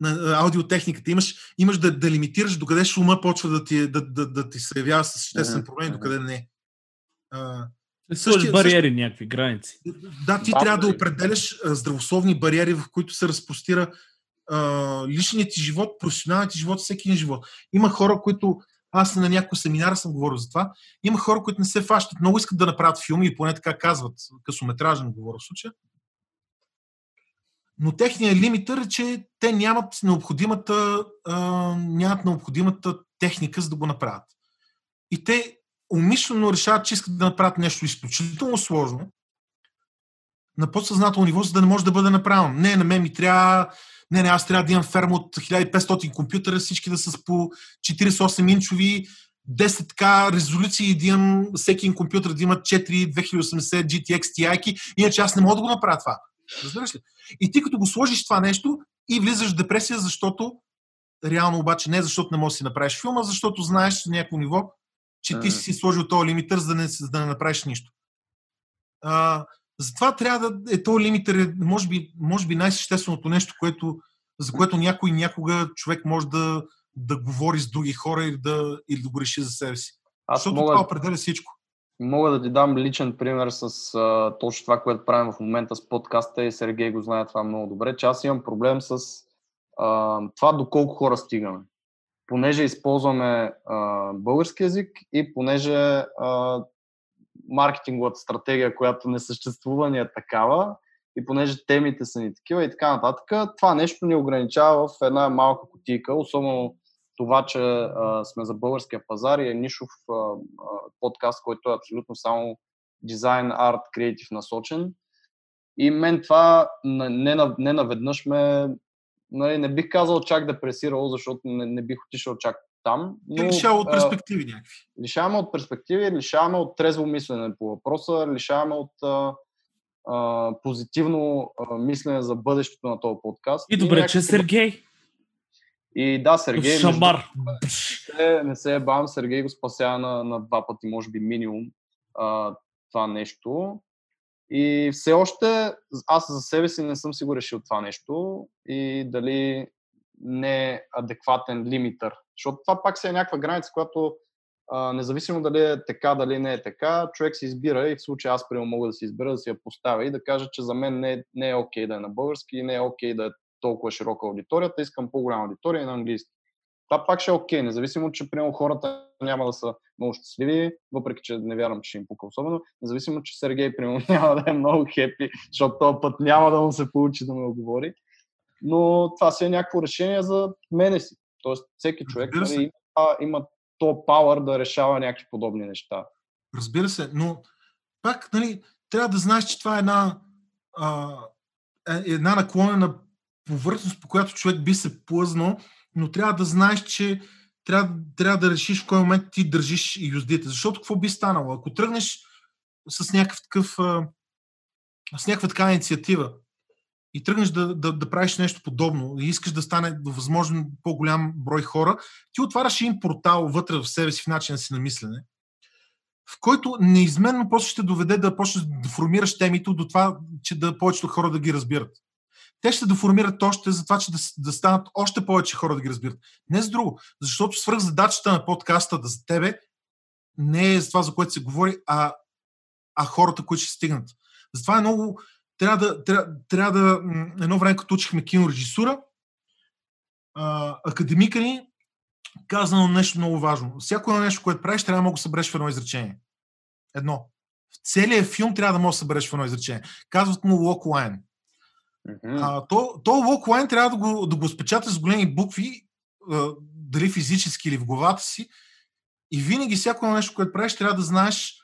на аудиотехниката. Имаш, имаш да, да лимитираш докъде шума почва да ти, да, да, да ти се явява с съществен проблем, мгм. докъде не. А, сложиш същия- бариери, някакви граници. да, ти Да, трябва да нали? определяш а, здравословни бариери, в които се разпростира а, личният ти живот, професионалният ти живот, всеки един живот. Има хора, които аз на някои семинара съм говорил за това. Има хора, които не се фащат. Много искат да направят филми и поне така казват. Късометражен говоря в случая. Но техният лимитър е, че те нямат необходимата, а, нямат необходимата техника, за да го направят. И те умишлено решават, че искат да направят нещо изключително сложно на подсъзнателно ниво, за да не може да бъде направено. Не, на мен ми трябва не, не, аз трябва да имам ферма от 1500 компютъра, всички да са с по 48 инчови, 10 така резолюции и да имам всеки компютър да има 4 2080 GTX Ti, иначе аз не мога да го направя това. Разбираш ли? И ти като го сложиш това нещо и влизаш в депресия, защото реално обаче не защото не можеш да си направиш филма, защото знаеш на някакво ниво, че ти си сложил този лимитър, за да не, за да не направиш нищо. А, затова трябва да е този лимитър, е, може би, може би най-същественото нещо, което, за което някой някога човек може да, да говори с други хора или да, или да го реши за себе си. Аз Защото мога, това определя всичко. Мога да ти дам личен пример с а, точно това, което правим в момента с подкаста и Сергей го знае това много добре, че аз имам проблем с а, това доколко хора стигаме. Понеже използваме а, български язик и понеже а, маркетинговата стратегия, която не съществува, ни е такава, и понеже темите са ни такива и така нататък, това нещо ни ограничава в една малка кутийка, особено това, че а, сме за българския пазар и е нишов а, а, подкаст, който е абсолютно само дизайн, арт, креатив насочен. И мен това не, не наведнъж ме, нали, не бих казал чак депресирало, защото не, не бих отишъл чак там. Но, лишава от перспективи някакви. Лишаваме от перспективи, лишаваме от трезво мислене по въпроса, лишаваме от а, а, позитивно а, мислене за бъдещето на този подкаст. И добре, и някакви... че Сергей. И да, Сергей. Шамар. Между... Не се бавам, Сергей го спася на, на два пъти, може би минимум а, това нещо. И все още аз за себе си не съм си го решил това нещо и дали не е адекватен лимитър. Защото това пак си е някаква граница, която независимо дали е така, дали не е така, човек се избира и в случая аз приема мога да си избера да си я поставя и да кажа, че за мен не е, не е окей да е на български и не е окей да е толкова широка аудиторията, искам по-голяма аудитория на английски. Това пак ще е окей, независимо, че приема хората няма да са много щастливи, въпреки че не вярвам, че ще им пука особено, независимо, че Сергей примерно няма да е много хепи, защото този път няма да му се получи да ме оговори. Но това си е някакво решение за мене си. Тоест, всеки човек нали, има, има то пауър да решава някакви подобни неща. Разбира се, но пак нали, трябва да знаеш, че това е една, а, е една наклонена повърхност, по която човек би се плъзнал, но трябва да знаеш, че трябва, трябва да решиш в кой момент ти държиш юздите. Защото какво би станало? Ако тръгнеш с някакъв такъв с някаква такава инициатива и тръгнеш да, да, да правиш нещо подобно и искаш да стане до възможно по-голям брой хора, ти отваряш един портал вътре в себе си в начина си на мислене, в който неизменно после ще доведе да почнеш да формираш темите до това, че да повечето хора да ги разбират те ще деформират още за това, че да, да станат още повече хора да ги разбират. Не за друго, защото задачата на подкаста да за тебе не е за това, за което се говори, а, а хората, които ще стигнат. Затова е много... Трябва да, трябва, трябва да... Едно време, като учихме кинорежисура, академика ни казано нещо много важно. Всяко едно нещо, което правиш, трябва да мога да събереш в едно изречение. Едно. В целият филм трябва да мога да събереш в едно изречение. Казват му локлайн. Mm-hmm. А, то, то локлайн трябва да го, да го спечата с големи букви, а, дали физически или в главата си. И винаги всяко нещо, което правиш, трябва да знаеш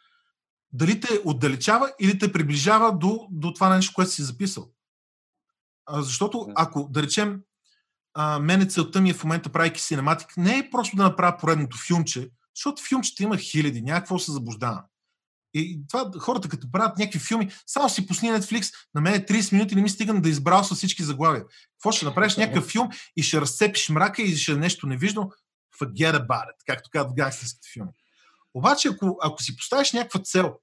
дали те отдалечава или те приближава до, до това нещо, което си записал. А, защото ако, да речем, а, мене целта ми е в момента, правейки синематик, не е просто да направя поредното филмче, защото филмчета има хиляди, някакво се заблуждава. И това хората, като правят някакви филми, само си пусни Netflix, на мен 30 минути не ми стигам да избрал с всички заглавия. Какво ще направиш някакъв филм и ще разцепиш мрака и ще е нещо невижно? Forget about it, както казват в гангстерските филми. Обаче, ако, ако си поставиш някаква цел,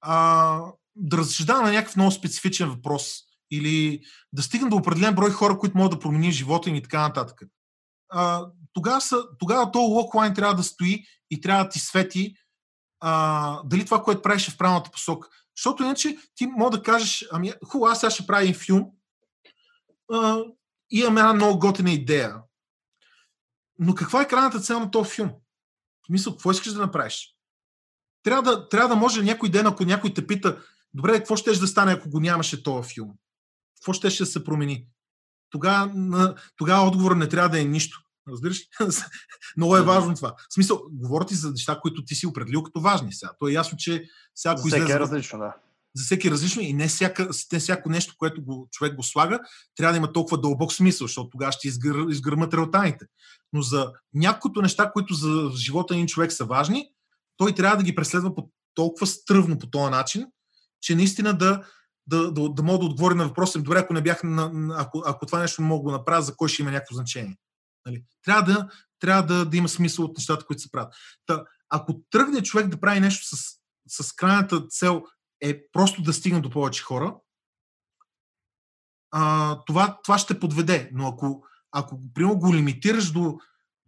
а, да разсъждава на някакъв много специфичен въпрос или да стигна до определен брой хора, които могат да променят живота им и така нататък. А, тогава, са, тогава този локлайн трябва да стои и трябва да ти свети а, дали това, което правиш е в правилната посока. Защото иначе ти мога да кажеш, ами хубаво, аз сега ще правя филм, а, имам една много готина идея. Но каква е крайната цел на този филм? В смисъл, какво искаш да направиш? Трябва да, трябва да може някой ден, ако някой те пита, добре, какво ще да стане, ако го нямаше този филм? Какво ще, ще се промени? Тогава, тогава отговор не трябва да е нищо. Разбираш? Много е важно това. В смисъл, говоря ти за неща, които ти си определил като важни сега. То е ясно, че всяко за всеки излезе... е различно, да. За всеки е различно и не, всяка, не всяко нещо, което го, човек го слага, трябва да има толкова дълбок смисъл, защото тогава ще изгър, изгърмат релтаните. Но за няколкото неща, които за живота един човек са важни, той трябва да ги преследва по толкова стръвно по този начин, че наистина да, да, да, да мога да отговори на въпроса, добре, ако не бях на, ако, ако това нещо не мога да направя, за кой ще има някакво значение. Нали? Трябва, да, трябва да, да има смисъл от нещата, които се правят. Та, ако тръгне човек да прави нещо с, с крайната цел е просто да стигне до повече хора, а, това, това ще подведе. Но ако, ако примерно, го лимитираш до,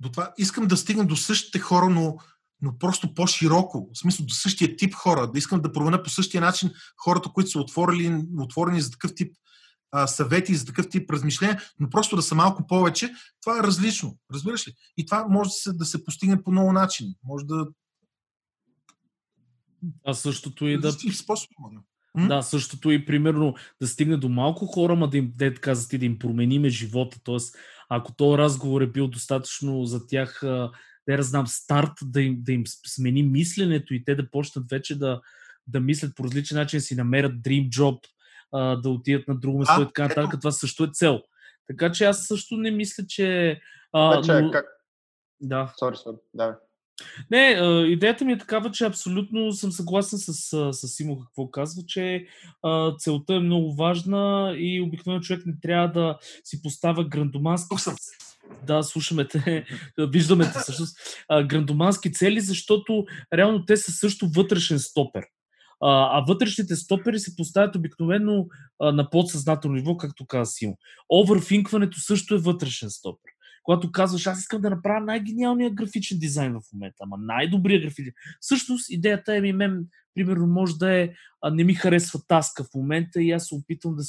до това, искам да стигна до същите хора, но, но просто по-широко, в смисъл до същия тип хора, да искам да променя по същия начин хората, които са отворили, отворени за такъв тип а, съвети, за такъв тип размишления, но просто да са малко повече, това е различно. Разбираш ли? И това може да се, да се постигне по много начини. Може да. А същото и да. Способ, да, същото и примерно да стигне до малко хора, ма да им, де, така за ти, да им промениме живота. Тоест, ако този разговор е бил достатъчно за тях, да я знам, старт, да им, да им смени мисленето и те да почнат вече да, да мислят по различен начин, си намерят dream job, да отидат на друго место и така нататък. Това също е цел. Така че аз също не мисля, че... А, вече, но... как... Да. Sorry, sorry. Да. Не, идеята ми е такава, че абсолютно съм съгласен с, с Симо какво казва, че а, целта е много важна и обикновено човек не трябва да си поставя грандомански... Да, слушаме те, виждаме те всъщност. грандомански цели, защото реално те са също вътрешен стопер. А, а вътрешните стопери се поставят обикновено а, на подсъзнателно ниво, както каза Симо. Оверфинкването също е вътрешен стопер когато казваш, аз искам да направя най-гениалния графичен дизайн в момента, ама най-добрия графичен. Всъщност, идеята е ми, мен, примерно, може да е, а, не ми харесва таска в момента и аз се опитвам да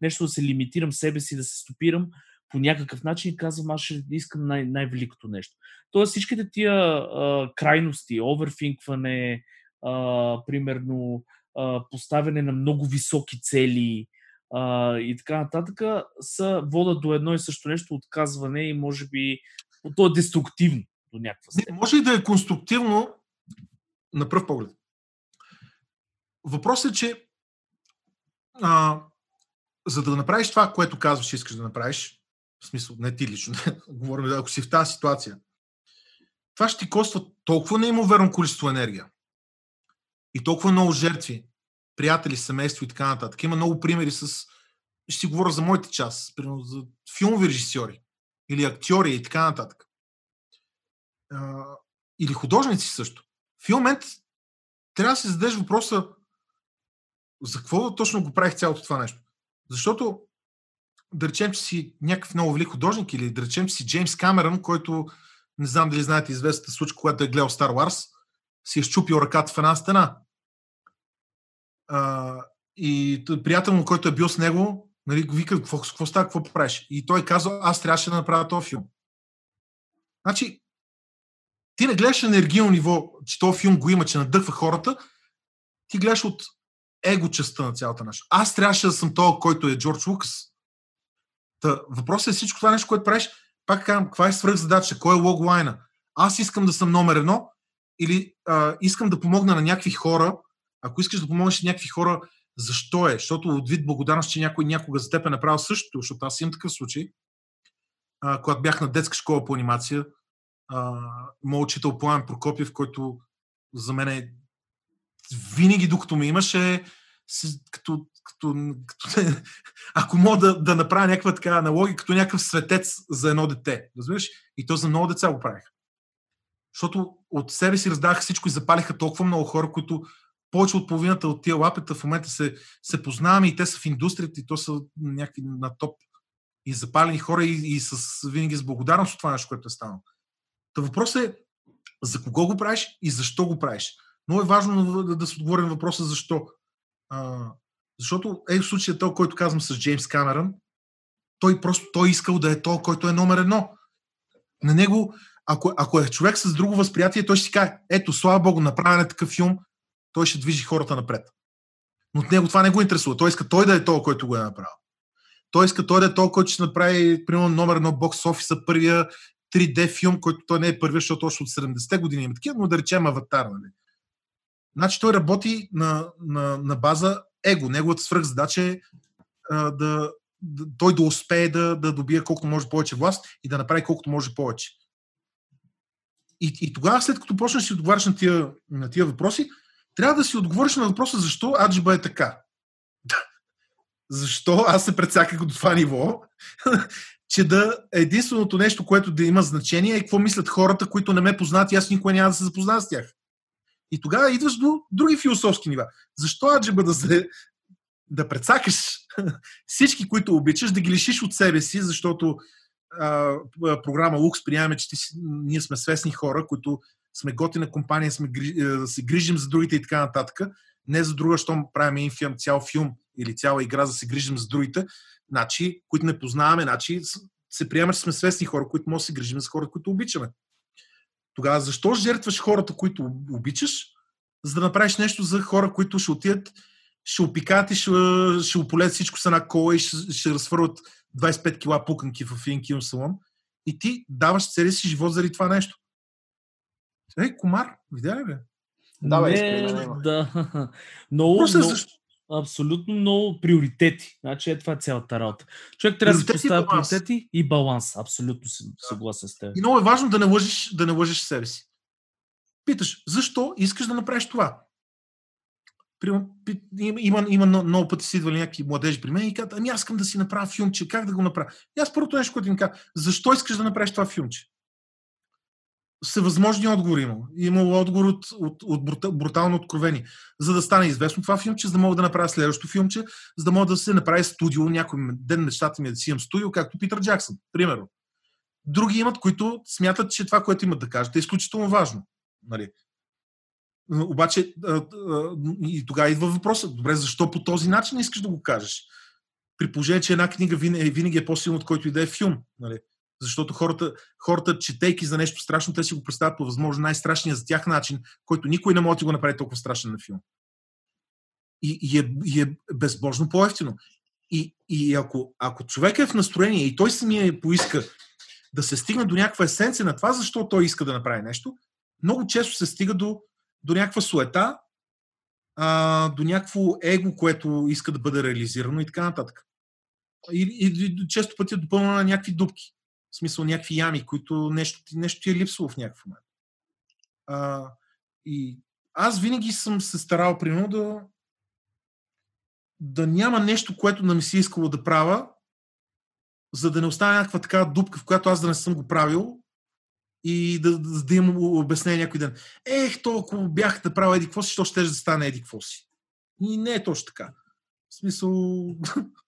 нещо да се лимитирам себе си, да се стопирам по някакъв начин и казвам, аз ще искам най- най-великото нещо. Тоест всичките тия а, крайности, оверфинкване, а, примерно а, поставяне на много високи цели, а, и така нататък, са водят до едно и също нещо, отказване и може би то е деструктивно до някаква степен. Може и да е конструктивно на пръв поглед. Въпросът е, че а, за да направиш това, което казваш, искаш да направиш, в смисъл, не ти лично, говорим, ако си в тази ситуация, това ще ти коства толкова неимоверно количество енергия и толкова много жертви, приятели, семейство и така нататък. Има много примери с... Ще си говоря за моите част, примерно за филмови режисьори или актьори и така нататък. Или художници също. В момент трябва да си зададеш въпроса за какво точно го правих цялото това нещо. Защото да речем, че си някакъв много велик художник или да речем, че си Джеймс Камерън, който не знам дали знаете известната случка, когато е гледал Star Wars, си е щупил ръката в една стена. А, и приятел му, който е бил с него, нали, вика, какво, какво става, какво правиш? И той казва, аз трябваше да направя този филм. Значи, ти не гледаш енергийно ниво, че този филм го има, че надъхва хората, ти гледаш от его частта на цялата наша. Аз трябваше да съм този, който е Джордж Лукас. Та, въпросът е всичко това нещо, което правиш, пак казвам, каква е свръхзадача, кой е логлайна? Аз искам да съм номер едно или а, искам да помогна на някакви хора, ако искаш да помогнеш някакви хора, защо е? Защото от вид благодарност, че някой някога за теб е направил същото, защото аз имам такъв случай. А, когато бях на детска школа по анимация, моят учител Пламен Прокопиев, който за мен е винаги докато ме имаше, като, като, като ако мога да, да направя някаква така аналогия, като някакъв светец за едно дете. Разбираш? И то за много деца го правих. Защото от себе си раздаваха всичко и запалиха толкова много хора, които повече от половината от тия лапета в момента се, се познаваме и те са в индустрията и то са някакви на топ и запалени хора и, и с, винаги с благодарност от това нещо, което е станало. Та въпросът е за кого го правиш и защо го правиш. Много е важно да, да се отговори на въпроса защо. А, защото е в случая то, който казвам с Джеймс Камерън, той просто той искал да е то, който е номер едно. На него, ако, ако е човек с друго възприятие, той ще си каже, ето, слава Богу, направен е такъв филм, той ще движи хората напред. Но от него това не го интересува. Той иска той да е този, който го е направил. Той иска той да е този, който ще направи, примерно, номер едно бокс офиса, първия 3D филм, който той не е първия, защото още от 70-те години има такива, но да речем аватар. Нали? Значи той работи на, на, на база его. Неговата свръхзадача е а, да, да, той да успее да, да добие колкото може повече власт и да направи колкото може повече. И, и тогава, след като почнеш да си отговаряш на тия, на тия въпроси, трябва да си отговориш на въпроса защо аджиба е така. защо аз се предсаках до това ниво че да единственото нещо, което да има значение е какво мислят хората, които не ме познат и аз никога няма да се запозная с тях. И тогава идваш до други философски нива. Защо аджеба да се да прецакаш всички, които обичаш, да ги лишиш от себе си, защото а, програма Лукс приемаме, че ти, ние сме свестни хора, които сме готина компания, сме, се грижим за другите и така нататък. Не за друга, щом правим един цял филм или цяла игра, за да се грижим за другите, значи, които не познаваме, значи се приема, че сме свестни хора, които може да се грижим за хора, които обичаме. Тогава защо жертваш хората, които обичаш, за да направиш нещо за хора, които ще отидат, ще опикат и ще, ще ополят всичко с една кола и ще, ще разфърват 25 кила пуканки в един киносалон и ти даваш целия си живот заради това нещо. Ей, комар, видя ли бе? Да, бе, не, да. Много, Просто много, защо? абсолютно много приоритети. Значи е това е цялата работа. Човек трябва да си поставя приоритети и баланс. Абсолютно съм да. съгласен с теб. И много е важно да не лъжиш, да не лъжиш себе си. Питаш, защо искаш да направиш това? Има, има, има много пъти си идвали някакви младежи при мен и казват, ами аз искам да си направя филмче, как да го направя? И аз първото нещо, което им казвам, защо искаш да направиш това филмче? Всевъзможни отговори има. Има отговор от, от, от брутално откровени. За да стане известно това филмче, за да мога да направя следващото филмче, за да мога да се направи студио. Някой ден мечтата ми е да си имам студио, както Питър Джаксън, примерно. Други имат, които смятат, че това, което имат да кажат, е изключително важно. Нали? Обаче и тогава идва въпросът. Добре, защо по този начин искаш да го кажеш? При положение, че една книга винаги е по-силна от който и да е филм. Нали? Защото хората, хората, четейки за нещо страшно, те си го представят по възможно най-страшния за тях начин, който никой не може да го направи толкова страшен на филм. И, и, е, и е безбожно по-ефтино. И, и ако, ако човек е в настроение и той самия поиска да се стигне до някаква есенция на това, защо той иска да направи нещо, много често се стига до до някаква суета, а, до някакво его, което иска да бъде реализирано и така нататък. И, и, и често пъти е допълнено на някакви дупки. В смисъл някакви ями, които нещо, нещо ти е липсвало в някакъв момент. А, и аз винаги съм се старал, примерно, да, да няма нещо, което да ми си искало да правя, за да не остане някаква такава дупка, в която аз да не съм го правил и да, да, да имам обяснение някой ден. Ех, то ако бях да правя еди какво си, що ще да стане еди какво си. И не е точно така. В смисъл,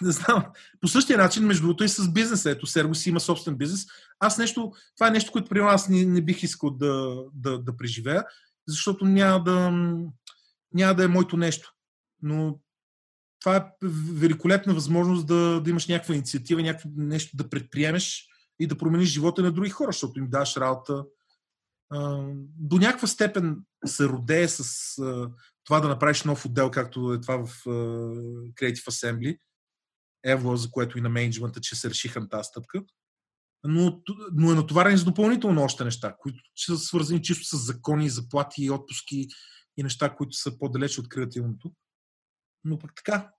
не знам. По същия начин, между другото и с бизнеса. Ето, Серго си има собствен бизнес. Аз нещо, това е нещо, което при аз не, не бих искал да, да, да преживея, защото няма да, няма да е моето нещо. Но това е великолепна възможност да, да имаш някаква инициатива, някакво нещо да предприемеш, и да промениш живота на други хора, защото им даш работа. До някаква степен се родее с това да направиш нов отдел, както е това в Creative Assembly, Ево, за което и на менеджмента, че се решиха на тази стъпка. Но, но е натоварен с допълнително още неща, които са свързани чисто с закони, заплати, отпуски и неща, които са по-далече от креативното. Но пък така,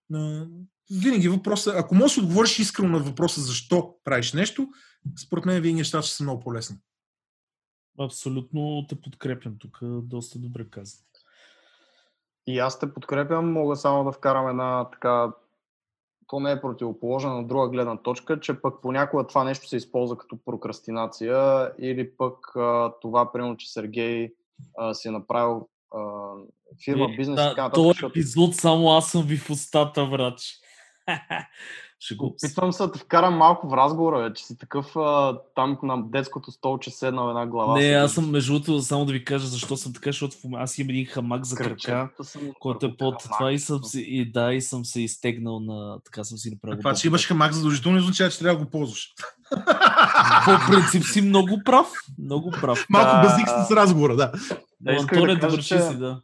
винаги въпроса, ако можеш да отговориш искрено на въпроса защо правиш нещо, според мен винаги нещата ще са много по-лесни. Абсолютно те подкрепям тук, доста добре каза. И аз те подкрепям, мога само да вкарам една така то не е противоположна на друга гледна точка, че пък понякога това нещо се използва като прокрастинация или пък а, това, примерно, че Сергей а, си е направил а, фирма, е, бизнес и така нататък. Този епизод само аз съм ви в устата, врач. Ще го... Опитвам се да те вкарам малко в разговора, бе, че си такъв а, там на детското столче седнал една глава. Не, аз съм между другото, само да ви кажа защо съм така, защото аз имам един хамак за крака, който е под това и съм си, и да, и съм се изтегнал на, така съм си направил. Това, че имаш хамак задължително означава, че трябва да го ползваш. По принцип си много прав, много прав. Малко да... базик с разговора, да. Да, Антоне, да довърши че... си, да.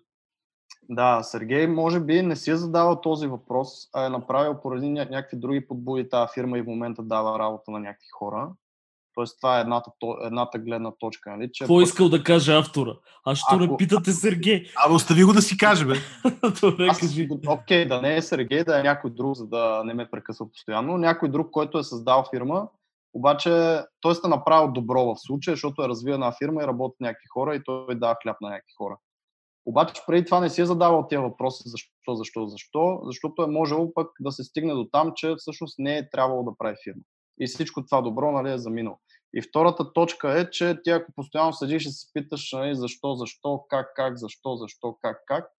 Да, Сергей може би не си е задавал този въпрос, а е направил поради ня- някакви други подбуди тази фирма и в момента дава работа на някакви хора. Тоест това е едната, едната гледна точка. Нали? Че Какво пък... искал да каже автора? А що Ако... не питате Сергей? А, остави го да си каже, бе. Добре, Аз... кажи. Окей, да не е Сергей, да е някой друг, за да не ме прекъсва постоянно. Някой друг, който е създал фирма, обаче той сте направил добро в случая, защото е развиена фирма и работят някакви хора и той дава хляб на някакви хора. Обаче преди това не си е задавал тези въпроси защо, защо, защо, защото е можело пък да се стигне до там, че всъщност не е трябвало да прави фирма. и всичко това добро нали, е заминало. И втората точка е, че ти ако постоянно седиш и се питаш нали, защо, защо, как, как, защо, защо, как, как,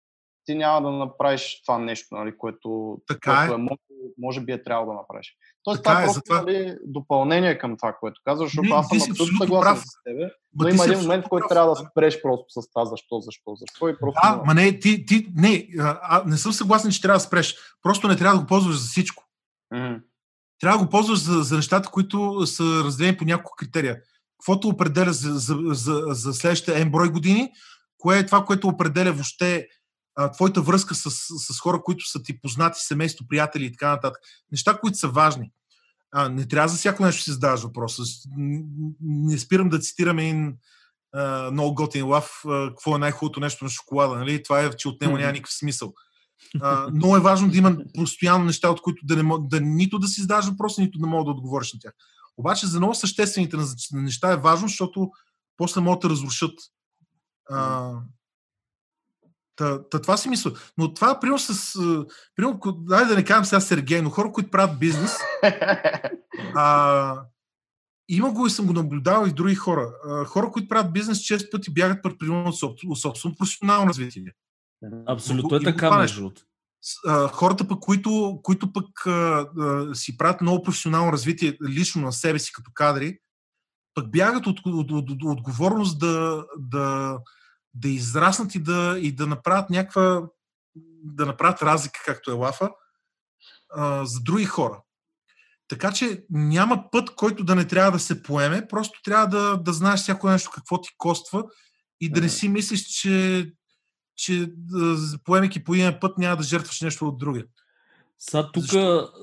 ти няма да направиш това нещо, нали, което, така което е. е, може, може би е трябвало да направиш. Тоест, Така това е е, просто затова- нали, допълнение към това, което казваш, защото Не, аз съм абсолютно съгласен прав. с тебе, но има един момент, в който трябва да спреш просто с това защо, защо, защо и просто Да, ма не, ти, ти, не, а, не съм съгласен, че трябва да спреш. Просто не трябва да го ползваш за всичко. Мгм. Трябва да го ползваш за, за нещата, които са разделени по няколко критерия. Каквото определя за, за, за, за следващите N брой години, кое е това, което определя въобще а, твоята връзка с, с хора, които са ти познати, семейство, приятели и така нататък. Неща, които са важни. А, не трябва за всяко нещо да си задаваш въпроса. Не спирам да цитирам един а, много готин лав, а, какво е най-хубавото нещо на шоколада. Нали? Това е, че от него няма никакъв смисъл. А, много е важно да има постоянно неща, от които да, не, да нито да си задаваш въпроси, нито да мога да отговориш на тях. Обаче за много съществените неща е важно, защото после могат да разрушат. А, та, та, това си мисля. Но това, примерно, с... Примерно, дай да не кажем сега Сергей, но хора, които правят бизнес, а, има го и съм го наблюдавал и в други хора. А, хора, които правят бизнес, често пъти бягат пред примерно от соб- от собствено професионално развитие. Абсолютно е така, между хората пък, които, които пък а, а, си правят много професионално развитие лично на себе си като кадри, пък бягат от, от, от, от отговорност да, да, да израснат и да, и да направят някаква да направят разлика, както е лафа, а, за други хора. Така че няма път, който да не трябва да се поеме, просто трябва да, да знаеш всяко нещо какво ти коства и да не си мислиш, че, че поемайки по един път няма да жертваш нещо от другия. Сега тук?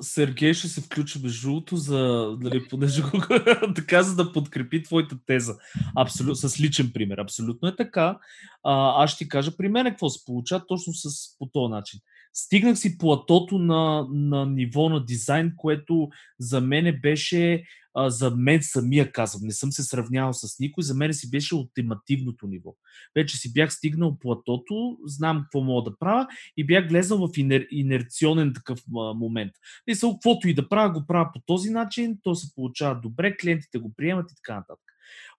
Сергей ще се включи между другото, за, нали, понеже го така, за да подкрепи твоята теза. Абсолютно, с личен пример. Абсолютно е така. А, аз ще ти кажа при мен какво се получава точно с, по този начин. Стигнах си платото на, на ниво на дизайн, което за мен беше, а, за мен самия казвам, не съм се сравнявал с никой, за мен си беше ултимативното ниво. Вече си бях стигнал платото, знам какво мога да правя и бях влезъл в инер, инерционен такъв а, момент. Мисъл, каквото и да правя, го правя по този начин, то се получава добре, клиентите го приемат и така нататък.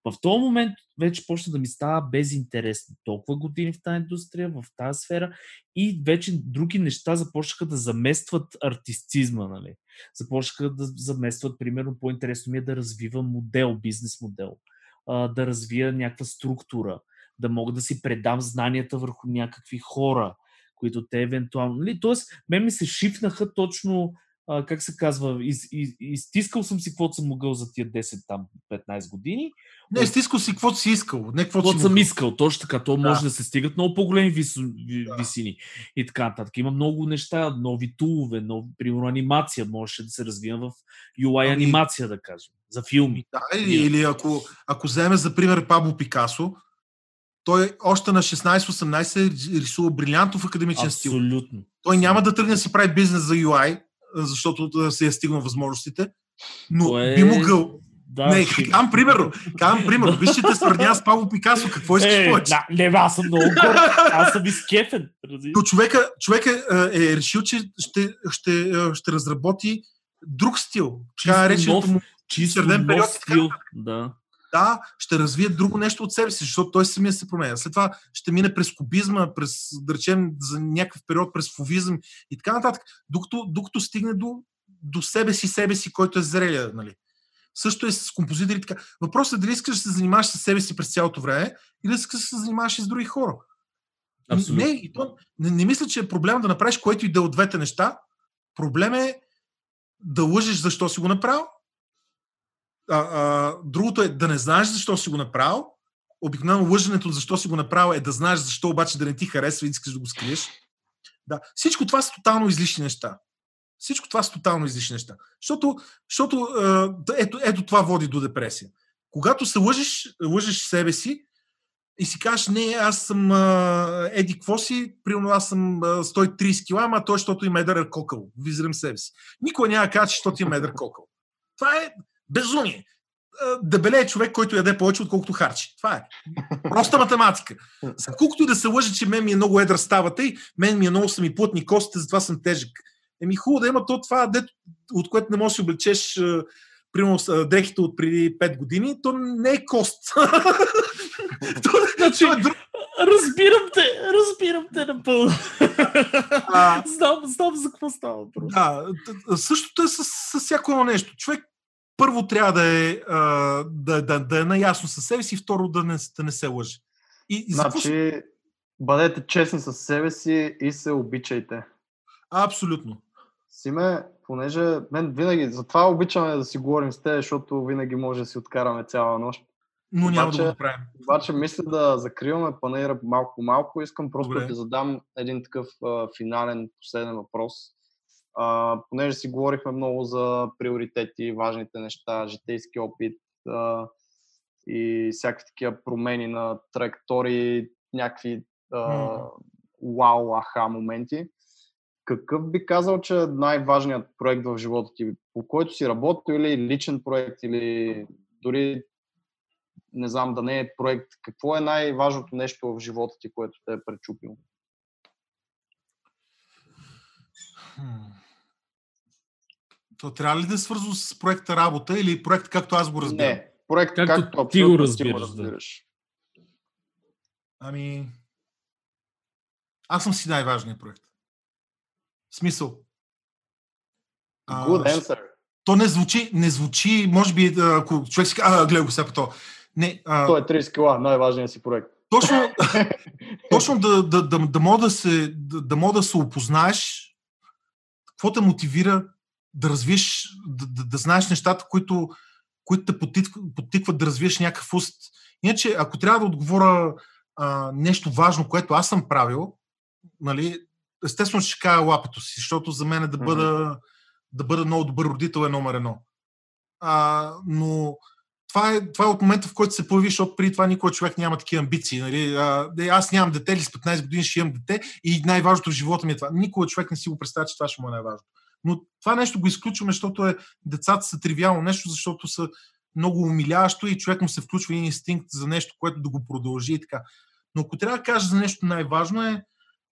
В този момент вече почна да ми става безинтересно. Толкова години в тази индустрия, в тази сфера и вече други неща започнаха да заместват артистизма. Нали? Започнаха да заместват, примерно, по-интересно ми е да развивам модел, бизнес модел, да развия някаква структура, да мога да си предам знанията върху някакви хора, които те евентуално... Нали? Тоест, мен ми се шифнаха точно, а, как се казва, из, из, изтискал съм си каквото съм могъл за тия 10 там 15 години, Не, стискал си каквото си искал, не каквото съм могъл. искал, точно така. То Да. може да се стигат много по-големи вис, ви, Да. висини и така нататък. Има много неща, нови тулове, нови, примерно анимация, можеше да се развива в UI Ами- анимация, да кажем, за филми. Да, или, или ако, ако вземе за пример Пабло Пикасо, той още на 16-18 рисува брилянтов академичен стил. Абсолютно. Той няма да тръгне да си прави бизнес за UI, защото да се е стигнал възможностите, но То е- би могъл. Да, не, ще- казвам примерно, казвам примерно, виж, че те сравнява с Пабло Пикасо, какво искаш Е, повече? да, не, аз съм много горд. Аз съм изкефен. Но човека, човека е, е решил, че ще, ще, е, ще разработи друг стил. Така нареченото му нов период, стил. Да. Да, ще развие друго нещо от себе си, защото той самия се променя. След това ще мине през кубизма, през, да речем, за някакъв период през фовизъм и така нататък, докато, докато стигне до, до себе си, себе си, който е зрелия. Нали. Също е с композитори. Така. Въпросът е дали искаш да се занимаваш с себе си през цялото време или искаш да се занимаваш и с други хора. Абсолютно. Не, и то, не, не мисля, че е проблем да направиш което и да е от двете неща. Проблем е да лъжеш защо си го направил. А, а, другото е да не знаеш защо си го направил. Обикновено лъженето защо си го направил е да знаеш защо обаче да не ти харесва и искаш да го скриеш. Да. Всичко това са тотално излишни неща. Всичко това са тотално излишни неща. Защото, защото ето, ето това води до депресия. Когато се лъжеш, лъжеш себе си, и си кажеш, не, аз съм а, еди какво примерно аз съм а, 130 кг, ама той, защото има едър кокъл. Визирам себе си. Никой няма да каже, защото има едър кокъл. Това е безумие. А, Дебеле е човек, който яде повече, отколкото харчи. Това е. Проста математика. За колкото и да се лъже, че мен ми е много едър ставата и мен ми е много са ми плътни костите, затова съм тежък. Еми хубаво да има то това, дето, от което не можеш да си облечеш а, примерно с, дрехите от преди 5 години, то не е кост. то, значи, то е друг... Разбирам те, разбирам те напълно. А, знам, знам за какво става. Да, същото е с, с всяко едно нещо. Човек първо трябва да е, да, да, да е наясно със себе си, второ да не, да не се лъже. И, и значи, за... бъдете честни със себе си и се обичайте. Абсолютно. Симе, понеже мен винаги, затова обичаме да си говорим с теб, защото винаги може да си откараме цяла нощ. Но обаче, няма да го направим. Обаче мисля да закриваме панера малко по малко. Искам просто Добре. да ти задам един такъв а, финален, последен въпрос. А, понеже си говорихме много за приоритети, важните неща, житейски опит а, и всякакви такива промени на траектории, някакви а, вау, аха моменти. Какъв би казал, че е най-важният проект в живота ти, по който си работил или личен проект, или дори не знам да не е проект, какво е най-важното нещо в живота ти, което те е пречупило? То трябва ли да е свързано с проекта работа или проект както аз го разбирам? Не, проект както, както ти го разбираш. Ти го разбираш. Да. Ами, аз съм си най-важният проект. В смисъл. Good answer. То не звучи, не звучи, може би, ако човек си казва, гледай го сега по то. Не, а... Той е 30 кила, най-важният си проект. Точно, точно да, да, да, да, мога да, се, да, да мога да се опознаеш, какво те мотивира да развиеш, да, да, да знаеш нещата, които, които те подтикват, да развиеш някакъв уст. Иначе, ако трябва да отговоря а, нещо важно, което аз съм правил, нали, естествено ще кажа лапето си, защото за мен е да бъда, mm-hmm. да бъда много добър родител е номер едно. А, но това е, това е от момента, в който се появи, защото преди това никой човек няма такива амбиции. Нали? А, аз нямам дете или с 15 години ще имам дете и най-важното в живота ми е това. Никой човек не си го представя, че това ще му е най-важното. Но това нещо го изключваме, защото е, децата са тривиално нещо, защото са много умиляващо и човек му се включва един инстинкт за нещо, което да го продължи и така. Но ако трябва да кажа за нещо най-важно е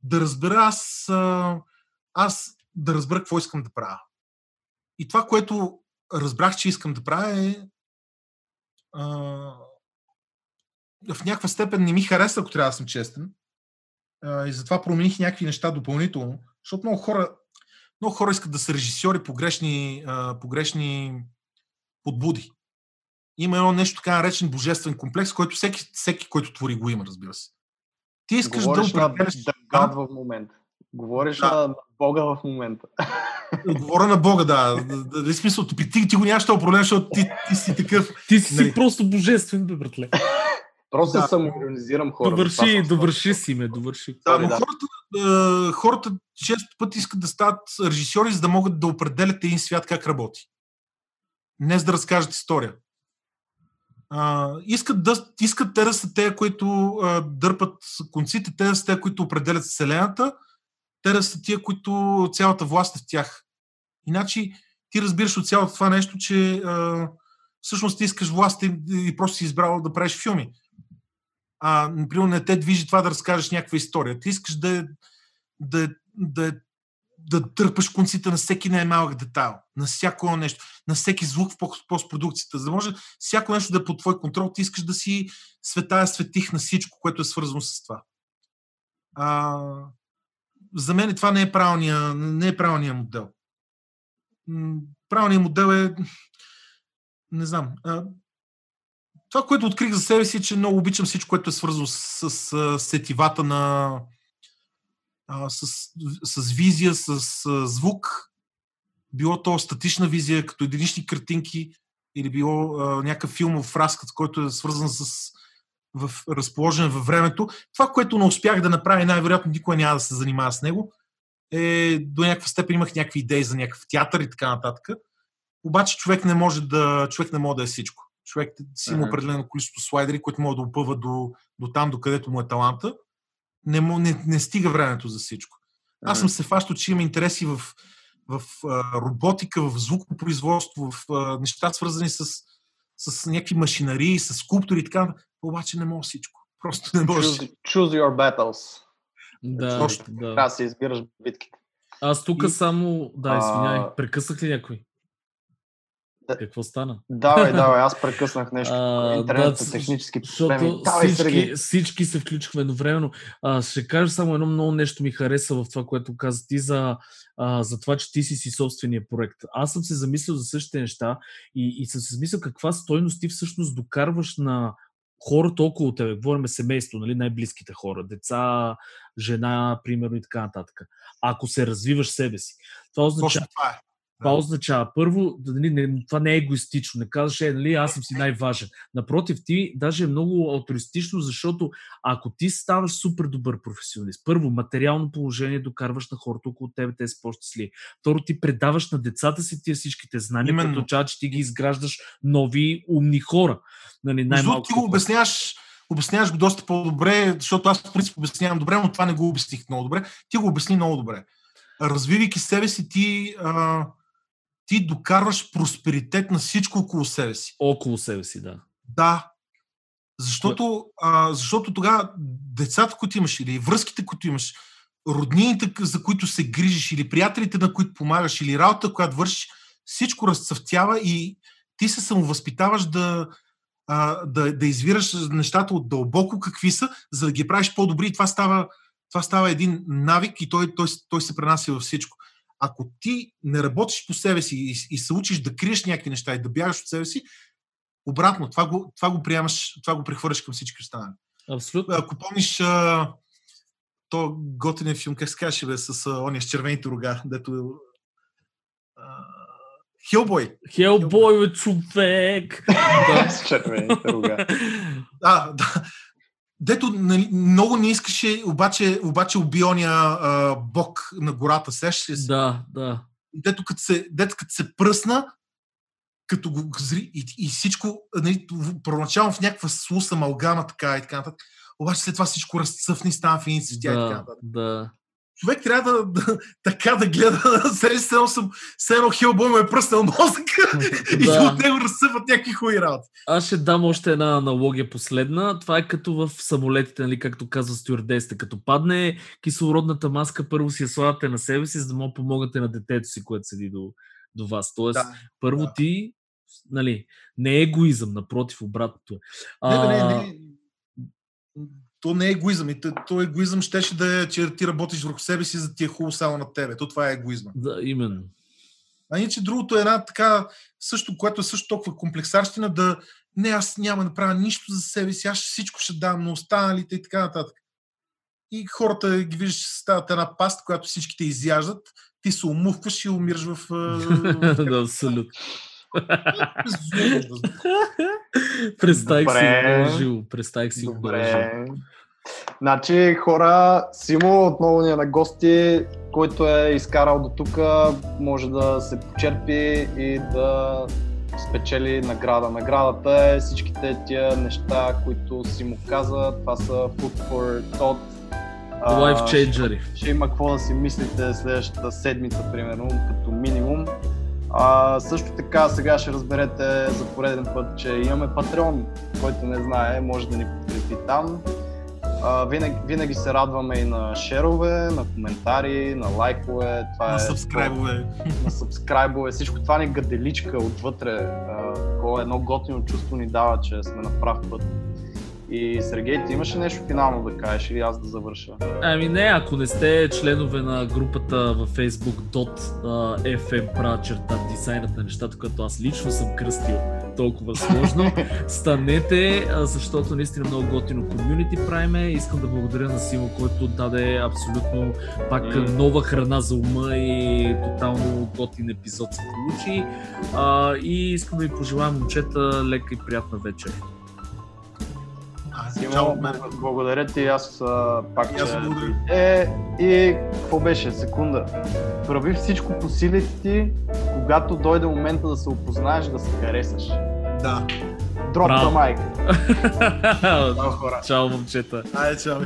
да разбера аз, аз да разбера какво искам да правя. И това, което разбрах, че искам да правя е а, в някаква степен не ми харесва, ако трябва да съм честен. А, и затова промених някакви неща допълнително, защото много хора, много хора искат да са режисьори погрешни, а, погрешни подбуди. Има едно нещо така наречен божествен комплекс, който всеки, всеки, който твори, го има, разбира се. Ти искаш Говориш да определяш... на в момента. Говориш да. на Бога в момента. Говоря на Бога, да. Дали смисъл, ти, ти, ти го нямаш този проблем, защото ти, ти си такъв. Ти си нали... просто божествен, бе, братле. Просто да. съм иронизирам хората. Довърши, довърши си ме, довърши. Да, но да. Хората, е, хората често пъти искат да стават режисьори, за да могат да определят един свят как работи. Не за да разкажат история. А, искат, да, искат те да са те, които а, дърпат конците, те да са те, които определят Вселената, те да са тия, които цялата власт е в тях. Иначе ти разбираш от цялото това нещо, че а, всъщност ти искаш власт и, и просто си избрал да правиш филми. А, например, не те движи това да разкажеш някаква история. Ти искаш да, да, да, да дърпаш конците на всеки най-малък детайл, на всяко нещо, на всеки звук в постпродукцията, за да може всяко нещо да е под твой контрол, ти искаш да си светая светих на всичко, което е свързано с това. А, за мен това не е правилния, не е правилния модел. Правилният модел е не знам. Това, което открих за себе си, е, че много обичам всичко, което е свързано с, с, с сетивата на, а, с, с визия, с, с звук, било то статична визия, като единични картинки, или било а, някакъв филмов разказ, който е свързан с в, разположен във времето. Това, което не успях да направя, най-вероятно никой няма да се занимава с него, е до някаква степен имах някакви идеи за някакъв театър и така нататък. Обаче човек не може да, човек не може да е всичко. Човек си има определено количество слайдери, които могат да опъва до, до там, до където му е таланта не, не, не стига времето за всичко. Аз съм се фащал, че имам интереси в, в а, роботика, в звукопроизводство, в а, неща свързани с, с някакви машинарии, с скулптури и така, обаче не мога всичко. Просто не можеш. Choose, choose your battles. Да, Точно. да. Трябва да си избираш битките. Аз тук и... само... Да, извиняй, а... прекъснах ли някой? Какво стана? Давай, давай, аз прекъснах нещо. А, Интернет, да, технически Защото проблеми. Давай, всички, Сергей. всички се включихме едновременно. А, ще кажа само едно много нещо ми хареса в това, което каза ти за, а, за това, че ти си си собствения проект. Аз съм се замислил за същите неща и, и съм се замислил каква стойност ти всъщност докарваш на хората около тебе. Говорим семейство, нали, най-близките хора, деца, жена, примерно и така нататък. Ако се развиваш себе си. Това означава, това е. Това означава, първо, нали, не, това не е егоистично. Не казваш, е, нали, аз съм си най-важен. Напротив, ти даже е много алтруистично, защото ако ти ставаш супер добър професионалист, първо, материално положение докарваш на хората около тебе, те са по-щастливи. Второ, ти предаваш на децата си тия всичките знания, Именно. което означава, че ти ги изграждаш нови умни хора. Нали, най-малко. ти го обясняваш, обясняваш го доста по-добре, защото аз в принцип обяснявам добре, но това не го обясних много добре. Ти го обясни много добре. Развивайки себе си, ти, а, ти докарваш просперитет на всичко около себе си. Около себе си, да. Да. Защото, а, защото тогава децата, които имаш, или връзките, които имаш, роднините, за които се грижиш, или приятелите, на които помагаш, или работа, която вършиш, всичко разцъфтява и ти се самовъзпитаваш да, а, да, да извираш нещата от дълбоко какви са, за да ги правиш по-добри. И това става, това става един навик и той, той, той се пренася във всичко. Ако ти не работиш по себе си и, и се учиш да криеш някакви неща и да бягаш от себе си, обратно, това го, това го приемаш, това го прехвърляш към всички останали. Абсолютно. Ако помниш а, то готинен филм, как се казваше, бе, с а, ония с червените рога, дето а. Хелбой, бе, човек! да. С червените рога. А, да. Дето нали, много не искаше, обаче, обаче уби ония а, бог на гората, сещаш ли се? да, да. Дето като се, дето като се пръсна, като го зри и, и всичко, нали, първоначално в някаква слуса малгама така и така нататък, обаче след това всичко разцъфни, стана в едни цветя и така Да, нататък. да. Човек трябва да, да така да гледа себе си, едно съм, все едно Хилбой му е пръснал мозъка и Да. от него разсъват някакви хуи работи. Аз ще дам още една аналогия последна. Това е като в самолетите, нали, както казва стюардесите. Като падне кислородната маска, първо си я слагате на себе си, за да му помогнете на детето си, което седи до, до вас. Тоест, Да. първо да. ти, нали, не е егоизъм, напротив, обратното е. Не, бе, не, А, не. То не е егоизъм. И то, егоизъм щеше да е, че ти работиш върху себе си, за ти е хубаво само на тебе. То това е егоизма. Да, именно. А иначе другото е една така, също, което е също толкова комплексарщина, да не, аз няма да правя нищо за себе си, аз всичко ще дам на останалите и така нататък. И хората ги виждаш, стават една паста, която всичките изяждат, ти се умувкваш и умираш в... да, абсолютно. Представих си Добре. го живо. Представих си го. Значи, хора, Симо отново ни е на гости, който е изкарал до тук, може да се почерпи и да спечели награда. Наградата е всичките тия неща, които си му каза. Това са Food for Thought. Life changeri. ще има какво да си мислите следващата седмица, примерно, като минимум. А, също така, сега ще разберете за пореден път, че имаме Patreon, който не знае, може да ни подкрепи там. А, винаги, винаги се радваме и на шерове, на коментари, на лайкове. Това На е сабскрайбове. на сабскрайбове, всичко това ни гаделичка отвътре. А, едно готино чувство ни дава, че сме на прав път. И Сергей, ти имаше нещо финално да кажеш или аз да завърша? Ами не, ако не сте членове на групата във Facebook .fm правя черта дизайнът на нещата, което аз лично съм кръстил толкова сложно, станете, защото наистина много готино комюнити правиме. Искам да благодаря на Симо, който даде абсолютно пак М. нова храна за ума и тотално готин епизод се получи. И искам да ви пожелая, момчета, лека и приятна вечер. А, Симо, чао от мен. благодаря ти, аз а, пак И аз че... благодаря. Е, и какво беше? Секунда. Прави всичко по силите ти, когато дойде момента да се опознаеш, да се харесаш. Да. Дроп Браво. the mic. Чао хора. Чао, момчета. Айде, чао.